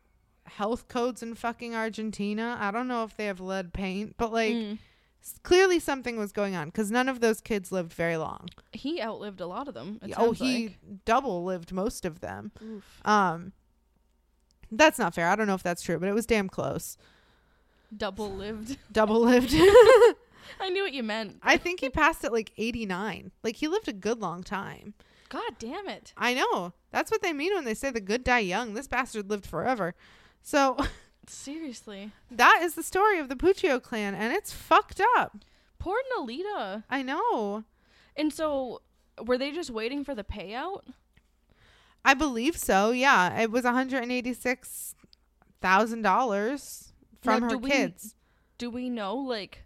Speaker 2: health codes in fucking Argentina. I don't know if they have lead paint, but like,
Speaker 1: Mm.
Speaker 2: S- clearly something was going on because none of those kids lived very long.
Speaker 1: he outlived a lot of them. It
Speaker 2: oh,
Speaker 1: sounds
Speaker 2: he
Speaker 1: like.
Speaker 2: double lived most of them.
Speaker 1: Oof.
Speaker 2: Um, that's not fair. I don't know if that's true, but it was damn close.
Speaker 1: double lived. [laughs]
Speaker 2: Double lived. [laughs]
Speaker 1: I knew what you meant.
Speaker 2: I think he passed at like 89. Like he lived a good long time.
Speaker 1: God damn it.
Speaker 2: I know. That's what they mean when they say the good die young. This bastard lived forever. So [laughs]
Speaker 1: Seriously.
Speaker 2: that is the story of the Puccio clan, and it's fucked up.
Speaker 1: Poor Nelida.
Speaker 2: I know.
Speaker 1: And so, were they just waiting for the payout?
Speaker 2: I believe so. Yeah, it was one hundred and eighty-six thousand dollars from
Speaker 1: Now,
Speaker 2: her
Speaker 1: do we-
Speaker 2: kids.
Speaker 1: Do we know, like,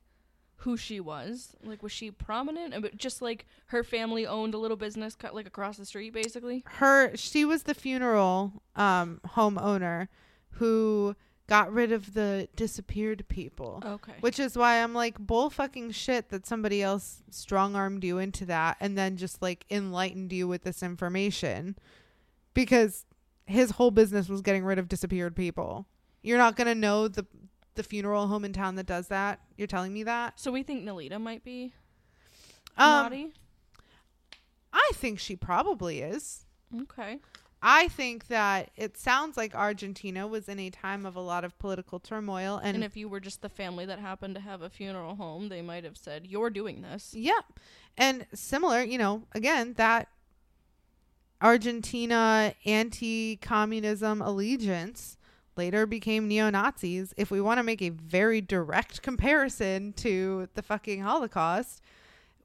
Speaker 1: who she was? Like, was she prominent? But Just like her family owned a little business, cut like across the street, basically.
Speaker 2: Her, she was the funeral um, home owner who got rid of the disappeared people.
Speaker 1: Okay.
Speaker 2: Which is why I'm like bull fucking shit that somebody else strong armed you into that and then just like enlightened you with this information. Because his whole business was getting rid of disappeared people. You're not gonna know the the funeral home in town that does that. You're telling me that?
Speaker 1: So we think Nelida might be
Speaker 2: Um,
Speaker 1: naughty.
Speaker 2: I think she probably is.
Speaker 1: Okay.
Speaker 2: I think that it sounds like Argentina was in a time of a lot of political turmoil and,
Speaker 1: And, if you were just the family that happened to have a funeral home, they might have said, "You're doing this."
Speaker 2: Yeah. And similar, you know, again, that Argentina anti communism allegiance later became neo Nazis. If we want to make a very direct comparison to the fucking Holocaust,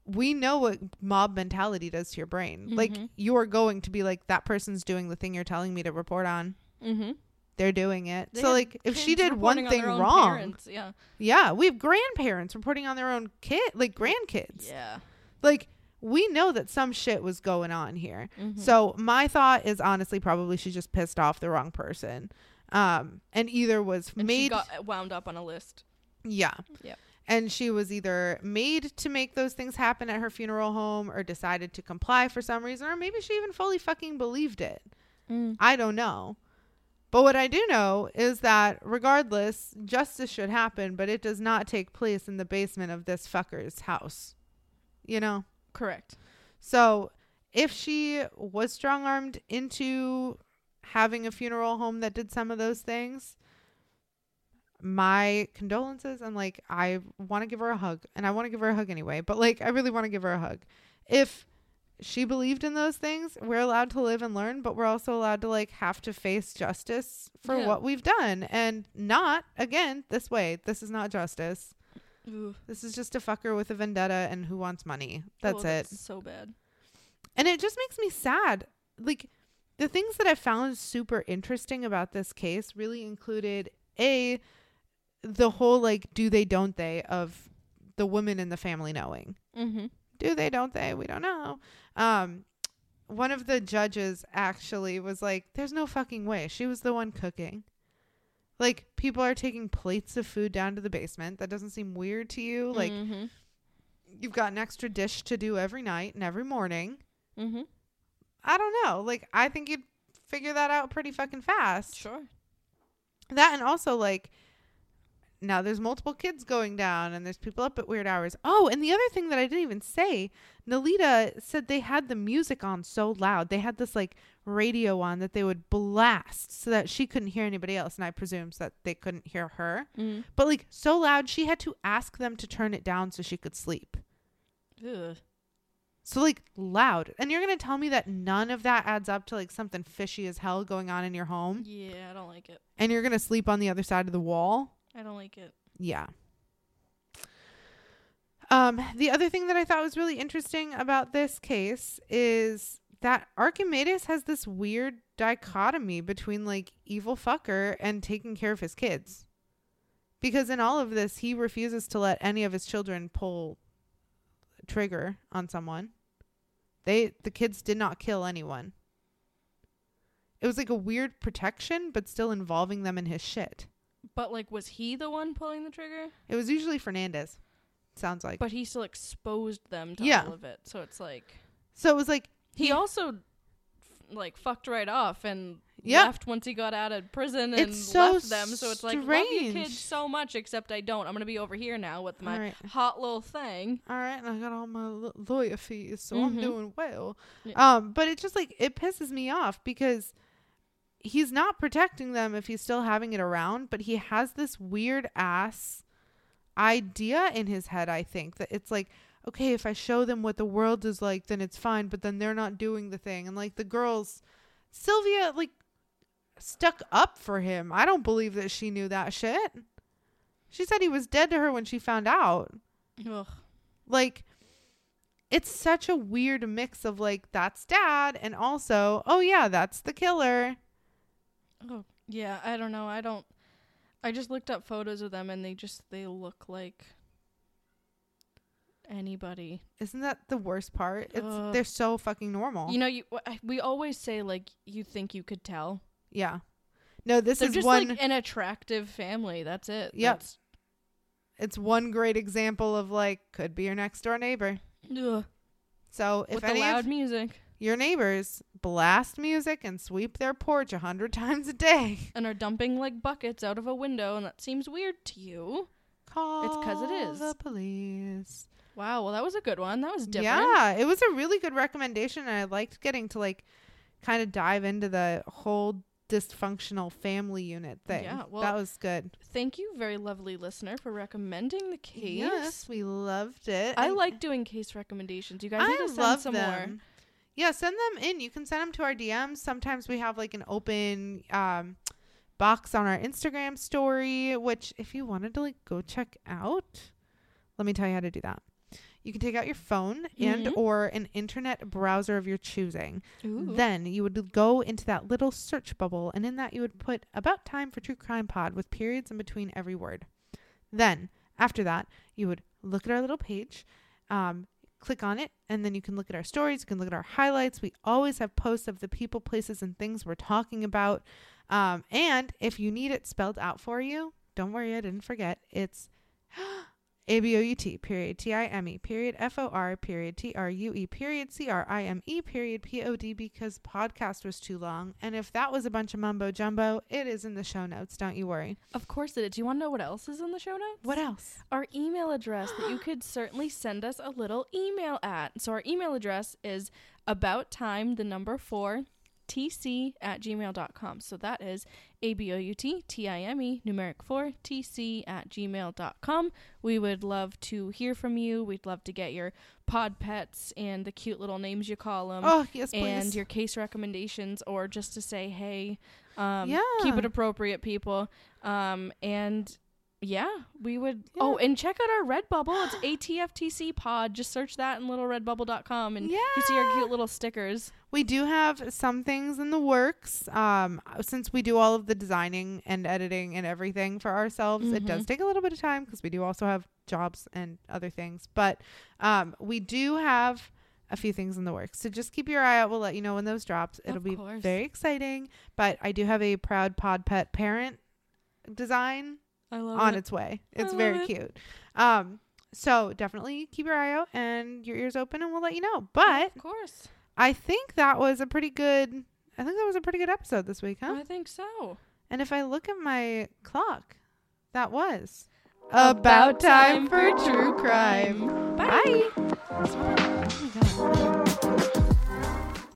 Speaker 2: we know what mob mentality does to your brain. Like,
Speaker 1: Mhm.
Speaker 2: you are going to be like, that person's doing the thing you're telling me to report on.
Speaker 1: Mm-hmm.
Speaker 2: They're doing it. so, like, if she did one thing wrong,
Speaker 1: yeah,
Speaker 2: yeah, we have grandparents reporting on their own kid, like grandkids.
Speaker 1: yeah,
Speaker 2: Like we know that some shit was going on here.
Speaker 1: Mhm.
Speaker 2: So my thought is honestly probably she just pissed off the wrong person. Um and either was
Speaker 1: and
Speaker 2: made
Speaker 1: she got wound up on a list.
Speaker 2: yeah.
Speaker 1: Yep.
Speaker 2: And she was either made to make those things happen at her funeral home or decided to comply for some reason or maybe she even fully fucking believed it. Mm. I don't know. But what I do know is that regardless, justice should happen, but it does not take place in the basement of this fucker's house. You know?
Speaker 1: Correct.
Speaker 2: So if she was strong armed into having a funeral home that did some of those things, my condolences and like I want to give her a hug and I want to give her a hug anyway, but like I really want to give her a hug. If she believed in those things, we're allowed to live and learn, but we're also allowed to like have to face justice for
Speaker 1: Yeah.
Speaker 2: what we've done and not again this way. This is not justice.
Speaker 1: Ooh.
Speaker 2: This is just a fucker with a vendetta and who wants money. That's
Speaker 1: Oh,
Speaker 2: it.
Speaker 1: so bad.
Speaker 2: And it just makes me sad. Like the things that I found super interesting about this case really included a the whole like do they don't they of the women in the family knowing.
Speaker 1: Mm-hmm.
Speaker 2: Do they don't they? We don't know. Um one of the judges actually was like there's no fucking way. She was the one cooking. Like people are taking plates of food down to the basement. That doesn't seem weird to you. Like
Speaker 1: mm-hmm.
Speaker 2: you've got an extra dish to do every night and every morning.
Speaker 1: Mm-hmm.
Speaker 2: I don't know. Like I think you'd figure that out pretty fucking fast.
Speaker 1: Sure.
Speaker 2: That and also like now there's multiple kids going down and there's people up at weird hours. Oh, and the other thing that I didn't even say, Nelida said they had the music on so loud. They had this like radio on that they would blast so that she couldn't hear anybody else and I presume so that they couldn't hear her.
Speaker 1: Mm.
Speaker 2: But like so loud she had to ask them to turn it down so she could sleep.
Speaker 1: Ugh.
Speaker 2: So like loud. And you're going to tell me that none of that adds up to like something fishy as hell going on in your home
Speaker 1: Yeah, I don't like it.
Speaker 2: and you're going to sleep on the other side of the wall?
Speaker 1: I don't like it.
Speaker 2: Yeah. Um the other thing that I thought was really interesting about this case is that Archimedes has this weird dichotomy between like evil fucker and taking care of his kids. Because in all of this he refuses to let any of his children pull trigger on someone. They the kids did not kill anyone. It was like a weird protection but still involving them in his shit.
Speaker 1: But like, was he the one pulling the trigger?
Speaker 2: It was usually Fernandez. Sounds like.
Speaker 1: But he still exposed them to
Speaker 2: Yeah.
Speaker 1: all of it. So it's like
Speaker 2: so it was like
Speaker 1: he
Speaker 2: Yeah.
Speaker 1: also f- like fucked right off and
Speaker 2: Yeah.
Speaker 1: left once he got out of prison and
Speaker 2: It's so
Speaker 1: left them. So it's like love you kids so much, except I don't. I'm gonna be over here now with my
Speaker 2: right,
Speaker 1: hot little thing.
Speaker 2: all right, and I got all my l- lawyer fees, so I'm
Speaker 1: Mhm.
Speaker 2: doing well.
Speaker 1: Yeah.
Speaker 2: Um, but it just like it pisses me off because he's not protecting them if he's still having it around, but he has this weird ass idea in his head. I think that it's like. Okay, if I show them what the world is like, then it's fine. But then they're not doing the thing, and like the girls, Sylvia like stuck up for him. I don't believe that she knew that shit. She said he was dead to her when she found out.
Speaker 1: Ugh.
Speaker 2: Like it's such a weird mix of like that's dad and also oh yeah, that's the killer.
Speaker 1: Oh yeah, I don't know. I don't. I just looked up photos of them and they just they look like anybody.
Speaker 2: Isn't that the worst part? It's
Speaker 1: Ugh.
Speaker 2: they're so fucking normal.
Speaker 1: You know, you we always say like you think you could tell.
Speaker 2: yeah. No, this
Speaker 1: They're
Speaker 2: is
Speaker 1: just
Speaker 2: one
Speaker 1: like an attractive family. That's it.
Speaker 2: Yep.
Speaker 1: That's,
Speaker 2: it's one great example of like could be your next door neighbor.
Speaker 1: ugh.
Speaker 2: So if
Speaker 1: With the
Speaker 2: any
Speaker 1: loud
Speaker 2: of
Speaker 1: music
Speaker 2: your neighbors blast music and sweep their porch a hundred [laughs] times a day,
Speaker 1: and are dumping like buckets out of a window, and that seems weird to you.
Speaker 2: call
Speaker 1: 'cause it is. Because it is.
Speaker 2: The police.
Speaker 1: Wow. Well, that was a good one. That was different.
Speaker 2: Yeah, it was a really good recommendation, and I liked getting to like kind of dive into the whole dysfunctional family unit thing.
Speaker 1: Yeah, well,
Speaker 2: that was good.
Speaker 1: Thank you, very lovely listener, for recommending the case.
Speaker 2: Yes, we loved it.
Speaker 1: I
Speaker 2: and
Speaker 1: like doing case recommendations. You guys need
Speaker 2: I
Speaker 1: to send
Speaker 2: love
Speaker 1: some
Speaker 2: them.
Speaker 1: more.
Speaker 2: Yeah, send them in. You can send them to our DMs. Sometimes we have like an open um, box on our Instagram story, which if you wanted to like go check out, let me tell you how to do that. You can take out your phone and
Speaker 1: Mhm.
Speaker 2: or an internet browser of your choosing.
Speaker 1: Ooh.
Speaker 2: Then you would go into that little search bubble, and in that you would put about time for true crime pod with periods in between every word. Then, after that, you would look at our little page, um, click on it and then you can look at our stories you can look at our highlights. We always have posts of the people places and things we're talking about. Um, and if you need it spelled out for you don't worry i didn't forget. It's [gasps] A-B-O-U-T period T-I-M-E period F-O-R period T-R-U-E period C-R-I-M-E period P-O-D because podcast was too long. And if that was a bunch of mumbo jumbo, it is in the show notes. Don't you worry.
Speaker 1: Of course it is. Do you want to know what else is in the show notes?
Speaker 2: What else?
Speaker 1: Our email address that you [gasps] could certainly send us a little email at. So our email address is about time, the number four, tc at gmail.com. So that is A B O U T T I M E numeric 4 tc at gmail.com. We would love to hear from you. We'd love to get your pod pets and the cute little names you call them.
Speaker 2: oh, yes, please.
Speaker 1: and your case recommendations or just to say hey um
Speaker 2: Yeah.
Speaker 1: keep it appropriate people um and yeah we would
Speaker 2: Yeah.
Speaker 1: oh and check out our redbubble it's atftc pod just search that in littleredbubble.com and yeah. you see our cute little stickers
Speaker 2: We do have some things in the works. Um, since we do all of the designing and editing and everything for ourselves, it does
Speaker 1: Mhm.
Speaker 2: take a little bit of time because we do also have jobs and other things. But um, we do have a few things in the works. So just keep your eye out. We'll let you know when those drops. It'll
Speaker 1: Of
Speaker 2: be
Speaker 1: course.
Speaker 2: very exciting. But I do have a proud pod pet parent design on
Speaker 1: it
Speaker 2: its way. It's very
Speaker 1: it.
Speaker 2: cute. Um, so definitely keep your eye out and your ears open, and we'll let you know. But
Speaker 1: of course
Speaker 2: I think that was a pretty good. I think that was a pretty good episode this week, huh?
Speaker 1: i think so
Speaker 2: And if I look at my clock, that was
Speaker 1: About time for true crime.
Speaker 2: Bye. Oh my God.